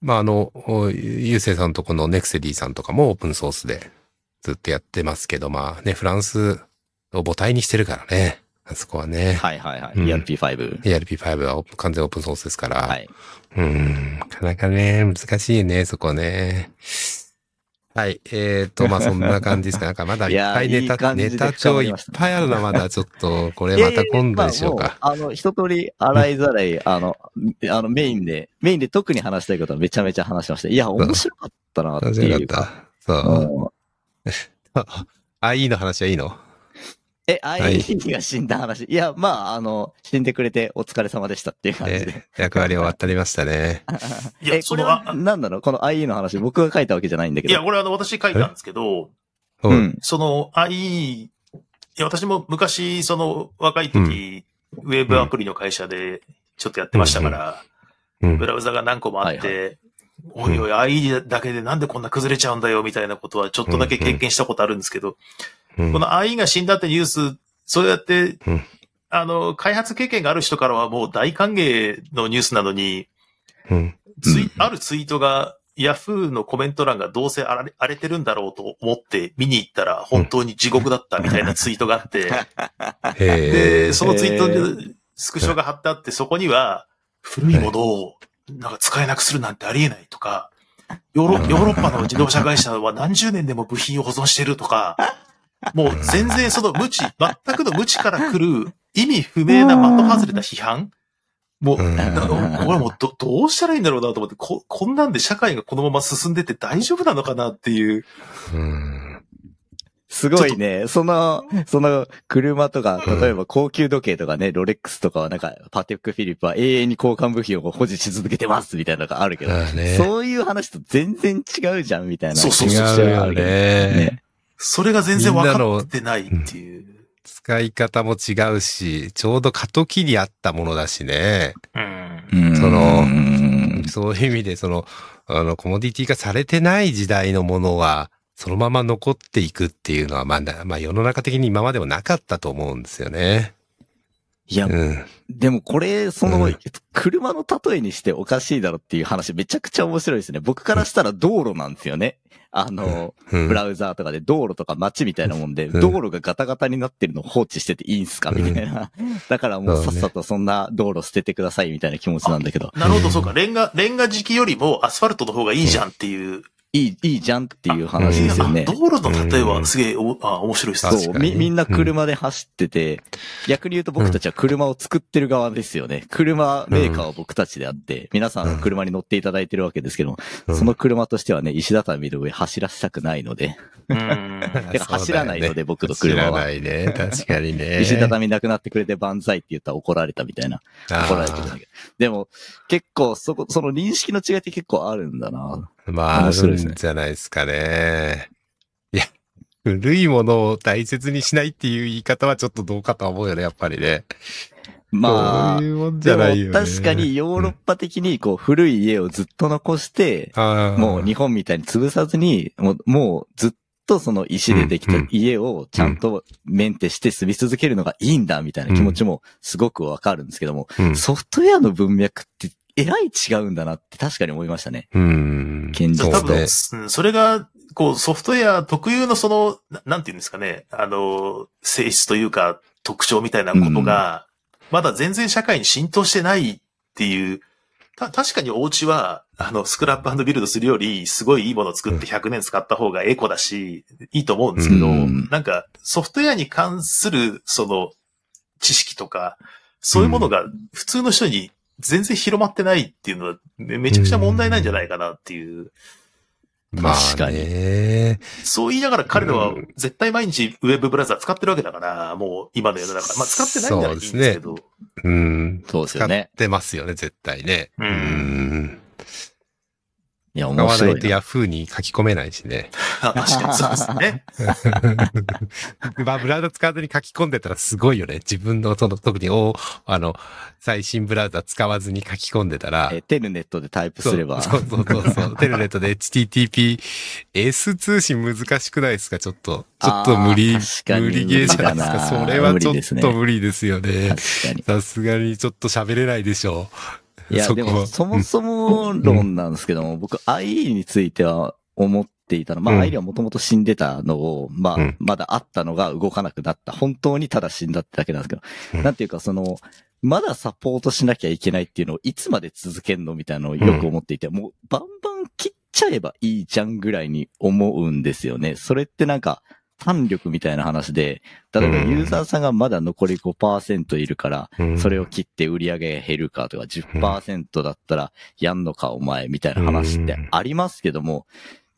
まああの、おゆうせいさんとこのネクセディさんとかもオープンソースでずっとやってますけど、まあね、フランスを母体にしてるからね。あそこはね。はいはいはい。うん ERP5。ERP5 は完全オープンソースですから。はい。うん、なかなかね、難しいね、そこね。はい。えっ、と、まあ、そんな感じですか。なんかまだいっぱいネタ、いやいネタ帳いっぱいあるな、まだちょっと、これまた今度でしょうか。まああの、一通り洗いざらい、あの、あの、メインで、メインで特に話したいことはめちゃめちゃ話しました。いや、面白かったなって面白いうか。かった。そう。うん (laughs) あ、いいの話はいいの？え、IE が死んだ話。いや、まあ、あの、死んでくれてお疲れ様でしたっていう感じで。え役割終わったりましたね。(laughs) いや、これはあ何なの？この IE の話、僕が書いたわけじゃないんだけど。いや、これあの、私書いたんですけど、う。うんん。その、あ、いい、いや、私も昔、その、若い時、ウェブアプリの会社でちょっとやってましたから、うんブラウザが何個もあって、はおいおい、IE だけでなんでこんな崩れちゃうんだよ、みたいなことはちょっとだけ経験したことあるんですけど、うんこの IE が死んだってニュース、そうやって、うんあの、開発経験がある人からはもう大歓迎のニュースなのに、うん。ツイうんあるツイートが、ヤフーのコメント欄がどうせ荒れ荒れてるんだろうと思って見に行ったら本当に地獄だったみたいなツイートがあって、で、。そのツイートでスクショが貼ってあって、そこには古いものをなんか使えなくするなんてありえないとか、ヨーロヨーロッパの自動車会社は何十年でも部品を保存してるとか、もう全然その無知、全くの無知から来る意味不明な的外れた批判？もう、俺もうど、どうしたらいいんだろうなと思って、こ、こんなんで社会がこのまま進んでって大丈夫なのかなっていう。うん。すごいね。その、その、車とか、例えば高級時計とかね、ロレックスとかはなんか、パテックフィリップは永遠に交換部品を保持し続けてますみたいなのがあるけど、だね。そういう話と全然違うじゃんみたいな。そうそう違そううよね。それが全然分かってないっていう。使い方も違うし、ちょうど過渡期にあったものだしね。うん。うんそのうんそういう意味で、その、あの、コモディティ化されてない時代のものは、そのまま残っていくっていうのは、まあ、まあ、世の中的に今までもなかったと思うんですよね。いやう、ん。でもこれ、そのうん、車の例えにしておかしいだろっていう話めちゃくちゃ面白いですね。僕からしたら道路なんですよね。あの、うんブラウザーとかで道路とか街みたいなもんで、うん道路がガタガタになってるのを放置してていいんすかみたいな。だからもうさっさとそんな道路捨ててくださいみたいな気持ちなんだけど、なるほど、そうか。レンガ、レンガ時期よりもアスファルトの方がいいじゃんっていう。いい、いいじゃんっていう話ですよねあ。道路の例えはすげえお、あ、面白いっすね。そう、み、みんな車で走ってて、逆に言うと僕たちは車を作ってる側ですよね。車メーカーは僕たちであって、皆さん車に乗っていただいてるわけですけども、うんその車としてはね、石畳の上走らせたくないので、うん。(laughs) だから走らないので僕の車は走らないね。確かにね。(laughs) 石畳なくなってくれて万歳って言ったら怒られたみたいな。怒られてるんだけど。でも、結構、そこ、その認識の違いって結構あるんだな。まあ、あるんじゃないですかね。いや、古いものを大切にしないっていう言い方はちょっとどうかとは思うよね、やっぱりね。まあそう、でも。確かにヨーロッパ的にこう古い家をずっと残して、あーもう日本みたいに潰さずに、もうもうずっとその石でできたうん家をちゃんとメンテして住み続けるのがいいんだみたいな気持ちもすごくわかるんですけども、うんソフトウェアの文脈ってえらい違うんだなって確かに思いましたね。うん。現実多分、それが、こう、ソフトウェア特有のその、ななんていうんですかね、あの、性質というか、特徴みたいなことが、まだ全然社会に浸透してないっていうた、確かにお家は、あの、スクラップビルドするより、すごいいいものを作って100年使った方がエコだし、いいと思うんですけど、うん。なんか、ソフトウェアに関する、その、知識とか、そういうものが普通の人に全然広まってないっていうのは、めめちゃくちゃ問題なんじゃないかなっていう。ま確かにあね。そう言いながら彼らはうん絶対毎日ウェブブラウザ使ってるわけだから、もう今の世の中。まあ使ってないんならいいんですけど。うん。そうです使っよね。てますよね、絶対ね。うんうん。いや、使わないと面白いな。ヤフーに書き込めないしね。(laughs) あ確かにそうですね。(laughs) (laughs) まあ、ブラウザ使わずに書き込んでたらすごいよね。自分の、その、特に、お、あの、最新ブラウザ使わずに書き込んでたら、えテルネットでタイプすれば。そうそうそうそう。テルネットで HTTPS 通信難しくないですか？ちょっと。ちょっと無理無理ゲーじゃないですか？それはちょっと無理ですよね。確かに。さすがにちょっと喋れないでしょう。いや、でも、そもそも論なんですけども、僕、IE については思っていたの。まあ、うん IE はもともと死んでたのを、まあうん、まだあったのが動かなくなった。本当にただ死んだってだけなんですけど、うんなんていうか、その、まだサポートしなきゃいけないっていうのをいつまで続けんのみたいなのをよく思っていて、もう、バンバン切っちゃえばいいじゃんぐらいに思うんですよね。それってなんか、単力みたいな話で、例えばユーザーさんがまだ残り5%いるから、うんそれを切って売り上げ減るかとか、10%だったらやんのかお前みたいな話ってありますけども、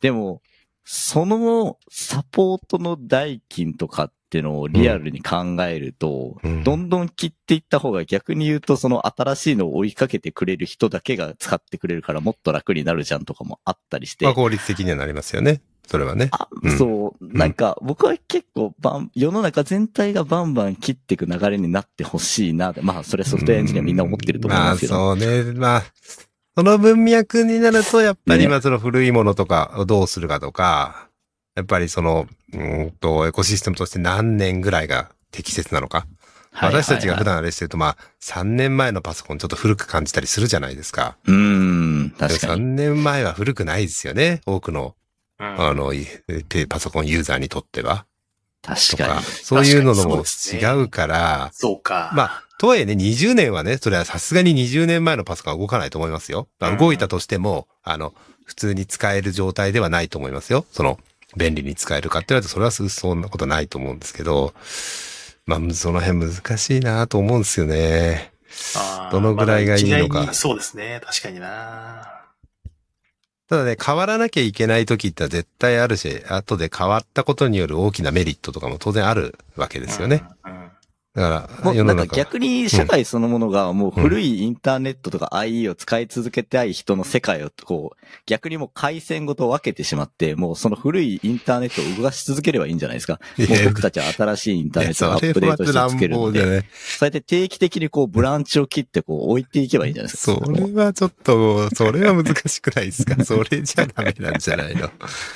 でも、そのサポートの代金とかってのをリアルに考えると、うんどんどん切っていった方が逆に言うとその新しいのを追いかけてくれる人だけが使ってくれるからもっと楽になるじゃんとかもあったりしてまあ、。効率的にはなりますよね。それはね。あうんそう、なんか、僕は結構バン、世の中全体がバンバン切っていく流れになってほしいな。まあ、それソフトウェアエンジニアみんな思ってると思いますけど。まあ、そうね。まあ、その文脈になると、やっぱりね今その古いものとかをどうするかとか、やっぱりその、うーんと、エコシステムとして何年ぐらいが適切なのか。私たちが普。段あれしてると、まあ、3年前のパソコンちょっと古く感じたりするじゃないですか。うーん、確か3に。年前は古くないですよね。多くの、うんあの、パソコンユーザーにとっては。確かに。、そういうのも違うから、そうか。まあ、とはいえね、20年はね、それはさすがに20年前のパソコンは動かないと思いますよ。動いたとしても、あの、普通に使える状態ではないと思いますよ。その、便利に使えるかって言われると、それはそそんなことないと思うんですけど、まあ、その辺難しいなと思うんですよね。どのぐらいがいいのかそうですね。確かにな。ただね、変わらなきゃいけない時って絶対あるし、後で変わったことによる大きなメリットとかも当然あるわけですよね。うん。うんだから、もうなんか。逆に社会そのものがもう古いインターネットとか IE を使い続けたい人の世界をこう、逆にもう回線ごと分けてしまって、もうその古いインターネットを動かし続ければいいんじゃないですか。もう僕たちは新しいインターネットをアップデートしてつけるので、そそうやって定期的にこうブランチを切ってこう置いていけばいいんじゃないですか。それはちょっと、それは難しくないですか (laughs) それじゃダメなんじゃないの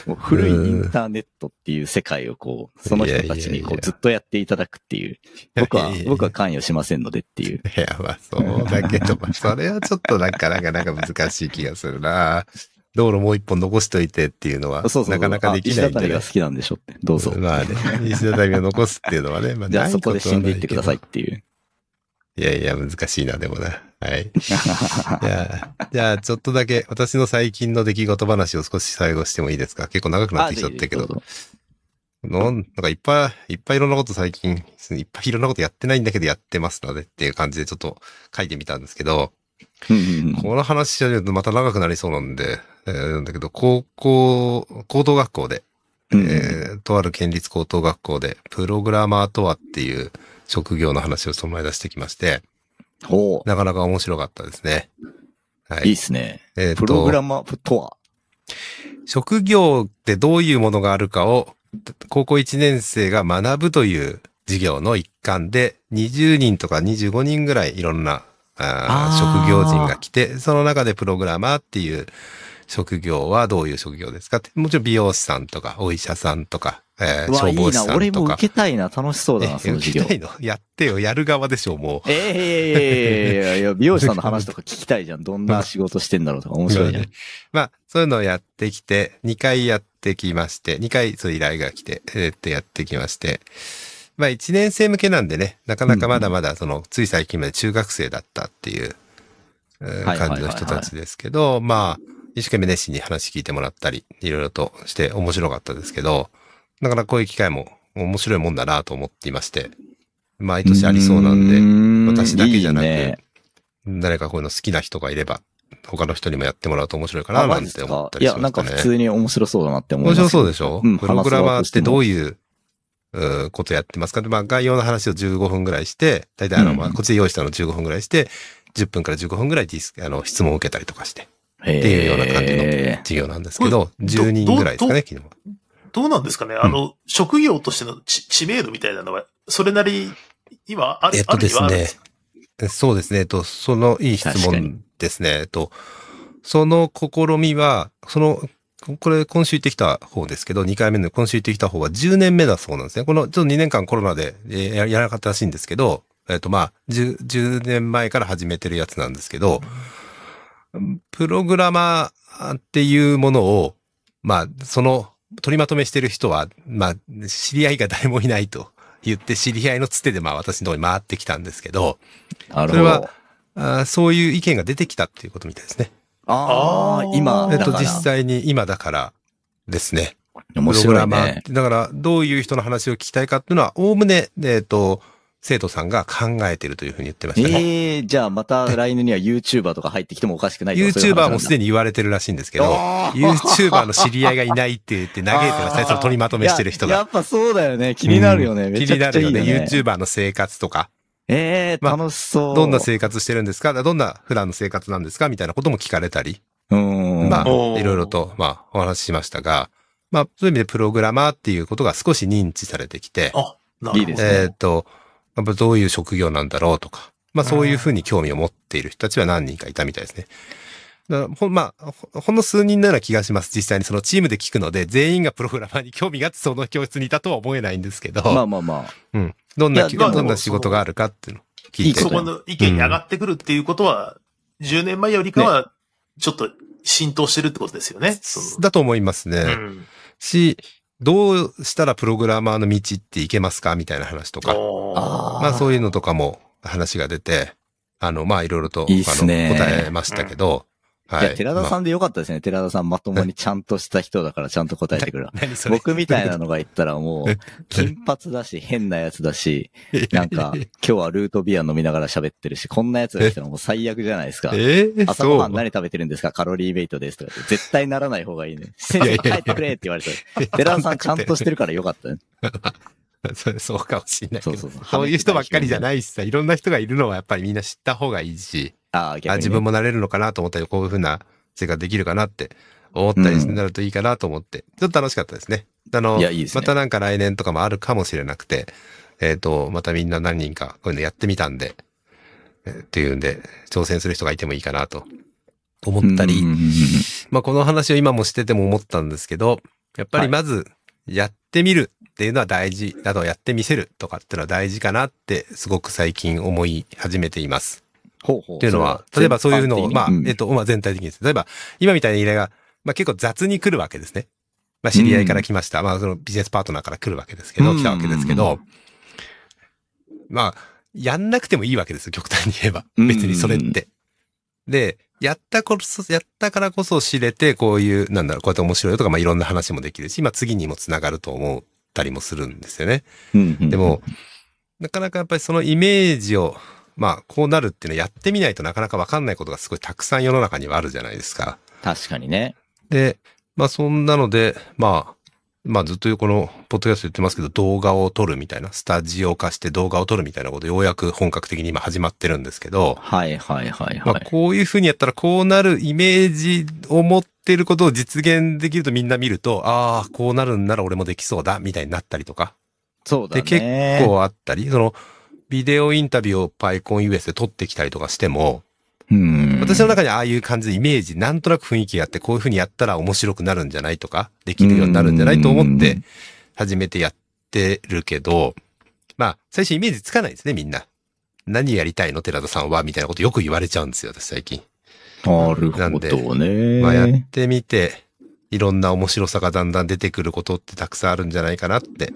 もう古いインターネットっていう世界をこう、その人たちにこうずっとやっていただくっていう。僕は僕は関与しませんのでっていう。(laughs) いや、まあそうだけど、まあ (laughs) それはちょっとなんかなかなか難しい気がするな。道路もう一本残しといてっていうのは。なかなかできないんあ石じゃない畳が好きなんでしょって。どうぞ。まあね、石畳を残すっていうのはね、まあ (laughs) じゃあそこで死んでいってくださいっていう。いやいや、難しいな、でもな。はい。じゃあ、じゃあ、ちょっとだけ、私の最近の出来事話を少し最後してもいいですか？結構長くなってきちゃったけど。どうぞなんかいっぱい、いっぱいいろんなこと最近、いっぱいいろんなことやってないんだけどやってますのでっていう感じでちょっと書いてみたんですけど、この話し始めるとまた長くなりそうなんで、えーなんだけど、高校、高等学校で、えーとある県立高等学校で、プログラマーとはっていう職業の話をその前出してきまして、ほなかなか面白かったですね。はう。いいっい。すね。えっ、プログラと、マーとは？職業ってどういうものがあるかを、高校1年生が学ぶという授業の一環で、20人とか25人ぐらいいろんな職業人が来て、その中でプログラマーっていう職業はどういう職業ですかって、もちろん美容師さんとか、お医者さんとか、えー消いいな。防士さん俺もとか。受けたいな。楽しそうだな、そえの授業受け。たいのやってよ、やる側でしょう、もう。ええいやいやいやいやいや美容師さんの話とか聞きたいじゃん。どんな仕事してんだろうとか面白いじゃん。まあ、そういうのをやってきて、2回やってきまして、2回そう依頼が来て、えーってやってきまして、まあ1年生向けなんでね、なかなかまだまだその、つい最近まで中学生だったっていう感じの人たちですけど、まあ、一生懸命熱心に話聞いてもらったり、いろいろとして面白かったですけど、だからこういう機会も面白いもんだなと思っていまして、毎年ありそうなんで、ん私だけじゃなく、いいね。誰かこういうの好きな人がいれば、他の人にもやってもらうと面白いかあ、ななんて思ったりかいや、なんかしましたね。普通に面白そうだなって思い面ます。白そうでしょ、うんプログラマーってどういいう、うーことやってますか？でまあ、概要の話を15分ぐらいして、大体あの、うんまあ、こっちで用意したのを15分ぐらいして、10分から15分ぐらいディスあの、質問を受けたりとかして、っていうような感じの授業なんですけど、10人ぐらいですかね、昨日は。どうなんですかね？あの、職業としての知知名度みたいなのは、それなり、今、ある、えっとですね。あるにはあるんですか？そうですね。えっと、その、いい質確かに。問ですね。えっと、その試みは、その、これ今週行ってきた方ですけど、2回目の今週行ってきた方は10年目だそうなんですね。この、ちょっと2年間コロナでえーややらなかったらしいんですけど、えっと、まあ、10, 10年前から始めてるやつなんですけど、プログラマーっていうものを、まあ、その、取りまとめしてる人は、まあ、知り合いが誰もいないと言って、知り合いのつてで、まあ、私のところに回ってきたんですけど、それはど。あーそういう意見が出てきたっていうことみたいですね。ああ、今、えっと、実際に今だからですね。面白いプログラマーっね。てだから、どういう人の話を聞きたいかっていうのは、おおむね、えっと、生徒さんが考えてるというふうに言ってましたね。ええじゃあまた来年には YouTuber とか入ってきてもおかしくない YouTuber だもすでに言われてるらしいんですけど、YouTuber の知り合いがいないって言って嘆いてましたね。(laughs) その取りまとめしてる人が。いややっぱそうだよね。気になるよね。うんめちゃくちゃいいよね。気になるよね。YouTuber の生活とか、ええまあ楽しそう。どんな生活してるんですか？どんな普段の生活なんですか？みたいなことも聞かれたり、うん。まあ、いろいろと、まあ、お話ししましたが、まあ、そういう意味でプログラマーっていうことが少し認知されてきて、あ、なるほど。いいですねえっ、と、やっぱどういう職業なんだろうとか、まあそういうふうに興味を持っている人たちは何人かいたみたいですね。ほん、まあ、ほほんの数人のような気がします。実際にそのチームで聞くので、全員がプログラマーに興味があってその教室にいたとは思えないんですけど、まあまあまあ。うん。どんな、どんな仕事があるかっていうのを聞いて。そこの意見に上がってくるっていうことは、10年前よりかは、ちょっと浸透してるってことですよね。その。だと思いますね。うん。し、どうしたらプログラマーの道っていけますかみたいな話とか。まあそういうのとかも話が出て、あの、まあいろいろと、いいねあの答えましたけど、はいや、寺田さんでよかったですね。寺田さんまともにちゃんとした人だからちゃんと答えてくる。僕みたいなのが言ったらもう、金髪だし、変なやつだし、なんか、今日はルートビア飲みながら喋ってるし、こんなやつが来たらもう最悪じゃないですか。えー、朝ごはん何食べてるんですか？カロリーベイトですとかって絶対ならない方がいいね。(laughs) 先生帰ってくれって言われて。(laughs) 寺田さんちゃんとしてるからよかったね。(laughs) そうそうかもしれないけど。そうそうそうそういう人ばっかりじゃないしさ、いろんな人がいるのはやっぱりみんな知った方がいいし、ああ、逆に、ね。あ自分もなれるのかなと思ったり、こういうふうな生活できるかなって思ったりうんなるといいかなと思って、ちょっと楽しかったですね。あの、いやいねまたなんか来年とかもあるかもしれなくて、えっ、と、またみんな何人かこういうのやってみたんで、えーっていうんで、挑戦する人がいてもいいかなと思ったり、うんうんうんうんまあこの話を今もしてても思ったんですけど、やっぱりまずやってみるっていうのは大事、あとやってみせるとかっていうのは大事かなってすごく最近思い始めています。っていうのは、例えばそういうのを、まあ、えっと、と、まあ全体的にです。例えば、今みたいな依頼が、まあ結構雑に来るわけですね。まあ知り合いから来ました。まあそのビジネスパートナーから来るわけですけど、うん来たわけですけど、まあ、やんなくてもいいわけですよ、極端に言えば。うん別にそれって。で、やったこそ、やったからこそ知れて、こういう、なんだろう、こうやって面白いよとか、まあいろんな話もできるし、まあ次にもつながると思ったりもするんですよね。でも、なかなかやっぱりそのイメージを、まあ、こうなるっていうのをやってみないとなかなかわかんないことがすごいたくさん世の中にはあるじゃないですか。確かにね。で、まあそんなので、まあ、まあずっとこのポッドキャスト言ってますけど、動画を撮るみたいな、スタジオ化して動画を撮るみたいなことようやく本格的に今始まってるんですけど、はいはいはいまあはい。こういうふうにやったらこうなるイメージを持ってることを実現できるとみんな見ると、ああ、こうなるんなら俺もできそうだ、みたいになったりとか。そうだで、ね。結構あったり、その、ビデオインタビューを PyConUS で撮ってきたりとかしても、うん。私の中にああいう感じでイメージ、なんとなく雰囲気があって、こういう風にやったら面白くなるんじゃないとか、できるようになるんじゃないと思って、始めてやってるけど、まあ、最初イメージつかないですね、みんな。何やりたいの寺田さんはみたいなことよく言われちゃうんですよ、私最近。なるほなんでどね。まあ、やってみて、いろんな面白さがだんだん出てくることってたくさんあるんじゃないかなって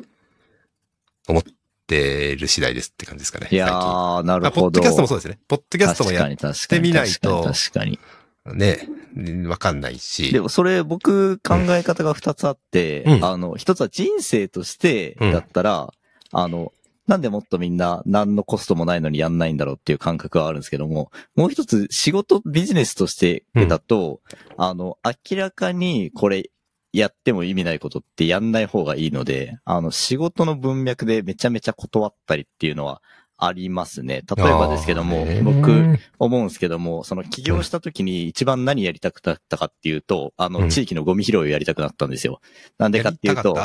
思ってってる次第ですって感じですかね。いやー、なるほど。ッドキャストもそうですね。ポッドキャストもや確かに確かに。みないと確かに。確かにね、わかんないし。でもそれ僕考え方が二つあって、うんあの、一つは人生としてだったら、あの、なんでもっとみんな何のコストもないのにやんないんだろうっていう感覚はあるんですけども、もう一つ仕事、ビジネスとしてだと、あの、明らかにこれやっても意味ないことってやんない方がいいので、あの、仕事の文脈でめちゃめちゃ断ったりっていうのはありますね。例えばですけども僕、、思うんですけども、その起業した時に一番何やりたくなったかっていうと、あの、うん地域のゴミ拾いをやりたくなったんですよ。なんでかっていうと、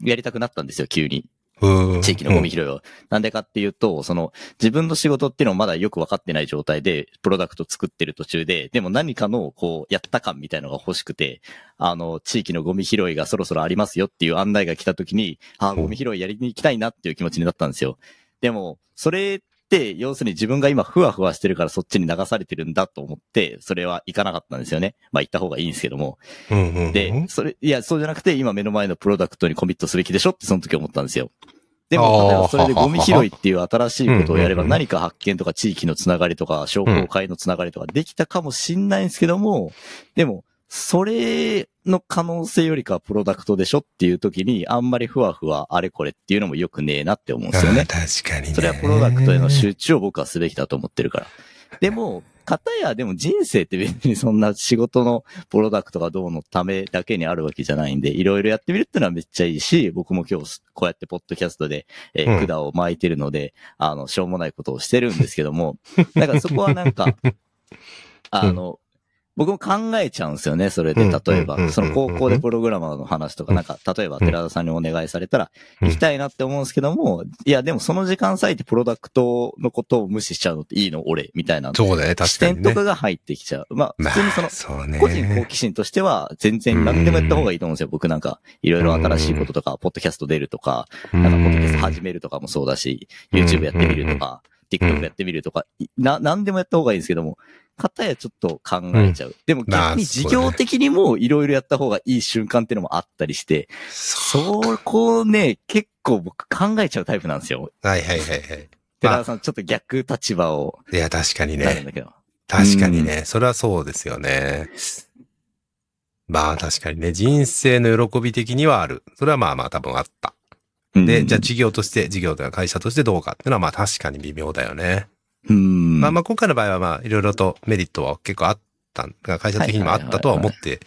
やりたくなったんですよ、急に。うん地域のゴミ拾いを。なんでかっていうと、その、自分の仕事っていうのをまだよく分かってない状態で、プロダクト作ってる途中で、でも何かの、こう、やった感みたいのが欲しくて、あの、地域のゴミ拾いがそろそろありますよっていう案内が来た時に、あ、ゴミ拾いやりに行きたいなっていう気持ちになったんですよ。でも、それ要するに自分が今ふわふわしてるからそっちに流されてるんだと思って、それは行かなかったんですよね。まあ行った方がいいんですけども。うんうんうんで、それ、いや、そうじゃなくて、今目の前のプロダクトにコミットすべきでしょってその時思ったんですよ。であも、ー例えばそれでゴミ拾いっていう新しいことをやれば何か発見とか地域のつながりとか商工会のつながりとかできたかもしんないんですけども、でも、それの可能性よりかはプロダクトでしょっていう時に、あんまりふわふわあれこれっていうのもよくねえなって思うんですよね。(laughs) 確かにね。それはプロダクトへの集中を僕はすべきだと思ってるから。でも、片やでも人生って別にそんな仕事のプロダクトがどうのためだけにあるわけじゃないんで、いろいろやってみるってのはめっちゃいいし、僕も今日こうやってポッドキャストで、えー管を巻いてるので、あの、しょうもないことをしてるんですけども、だからそこはなんか、(laughs) あの、僕も考えちゃうんですよね、それで。うん例えばうん、その高校でプログラマーの話とか、なんか、例えば寺田さんにお願いされたら、うん行きたいなって思うんですけども、いや、でもその時間割いてプロダクトのことを無視しちゃうのっていいの？俺、みたいな。そうだね、確視かにね。点とかが入ってきちゃう。まあ、まあ普通にその。個人好奇心としては、全然何でもやった方がいいと思うんですよ。僕なんか、いろいろ新しいこととか、ポッドキャスト出るとか、うん、なんか、ポッドキャスト始めるとかもそうだし、YouTube やってみるとか、TikTok やってみるとか、いな、何でもやった方がいいんですけども、片やちょっと考えちゃう。でもまあ逆に事業的にもいろいろやった方がいい瞬間っていうのもあったりして、そこをね、結構僕考えちゃうタイプなんですよ。はいはいはいはい。寺田さん、ちょっと逆立場をいや、確かにね。確かにね。それはそうですよね。まあ確かにね。人生の喜び的にはある。それはまあまあ多分あった。で、うんじゃあ事業として、事業とか会社としてどうかっていうのはまあ確かに微妙だよね。うん。まあまあ今回の場合はまあいろいろとメリットは結構あった、会社的にもあったとは思って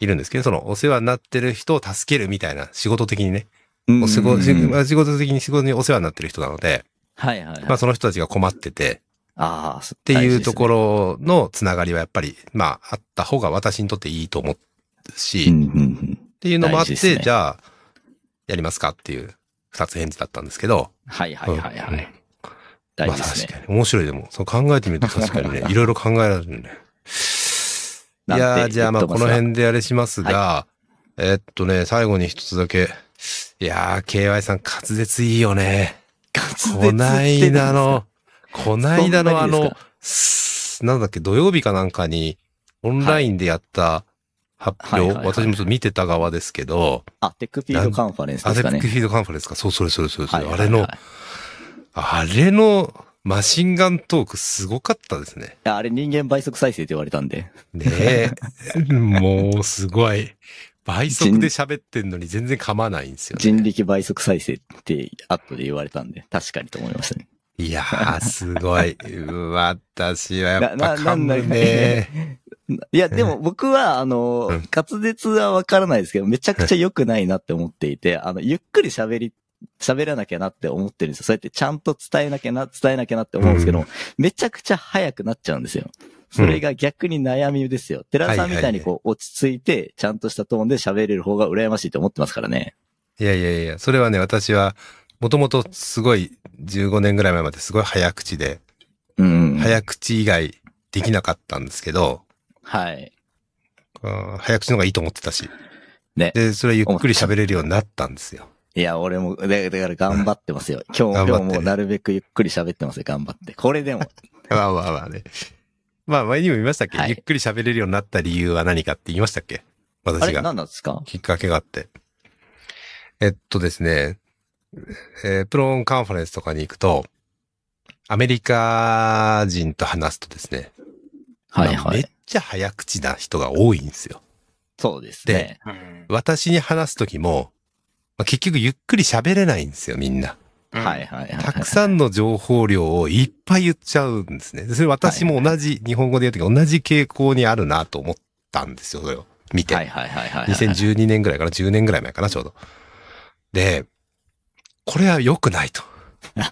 いるんですけど、そのお世話になってる人を助けるみたいな仕事的にね、うんお仕事、仕事的に仕事にお世話になってる人なので、はいはいはい。まあその人たちが困ってて、ああ、っっていうところのつながりはやっぱり、まああった方が私にとっていいと思うし、うんっうんうんていうのもあって、ねじゃあ、やりますか？っていう二つ返事だったんですけど、はいはいはいはうんい。大まあ事ですね。確かに。面白いでも、そう考えてみると確かにね、(laughs) いろいろ考えられるね。いやー、じゃあまあこの辺であれしますが、えっとね、最後に一つだけ。いやー、KY さん滑舌いいよね。こないだの、こないだのあの、すなんだっけ、土曜日かなんかに、オンラインでやった発表、はいはいはいはい私もちょっと見てた側ですけど、あ、テックフィードカンファレンスでアすかね。ゼックフィードカンファレンスか、そう、それそれそれそれ、はいはいはいあれの、あれのマシンガントークすごかったですね。いやあれ人間倍速再生って言われたんで。ねえ。もうすごい。倍速で喋ってんのに全然噛まないんですよね。人力倍速再生って後で言われたんで、確かにと思いましたね。いやー、すごい。う私はやっぱ噛むね。(laughs) いや、でも僕は、あの、うん滑舌はわからないですけど、めちゃくちゃ良くないなって思っていて、あの、ゆっくり喋り、喋らなきゃなって思ってるんですよ。そうやってちゃんと伝えなきゃな、伝えなきゃなって思うんですけど、うんめちゃくちゃ早くなっちゃうんですよ。それが逆に悩みですよ。寺田さんみたいにこう、落ち着いて、ちゃんとしたトーンで喋れる方が羨ましいと思ってますからね。いやいやいや、それはね、私は、もともとすごい、15年ぐらい前まですごい早口で、うん。早口以外できなかったんですけど、はい。うん早口の方がいいと思ってたし。ねで、それゆっくり喋れるようになったんですよ。いや、俺も、だだから頑張ってますよ。今日、頑張って今日もなるべくゆっくり喋ってますよ、頑張って。これでも。(laughs) まあまあまあね。まあ前にも言いましたっけ、はいゆっくり喋れるようになった理由は何かって言いましたっけ？あれ？私が。何なんですか？きっかけがあって。えっとですね。えープロンカンファレンスとかに行くと、アメリカ人と話すとですね、はいはいまあめっ。ちゃ早口な人が多いんですよ。そうですね。うん私に話すときも、まあ結局ゆっくり喋れないんですよ、みんな。はいはいはい。たくさんの情報量をいっぱい言っちゃうんですね。でそれ私も同じ、日本語で言うとき同じ傾向にあるなと思ったんですよ、それを見て。はいはいはいはいはい。2012年ぐらいかな、10年ぐらい前かな、ちょうど。で、これは良くないと。(laughs)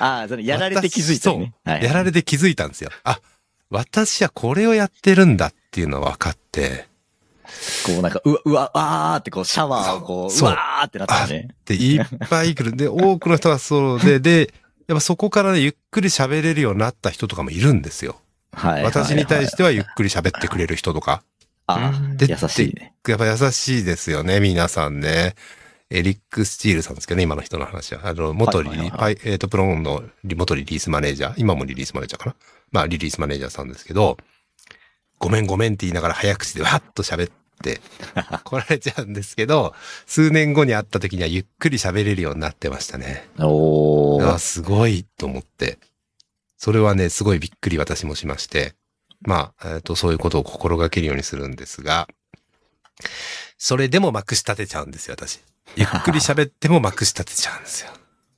ああ、そのやられて気づいたよね。はいやられて気づいたんですよ。あ、私はこれをやってるんだっていうのは分かって、こうなんか、うわ、うわ、わーってこう、シャワーをこう、うわーってなったよね。で、いっぱい来る。で、多くの人がそうで、で、やっぱそこからね、ゆっくり喋れるようになった人とかもいるんですよ。はい。私に対ししてはゆっくり喋ってくれる人とか。あうんあ、優しいね。やっぱ優しいですよね、皆さんね。エリック・スチールさんですけどね、今の人の話は。あの、元リリ、はいはいはパイえっ、と、プロンのリ元リリースマネージャー、今もリリースマネージャーかな。まあ、リリースマネージャーさんですけど、ごめんごめんって言いながら早口でわっと喋って、(laughs) 来られちゃうんですけど、数年後に会った時にはゆっくり喋れるようになってましたね。おー。あすごいと思って。それはね、すごいびっくり私もしまして。まあ、えっ、と、そういうことを心がけるようにするんですが、それでもまくし立てちゃうんですよ、私。ゆっくり喋ってもまくし立てちゃうんですよ。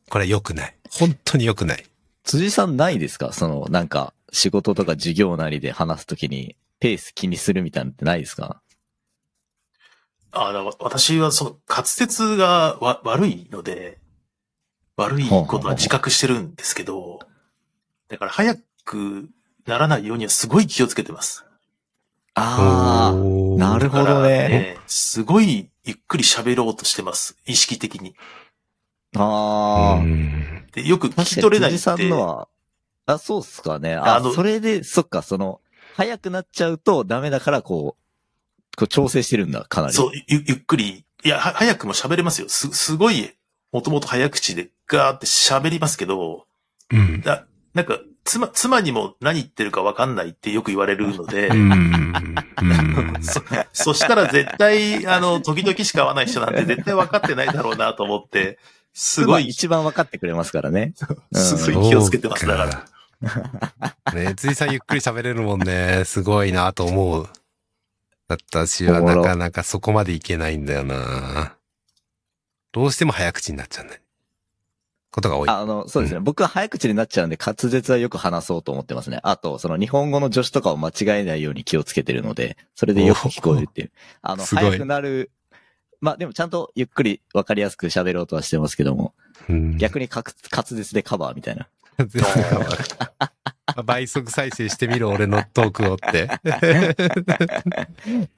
これ良くない。本当に良くない。辻さんないですか？その、なんか、仕事とか授業なりで話すときに、ペース気にするみたいなのってないですか？あだ私はその滑舌がわ悪いので、悪いことは自覚してるんですけど、だから早くならないようにはすごい気をつけてます。あおーなるほどだからね。すごいゆっくり喋ろうとしてます。意識的に。あ。あで、よく聞き取れないって。辻さんのは、あ、そうっすかね。ああのそれで、そっか、その、早くなっちゃうとダメだから、こう、こう調整してるんだ、かなり。そう、ゆ、ゆっくり。いや、は早くも喋れますよ。す、すごい、もともと早口でガーって喋りますけど、うん。だ、なんか、妻、妻にも何言ってるかわかんないってよく言われるので、うん。そしたら絶対、あの、時々しか会わない人なんて絶対分かってないだろうなと思って、すごい、一番分かってくれますからね。すごい気をつけてます、だから。ら。ねついさんゆっくり喋れるもんね。すごいなと思う。私はなかなかそこまでいけないんだよなどうしても早口になっちゃうんだよ。ことが多い。あの、そうですね。僕は早口になっちゃうんで、滑舌はよく話そうと思ってますね。あと、その日本語の助詞とかを間違えないように気をつけてるので、それでよく聞こえるっていう。あの、早くなる。まあでもちゃんとゆっくり分かりやすく喋ろうとはしてますけども、うん逆に滑滑舌でカバーみたいな。全然変わる倍速再生してみる俺のトークをって。(laughs)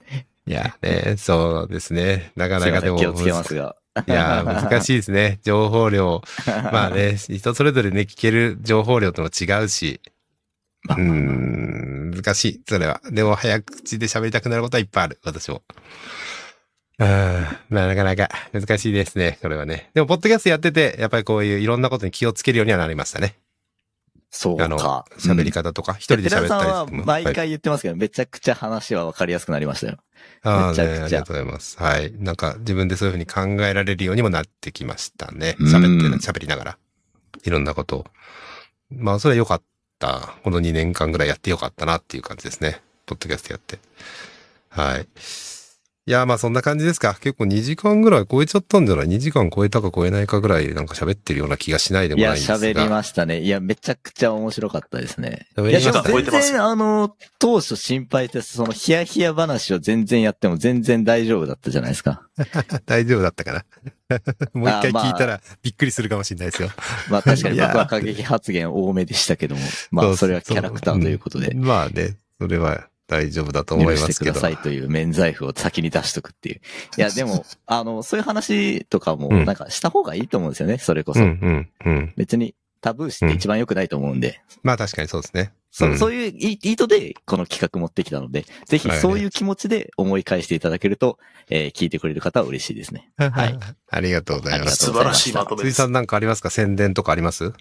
いやね、そうですね。なかなかでも。気をつけますが。いや、難しいですね。(laughs) 情報量。まあね、人それぞれね、聞ける情報量とも違うし。うーん、難しい、それは。でも、早口で喋りたくなることはいっぱいある、私も。うん、まあ、なかなか難しいですね、これはね。でも、ポッドキャストやってて、やっぱりこういういろんなことに気をつけるようにはなりましたね。そうあのか。、喋り方とか、一人で喋ったり寺さんは毎はい回言ってますけど、めちゃくちゃ話は分かりやすくなりましたよ。ああね、ありがとうございます。はい。なんか、自分でそういうふうに考えられるようにもなってきましたね。うん喋ってな、喋りながら。いろんなことを。まあ、それは良かった。この2年間ぐらいやって良かったなっていう感じですね。ポッドキャストやって。はい。いや、まあそんな感じですか。結構2時間ぐらい超えちゃったんじゃない ?2 時間超えたか超えないかぐらいなんか喋ってるような気がしないでいや、もないんですが。喋りましたね。いや、めちゃくちゃ面白かったですね。喋いや、でも全然、あの、当初心配して、そのヒヤヒヤ話を全然やっても全然大丈夫だったじゃないですか。(laughs) 大丈夫だったかな (laughs) もう一回聞いたらびっくりするかもしれないですよ。まあ確かにいや僕は過激発言多めでしたけども、まあそれはキャラクターということで、まあね、それは大丈夫だと思許いますけど。してくださいという免罪符を先に出しとくっていう。いや、(laughs) でも、あの、そういう話とかもうんなんかした方がいいと思うんですよね、それこそ。うんうんうん。別にタブー視って一番良くないと思うんで、まあ確かにそうですね。そうんそういう意意図でこの企画持ってきたので、ぜひそういう気持ちで思い返していただけると、えー聞いてくれる方は嬉しいですね。はい。(laughs) ありがとうございます。素晴らしいまとめです辻さ。んなんかありますか？宣伝とかあります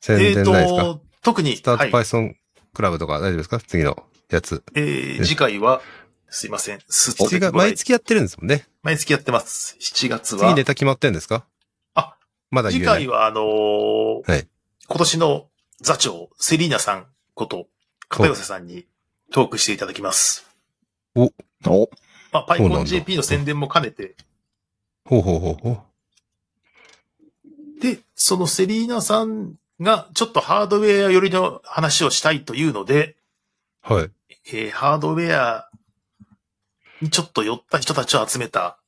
宣えっ、伝ないですか、と、特に、スタートはい。Python クラブとか大丈夫ですか？次のやつ。えー次回は、すいません。す7月、毎月やってるんですもんね。毎月やってます。7月次は、ネタ決まってんですか？まだ言えない。次回は、あのーはい今年の座長、セリーナさんこと、片寄さんにトークしていただきます。お、まあ、パイコン JP の宣伝も兼ねて、ほうほうほうほう。で、そのセリーナさんがちょっとハードウェア寄りの話をしたいというので、はい。えーハードウェアにちょっと寄った人たちを集めた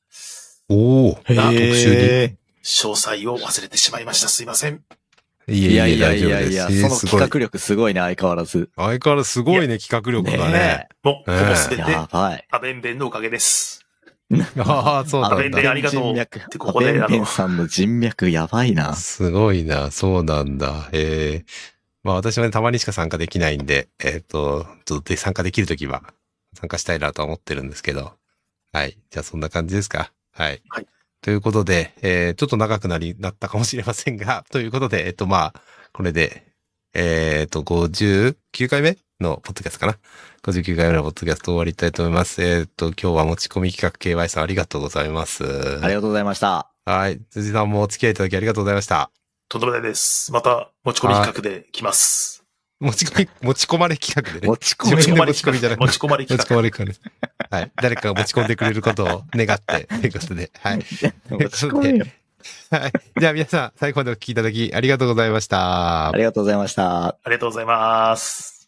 おお。特集え。詳細を忘れてしまいました。すいません。いやいや。いやいや、えーその企画力すごいね、相変わらず。相変わらずすごいね、企画力がね。もう、ええほぼすべて、やばい。アベンベンのおかげです。(laughs) ああ、そうなんアベンベンあだ。りがとう人脈。でここでアベンベンさんの人脈やばいな。すごいな、そうなんだ。ええまあ私はね、たまにしか参加できないんで、えっ、と、ちょっとで参加できるときは参加したいなとは思ってるんですけど。はい。じゃあそんな感じですか。はい。はいということで、えー、ちょっと長くなり、なったかもしれませんが、(laughs) ということで、えっ、とまあ、これで、えっ、と、59回目のポッドキャストかな。59回目のポッドキャスト終わりたいと思います。えっ、と、今日は持ち込み企画 KY さんありがとうございます。ありがとうございました。はい。辻さんもお付き合いいただきありがとうございました。とんでもないです。また、持ち込み企画で来ます。持ち込み、(laughs) 持ち込まれ企画でね。持ち込持持ち込まれち込みじゃなくて持ち込まれ持ち企画。込まれ企画。はい。誰かが持ち込んでくれることを願って、(laughs) ということで。はい。持ち込みよ。はい。じゃあ皆さん、最後までお聞きいただきありがとうございましたあ。りがとうございました。ありがとうございます。